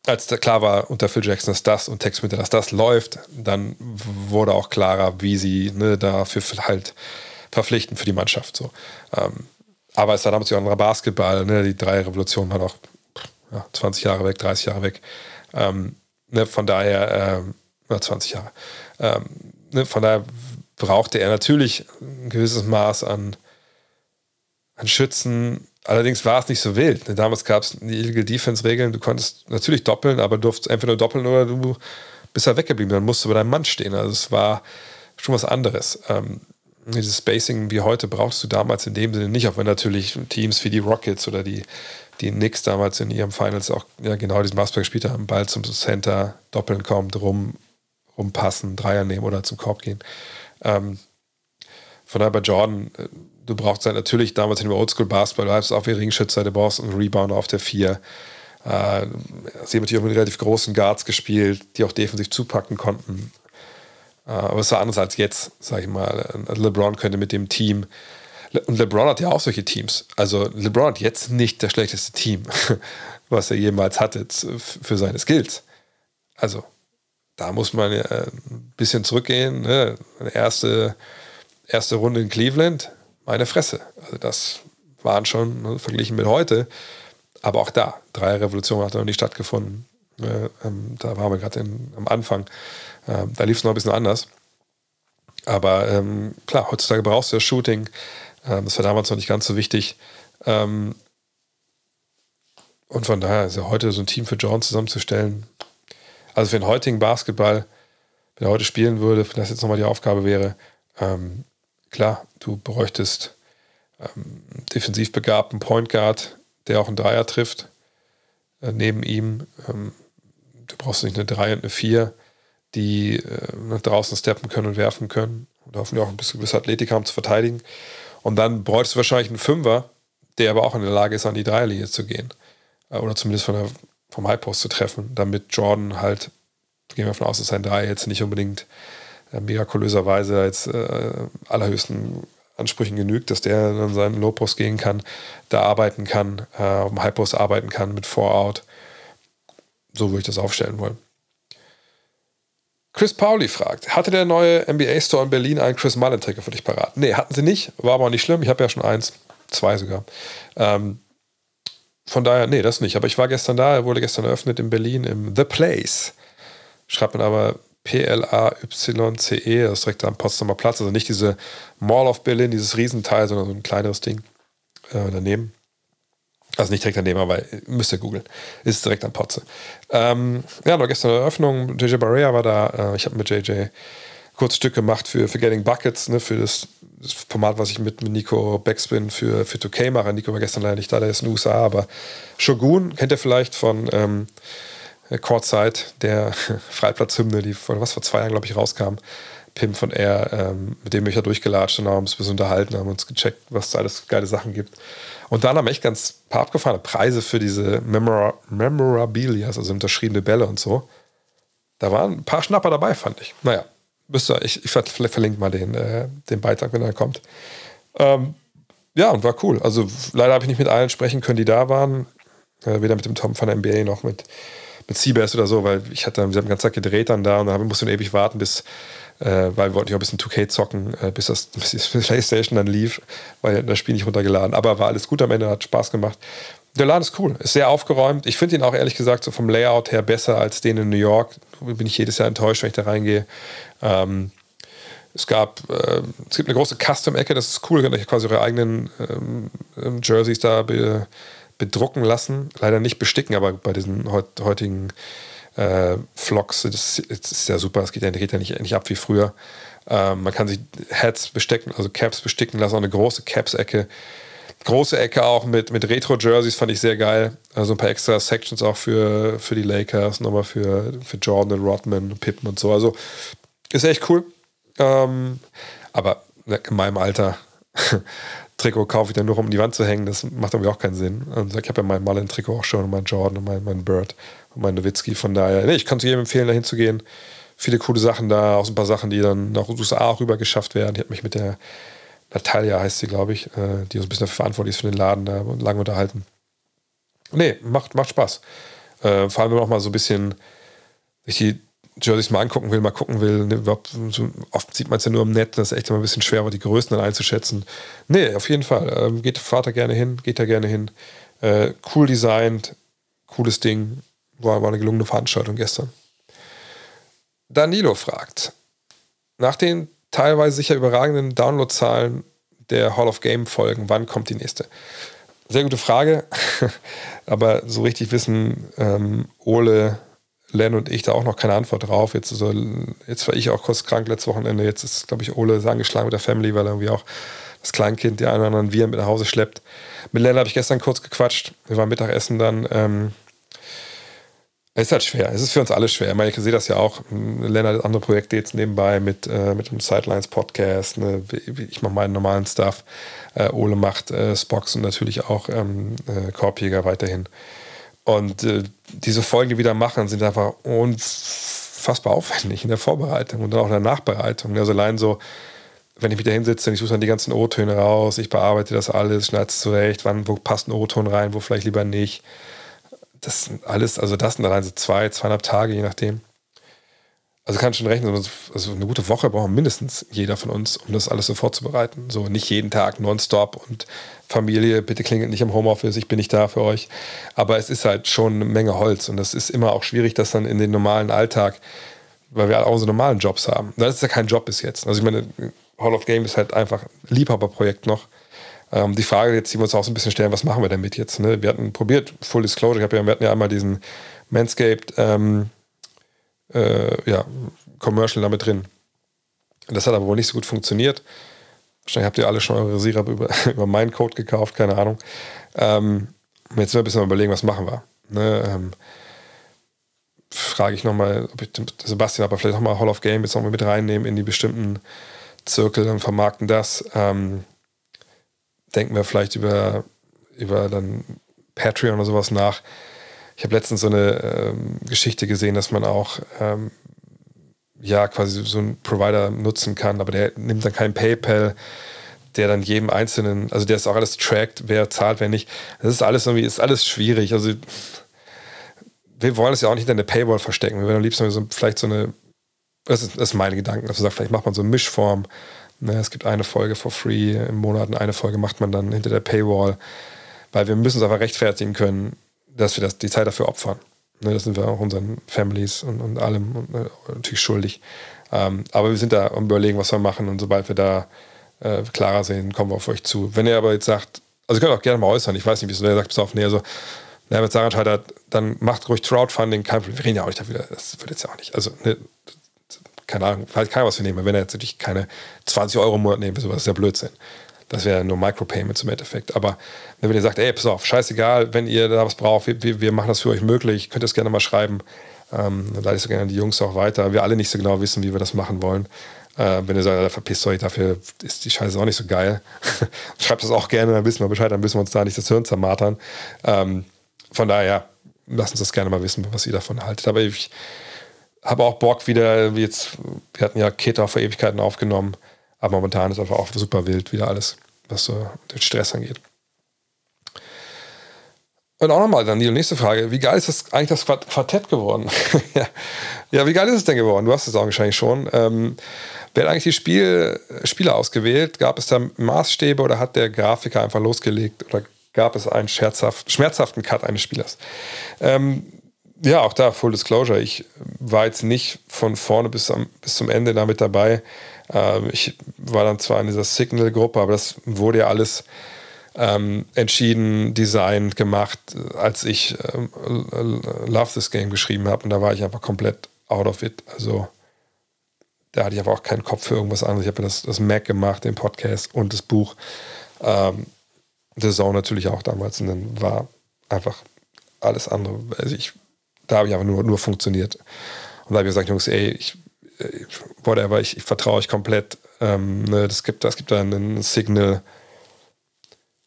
als klar war unter Phil Jackson, dass das und Tex dass das läuft, dann wurde auch klarer, wie sie ne, dafür halt verpflichten für die Mannschaft. So. Ähm, aber es war damals auch ein Basketball, ne, die drei Revolutionen waren auch ja, 20 Jahre weg, 30 Jahre weg. Ähm, ne, von daher, ähm, 20 Jahre. Ähm, ne, von daher brauchte er natürlich ein gewisses Maß an, an Schützen. Allerdings war es nicht so wild. Ne, damals gab es die Illegal Defense-Regeln. Du konntest natürlich doppeln, aber durftest entweder nur doppeln oder du bist halt weggeblieben. Dann musst du bei deinem Mann stehen. Also es war schon was anderes. Ähm, dieses Spacing wie heute brauchst du damals in dem Sinne nicht, auch wenn natürlich Teams wie die Rockets oder die, die Knicks damals in ihrem Finals auch ja, genau diesen Maßberg gespielt haben, Ball zum Center, doppeln kommt, rum, rumpassen, Dreier nehmen oder zum Korb gehen. Ähm, von daher bei Jordan, äh, du brauchst halt natürlich damals in dem Oldschool-Basketball, du hast auf wie Ringschützer, du brauchst einen Rebounder auf der Vier. Äh, sie haben natürlich auch mit relativ großen Guards gespielt, die auch defensiv zupacken konnten. Äh, aber es war anders als jetzt, sag ich mal. LeBron könnte mit dem Team. Und LeBron hat ja auch solche Teams. Also LeBron hat jetzt nicht das schlechteste Team, was er jemals hatte für seine Skills. Also da muss man ja ein bisschen zurückgehen. Ne? Erste, erste Runde in Cleveland, meine Fresse. Also das waren schon ne, verglichen mit heute. Aber auch da, drei Revolutionen hat noch nicht stattgefunden. Äh, ähm, da waren wir gerade am Anfang. Ähm, da lief es noch ein bisschen anders. Aber ähm, klar, heutzutage brauchst du das Shooting. Ähm, das war damals noch nicht ganz so wichtig. Ähm, und von daher ist ja heute so ein Team für John zusammenzustellen. Also für den heutigen Basketball, wenn er heute spielen würde, wenn das jetzt nochmal die Aufgabe wäre, ähm, klar, du bräuchtest ähm, defensiv begabten Point Guard, der auch einen Dreier trifft. Äh, neben ihm. Ähm, du brauchst nicht eine 3 und eine 4 die äh, nach draußen steppen können und werfen können und hoffentlich auch ein bisschen gewisse Athletik haben zu verteidigen. Und dann bräuchtest du wahrscheinlich einen Fünfer, der aber auch in der Lage ist, an die Dreierlinie zu gehen. Äh, oder zumindest von der, vom Highpost zu treffen, damit Jordan halt, gehen wir davon aus, dass sein Dreier jetzt nicht unbedingt äh, mirakulöserweise jetzt äh, allerhöchsten Ansprüchen genügt, dass der dann seinen Lowpost gehen kann, da arbeiten kann, äh, auf dem Highpost arbeiten kann mit Four-Out. So würde ich das aufstellen wollen. Chris Pauli fragt, hatte der neue NBA Store in Berlin einen Chris Mullen Trigger für dich parat? Nee, hatten sie nicht, war aber auch nicht schlimm. Ich habe ja schon eins, zwei sogar. Ähm, von daher, nee, das nicht. Aber ich war gestern da, er wurde gestern eröffnet in Berlin im The Place. Schreibt man aber P-L-A-Y-C-E, das ist direkt am Potsdamer Platz. Also nicht diese Mall of Berlin, dieses Riesenteil, sondern so ein kleineres Ding äh, daneben. Also nicht direkt daneben, aber müsst ihr googeln. Ist direkt am Potze. Ähm, ja, war gestern eine Eröffnung. JJ Barea war da. Äh, ich habe mit JJ kurz Stück gemacht für, für Getting Buckets, ne, für das, das, Format, was ich mit, mit Nico Backspin für, für 2K mache. Nico war gestern leider nicht da, der ist in den USA, aber Shogun kennt ihr vielleicht von ähm, Courtside, der Freiplatzhymne, die vor, was, vor zwei Jahren, glaube ich, rauskam. Pim von Air, ähm, mit dem bin ich ja durchgelatscht und haben uns ein bisschen unterhalten, haben uns gecheckt, was da alles geile Sachen gibt. Und dann haben echt ganz paar abgefahrene Preise für diese Memora Memorabilia, also unterschriebene Bälle und so. Da waren ein paar Schnapper dabei, fand ich. Naja, Müsst ihr, ich, ich verlinke mal den, äh, den Beitrag, wenn er kommt. Ähm, ja, und war cool. Also leider habe ich nicht mit allen sprechen können, die da waren. Äh, weder mit dem Tom von der NBA noch mit, mit Seabass oder so, weil ich hatte, wir haben die ganze Zeit gedreht dann da und dann musste ich ewig warten, bis, äh, weil wir wollten ja ein bisschen 2K zocken, äh, bis, das, bis die Playstation dann lief, weil das Spiel nicht runtergeladen. Aber war alles gut am Ende, hat Spaß gemacht. Der Laden ist cool, ist sehr aufgeräumt. Ich finde ihn auch ehrlich gesagt so vom Layout her besser als den in New York. Bin ich jedes Jahr enttäuscht, wenn ich da reingehe. Ähm, es gab, äh, es gibt eine große Custom-Ecke, das ist cool, könnt ihr quasi eure eigenen ähm, ähm, Jerseys da be, bedrucken lassen. Leider nicht besticken, aber bei diesen heutigen äh, Vlogs, das, das ist ja super, es geht ja, geht ja nicht, nicht ab wie früher. Ähm, man kann sich Hats bestecken, also Caps besticken lassen, auch eine große Caps-Ecke. Große Ecke auch mit, mit Retro-Jerseys fand ich sehr geil. Also ein paar extra Sections auch für, für die Lakers, nochmal für, für Jordan und Rodman, Pippen und so. Also ist echt cool. Ähm, aber in meinem Alter Trikot kaufe ich dann nur, um die Wand zu hängen. Das macht irgendwie auch keinen Sinn. Also ich habe ja mein Mullen-Trikot auch schon und mein Jordan und mein, mein Bird und mein Nowitzki. Von daher, nee, ich kann es jedem empfehlen, da hinzugehen. Viele coole Sachen da, auch so ein paar Sachen, die dann nach USA auch rüber geschafft werden. Die hat mich mit der Natalia, heißt sie, glaube ich, äh, die so ein bisschen dafür verantwortlich ist für den Laden, da lange unterhalten. Nee, macht, macht Spaß. Äh, vor allem, wenn man auch mal so ein bisschen sich die Jerseys mal angucken will, mal gucken will. Ne, so, oft sieht man es ja nur im Netz, das ist echt immer ein bisschen schwer, aber die Größen dann einzuschätzen. Nee, auf jeden Fall. Ähm, geht Vater gerne hin, geht da gerne hin. Äh, cool designt, cooles Ding. War, war eine gelungene Veranstaltung gestern. Danilo fragt, nach den teilweise sicher überragenden Downloadzahlen der Hall of Game Folgen, wann kommt die nächste? Sehr gute Frage, aber so richtig wissen ähm, Ole Len und ich da auch noch keine Antwort drauf. Jetzt, so, jetzt war ich auch kurz krank letztes Wochenende. Jetzt ist, glaube ich, Ole angeschlagen mit der Family, weil er irgendwie auch das Kleinkind, die einen oder anderen Viren mit nach Hause schleppt. Mit Len habe ich gestern kurz gequatscht. Wir waren Mittagessen dann. Ähm, es ist halt schwer. Es ist für uns alle schwer. Ich, meine, ich sehe das ja auch. Len hat andere Projekte jetzt nebenbei mit, äh, mit dem Sidelines-Podcast. Ne? Ich mache meinen normalen Stuff. Äh, Ole macht äh, Spox und natürlich auch ähm, äh, Korbjäger weiterhin. Und äh, diese Folgen, die wir da machen, sind einfach unfassbar aufwendig in der Vorbereitung und dann auch in der Nachbereitung. Also allein so, wenn ich mich da hinsitze, ich suche dann die ganzen O-Töne raus, ich bearbeite das alles, schneide es zurecht, wann, wo passt ein O-Ton rein, wo vielleicht lieber nicht. Das sind alles, also das sind allein so zwei, zweieinhalb Tage, je nachdem. Also kann schon rechnen, also eine gute Woche braucht mindestens jeder von uns, um das alles so vorzubereiten. So nicht jeden Tag nonstop und Familie, bitte klingelt nicht im Homeoffice, ich bin nicht da für euch. Aber es ist halt schon eine Menge Holz und das ist immer auch schwierig, das dann in den normalen Alltag, weil wir auch unsere normalen Jobs haben. Das ist ja kein Job bis jetzt. Also ich meine, Hall of Game ist halt einfach ein Liebhaberprojekt noch. Ähm, die Frage jetzt, die wir uns auch so ein bisschen stellen, was machen wir damit jetzt? Ne? Wir hatten probiert, Full Disclosure, ich ja, wir hatten ja einmal diesen Manscaped ähm, äh, ja, Commercial damit drin. Das hat aber wohl nicht so gut funktioniert. Wahrscheinlich habt ihr alle schon eure Sirap über, über meinen Code gekauft, keine Ahnung. Ähm, jetzt sind wir ein bisschen überlegen, was machen wir. Ne, ähm, frage ich nochmal, ob ich Sebastian aber vielleicht nochmal Hall of Game jetzt nochmal mit reinnehmen in die bestimmten Zirkel und vermarkten das. Ähm, denken wir vielleicht über, über dann Patreon oder sowas nach. Ich habe letztens so eine ähm, Geschichte gesehen, dass man auch ähm, ja quasi so einen Provider nutzen kann, aber der nimmt dann kein PayPal, der dann jedem einzelnen, also der ist auch alles trackt, wer zahlt, wer nicht. Das ist alles irgendwie, ist alles schwierig. Also wir wollen es ja auch nicht hinter eine Paywall verstecken. Wir wollen am liebsten so, vielleicht so eine, das ist, das ist meine Gedanken, also sagt, vielleicht macht man so eine Mischform. Ne, es gibt eine Folge for free im Monat und eine Folge macht man dann hinter der Paywall weil wir müssen es einfach rechtfertigen können, dass wir das, die Zeit dafür opfern. Ne, das sind wir auch unseren Families und, und allem und, äh, natürlich schuldig. Ähm, aber wir sind da am überlegen, was wir machen und sobald wir da äh, klarer sehen, kommen wir auf euch zu. Wenn ihr aber jetzt sagt, also ihr könnt auch gerne mal äußern, ich weiß nicht, wieso der sagt, pass auf, nee, also na, wenn Sarah scheitert, dann macht ruhig Crowdfunding, kein Problem. Wir reden ja auch nicht dafür, das wird jetzt ja auch nicht. Also, ne, keine Ahnung, vielleicht keiner was wir nehmen. Wenn er jetzt natürlich keine 20 Euro im Monat nehmen will, sowas ist ja Blödsinn. Das wäre nur Micropayments im Endeffekt. Aber wenn ihr sagt, ey, pass auf, scheißegal, wenn ihr da was braucht, wir, wir machen das für euch möglich, könnt ihr es gerne mal schreiben. Ähm, dann leite ich so gerne die Jungs auch weiter. Wir alle nicht so genau wissen, wie wir das machen wollen. Äh, wenn ihr sagt, verpisst euch, dafür ist die Scheiße auch nicht so geil. Schreibt das auch gerne, dann wissen wir Bescheid, dann müssen wir uns da nicht das Hirn zermartern. Ähm, von daher, lasst uns das gerne mal wissen, was ihr davon haltet. Aber ich habe auch Bock wieder, wie jetzt, wir hatten ja Keter vor Ewigkeiten aufgenommen, aber momentan ist einfach auch super wild wieder alles, was so den Stress angeht. Und auch nochmal, Daniel, nächste Frage. Wie geil ist das eigentlich das Quartett geworden? ja. wie geil ist es denn geworden? Du hast es auch wahrscheinlich schon. Ähm, wer hat eigentlich die Spiel, Spieler ausgewählt? Gab es da Maßstäbe oder hat der Grafiker einfach losgelegt? Oder gab es einen scherzhaft, schmerzhaften Cut eines Spielers? Ähm, ja, auch da, Full Disclosure. Ich war jetzt nicht von vorne bis, am, bis zum Ende damit dabei. Ähm, ich war dann zwar in dieser Signal-Gruppe, aber das wurde ja alles ähm, entschieden, designt, gemacht, als ich ähm, Love This Game geschrieben habe. Und da war ich einfach komplett out of it. Also da hatte ich aber auch keinen Kopf für irgendwas anderes. Ich habe das, das Mac gemacht, den Podcast und das Buch. Ähm, The Zone natürlich auch damals. Und dann war einfach alles andere. Also ich, da habe ich aber nur, nur funktioniert. Und da habe ich gesagt, Jungs, ey, ich, whatever, ich, ich vertraue euch komplett. Ähm, ne, das gibt, das gibt da einen Signal.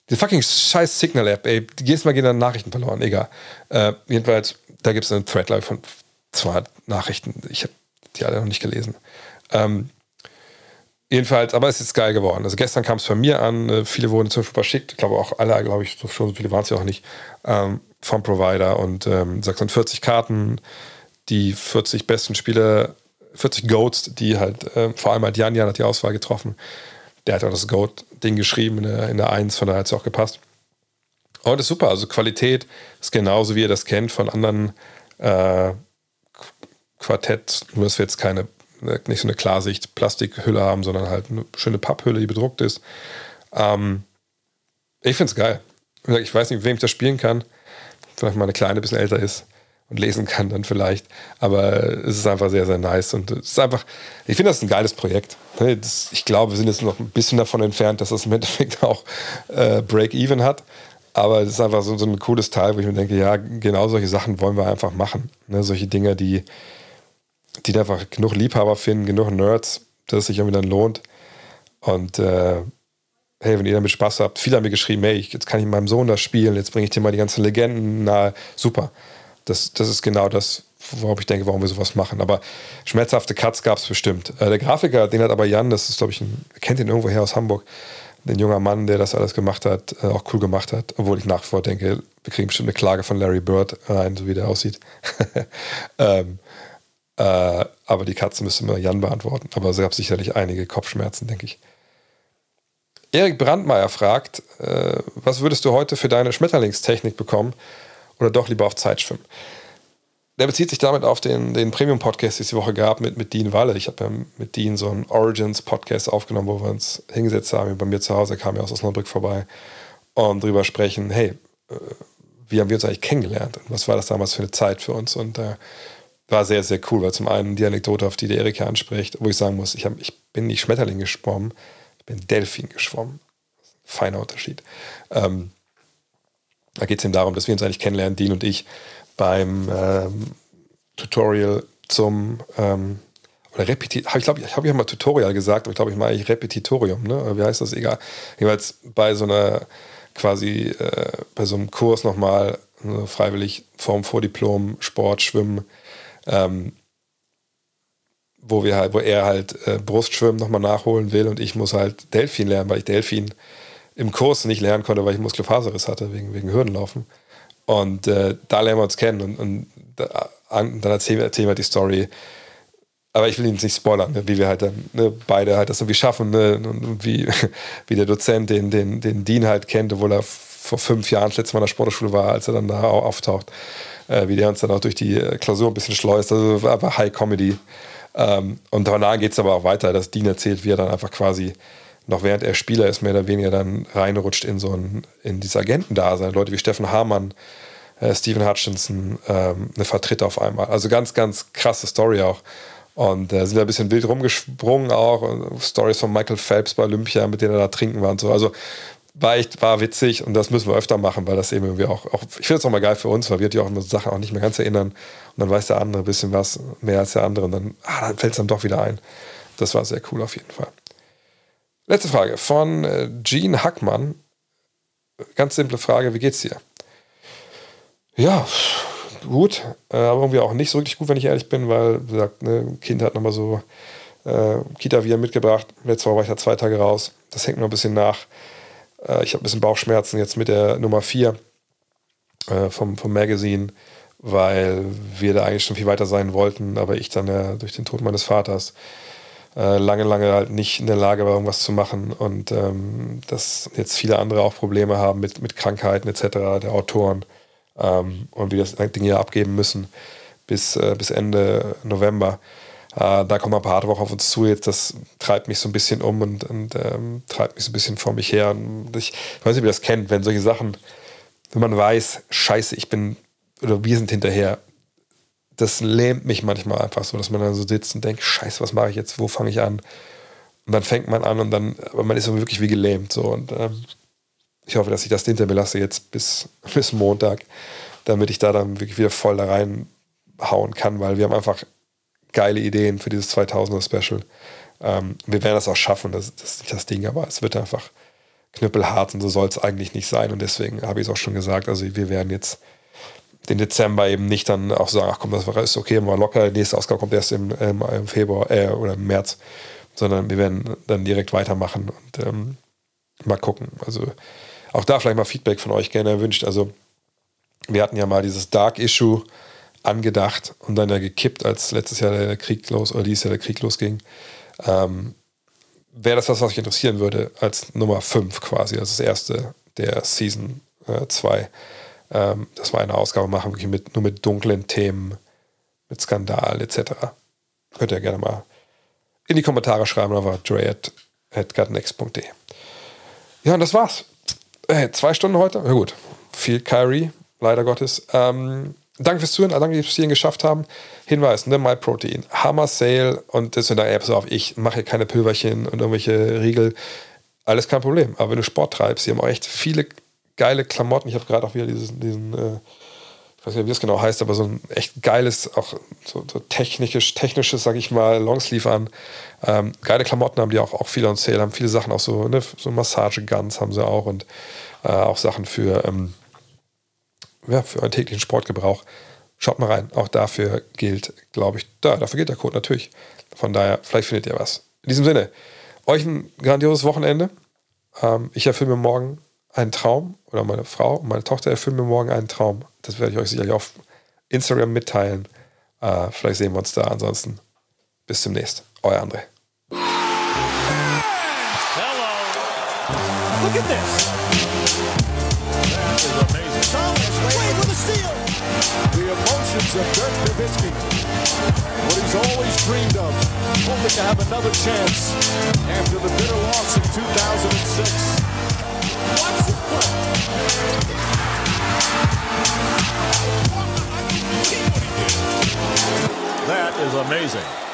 Die fucking scheiß Signal-App, ey, jedes Mal gehen dann Nachrichten verloren, egal. Äh, jedenfalls, da gibt es einen Thread von zwei Nachrichten. Ich habe die alle noch nicht gelesen. Ähm, jedenfalls, aber es ist geil geworden. Also gestern kam es von mir an, äh, viele wurden zum Beispiel verschickt, ich glaube auch alle, glaube ich, schon so viele waren es ja auch nicht, ähm, vom Provider und ähm, 46 Karten, die 40 besten Spieler, 40 Goats, die halt, äh, vor allem halt Jan, Jan hat die Auswahl getroffen. Der hat auch das Goat-Ding geschrieben in der, in der 1, von daher hat es auch gepasst. Und das ist super, also Qualität ist genauso, wie ihr das kennt von anderen äh, Quartett, nur dass wir jetzt keine, ne, nicht so eine Klarsicht Plastikhülle haben, sondern halt eine schöne Papphülle, die bedruckt ist. Ähm, ich finde es geil. Ich weiß nicht, mit wem ich das spielen kann. Vielleicht mal eine kleine, ein bisschen älter ist und lesen kann dann vielleicht. Aber es ist einfach sehr, sehr nice. Und es ist einfach, ich finde das ein geiles Projekt. Ne, ich glaube, wir sind jetzt noch ein bisschen davon entfernt, dass das im Endeffekt auch äh, Break-Even hat. Aber es ist einfach so, ein cooles Teil, wo ich mir denke, ja, genau solche Sachen wollen wir einfach machen. Ne, solche Dinge, die, die einfach genug Liebhaber finden, genug Nerds, dass es sich irgendwie dann lohnt. Und äh, hey, wenn ihr damit Spaß habt, viele haben mir geschrieben, hey, jetzt kann ich meinem Sohn das spielen, jetzt bringe ich dir mal die ganzen Legenden nahe. Super. Das, das ist genau das, worauf ich denke, warum wir sowas machen. Aber schmerzhafte Cuts gab es bestimmt. Äh, der Grafiker, den hat aber Jan, das ist, glaube ich, ein, kennt ihn irgendwoher aus Hamburg, ein junger Mann, der das alles gemacht hat, äh, auch cool gemacht hat, obwohl ich nach wie vor denke, wir kriegen bestimmt eine Klage von Larry Bird rein, so wie der aussieht. ähm, äh, aber die Katze müsste mal Jan beantworten. Aber es gab sicherlich einige Kopfschmerzen, denke ich. Erik Brandmeier fragt, äh, was würdest du heute für deine Schmetterlingstechnik bekommen oder doch lieber auf Zeit schwimmen? Der bezieht sich damit auf den, den Premium-Podcast, den es die Woche gab mit, mit Dean Walle. Ich habe ja mit Dean so einen Origins-Podcast aufgenommen, wo wir uns hingesetzt haben. Bei mir zu Hause kam ja aus Osnabrück vorbei und drüber sprechen, hey, äh, wie haben wir uns eigentlich kennengelernt und was war das damals für eine Zeit für uns? Und äh, war sehr, sehr cool, weil zum einen die Anekdote, auf die der Erik anspricht, wo ich sagen muss, ich, hab, ich bin nicht Schmetterling geschwommen, ich bin Delfin geschwommen. Feiner Unterschied. Ähm, da geht es ihm darum, dass wir uns eigentlich kennenlernen, Dean und ich, beim ähm, Tutorial zum ähm, oder Repeti ich glaube, ich habe ja mal Tutorial gesagt, aber ich glaube, ich meine Repetitorium, ne? Wie heißt das? Egal. Jeweils bei so einer quasi äh, bei so einem Kurs nochmal ne, freiwillig Form vor Diplom, Sport, Schwimmen, ähm, wo wir halt, wo er halt äh, Brustschwimmen nochmal nachholen will und ich muss halt Delfin lernen, weil ich Delfin im Kurs nicht lernen konnte, weil ich Muskelfaserriss hatte, wegen, wegen Hürdenlaufen. Und äh, da lernen wir uns kennen und, und da, an, dann erzählen wir, wir die Story. Aber ich will ihn nicht spoilern, ne, wie wir halt dann ne, beide halt das irgendwie schaffen ne, und wie, wie der Dozent den, den, den Dean halt kennt, obwohl er vor fünf Jahren das letzte Mal in der Sportschule war, als er dann da auch auftaucht, äh, wie der uns dann auch durch die Klausur ein bisschen schleust. Also einfach High Comedy. Ähm, und danach geht es aber auch weiter, dass Dean erzählt, wie er dann einfach quasi noch während er Spieler ist, mehr oder weniger dann reinrutscht in so ein, in dieses Agentendasein. Leute wie Steffen Hamann, äh, Stephen Hutchinson, ähm, eine Vertreter auf einmal. Also ganz, ganz krasse Story auch. Und äh, sind da ein bisschen wild rumgesprungen auch. Stories von Michael Phelps bei Olympia, mit denen er da trinken war und so. Also war echt, war witzig und das müssen wir öfter machen, weil das eben irgendwie auch, auch ich finde es auch mal geil für uns, weil wir die auch an Sachen auch nicht mehr ganz erinnern und dann weiß der andere ein bisschen was mehr als der andere und dann, ah, dann fällt es dann doch wieder ein. Das war sehr cool auf jeden Fall. Letzte Frage von äh, Gene Hackmann. Ganz simple Frage, wie geht's dir? Ja, gut, äh, aber irgendwie auch nicht so richtig gut, wenn ich ehrlich bin, weil, wie gesagt, ne, Kind hat nochmal so äh, Kita wieder mitgebracht. Letzte Woche war ich da zwei Tage raus. Das hängt noch ein bisschen nach. Äh, ich habe ein bisschen Bauchschmerzen jetzt mit der Nummer 4 äh, vom, vom Magazine, weil wir da eigentlich schon viel weiter sein wollten, aber ich dann ja durch den Tod meines Vaters äh, lange, lange halt nicht in der Lage war, irgendwas zu machen und ähm, dass jetzt viele andere auch Probleme haben mit, mit Krankheiten etc., der Autoren ähm, und wir das Ding ja abgeben müssen bis, äh, bis Ende November. Äh, da kommen ein paar harte Wochen auf uns zu. Jetzt, das treibt mich so ein bisschen um und, und ähm, treibt mich so ein bisschen vor mich her. Und ich, ich weiß nicht, wie ihr das kennt, wenn solche Sachen, wenn man weiß, scheiße, ich bin, oder wir sind hinterher, das lähmt mich manchmal einfach so, dass man dann so sitzt und denkt, scheiße, was mache ich jetzt, wo fange ich an? Und dann fängt man an und dann, aber man ist so wirklich wie gelähmt. So. Und ähm, ich hoffe, dass ich das hinter mir lasse jetzt bis, bis Montag, damit ich da dann wirklich wieder voll da reinhauen kann, weil wir haben einfach geile Ideen für dieses 2000er Special. Ähm, wir werden das auch schaffen, das, das, ist nicht das Ding, aber es wird einfach knüppelhart und so soll es eigentlich nicht sein. Und deswegen habe ich es auch schon gesagt, also wir werden jetzt den Dezember eben nicht dann auch sagen, ach komm, das ist okay, mal locker, die nächste Ausgabe kommt erst im, ähm, im Februar äh, oder im März, sondern wir werden dann direkt weitermachen und ähm, mal gucken. Also auch da vielleicht mal Feedback von euch gerne erwünscht. Also wir hatten ja mal dieses Dark Issue angedacht und dann ja gekippt, als letztes Jahr der Krieg los oder dieses Jahr der Krieg losging. Ähm, Wäre das was, was mich interessieren würde, als Nummer 5 quasi, also das erste der Season 2, äh, ähm, dass wir eine Ausgabe machen, wirklich mit, nur mit dunklen Themen, mit Skandal etc. Könnt ihr gerne mal in die Kommentare schreiben, aber dre.gutnext.de. Ja, und das war's. Hey, zwei Stunden heute? Na gut. Viel Kyrie, leider Gottes. Ähm, Danke fürs Zuhören, danke, dass wir es hierhin geschafft haben. Hinweis, ne, MyProtein, Hammer Sale und das sind da, pass auf, ich mache hier keine Pülverchen und irgendwelche Riegel. Alles kein Problem. Aber wenn du Sport treibst, die haben auch echt viele geile Klamotten. Ich habe gerade auch wieder diesen, diesen äh, ich weiß nicht, wie das genau heißt, aber so ein echt geiles, auch so, so technisch, technisches, sag ich mal, Longsleeve an. Ähm, geile Klamotten haben die auch, auch viele on Sale, haben viele Sachen auch so, ne, so Massageguns haben sie auch und äh, auch Sachen für, ähm, ja, für einen täglichen Sportgebrauch. Schaut mal rein. Auch dafür gilt, glaube ich, da, dafür gilt der Code natürlich. Von daher, vielleicht findet ihr was. In diesem Sinne, euch ein grandioses Wochenende. Ähm, ich erfülle mir morgen einen Traum oder meine Frau und meine Tochter erfüllen mir morgen einen Traum. Das werde ich euch sicherlich auf Instagram mitteilen. Äh, vielleicht sehen wir uns da. Ansonsten bis demnächst. Euer André. Hello. Look at this. That is amazing. Thomas Wade with a steal. The emotions of Dirk Nowitzki. What he's always dreamed of. Hoping to have another chance after the bitter loss in 2006. Watch this play. That is amazing.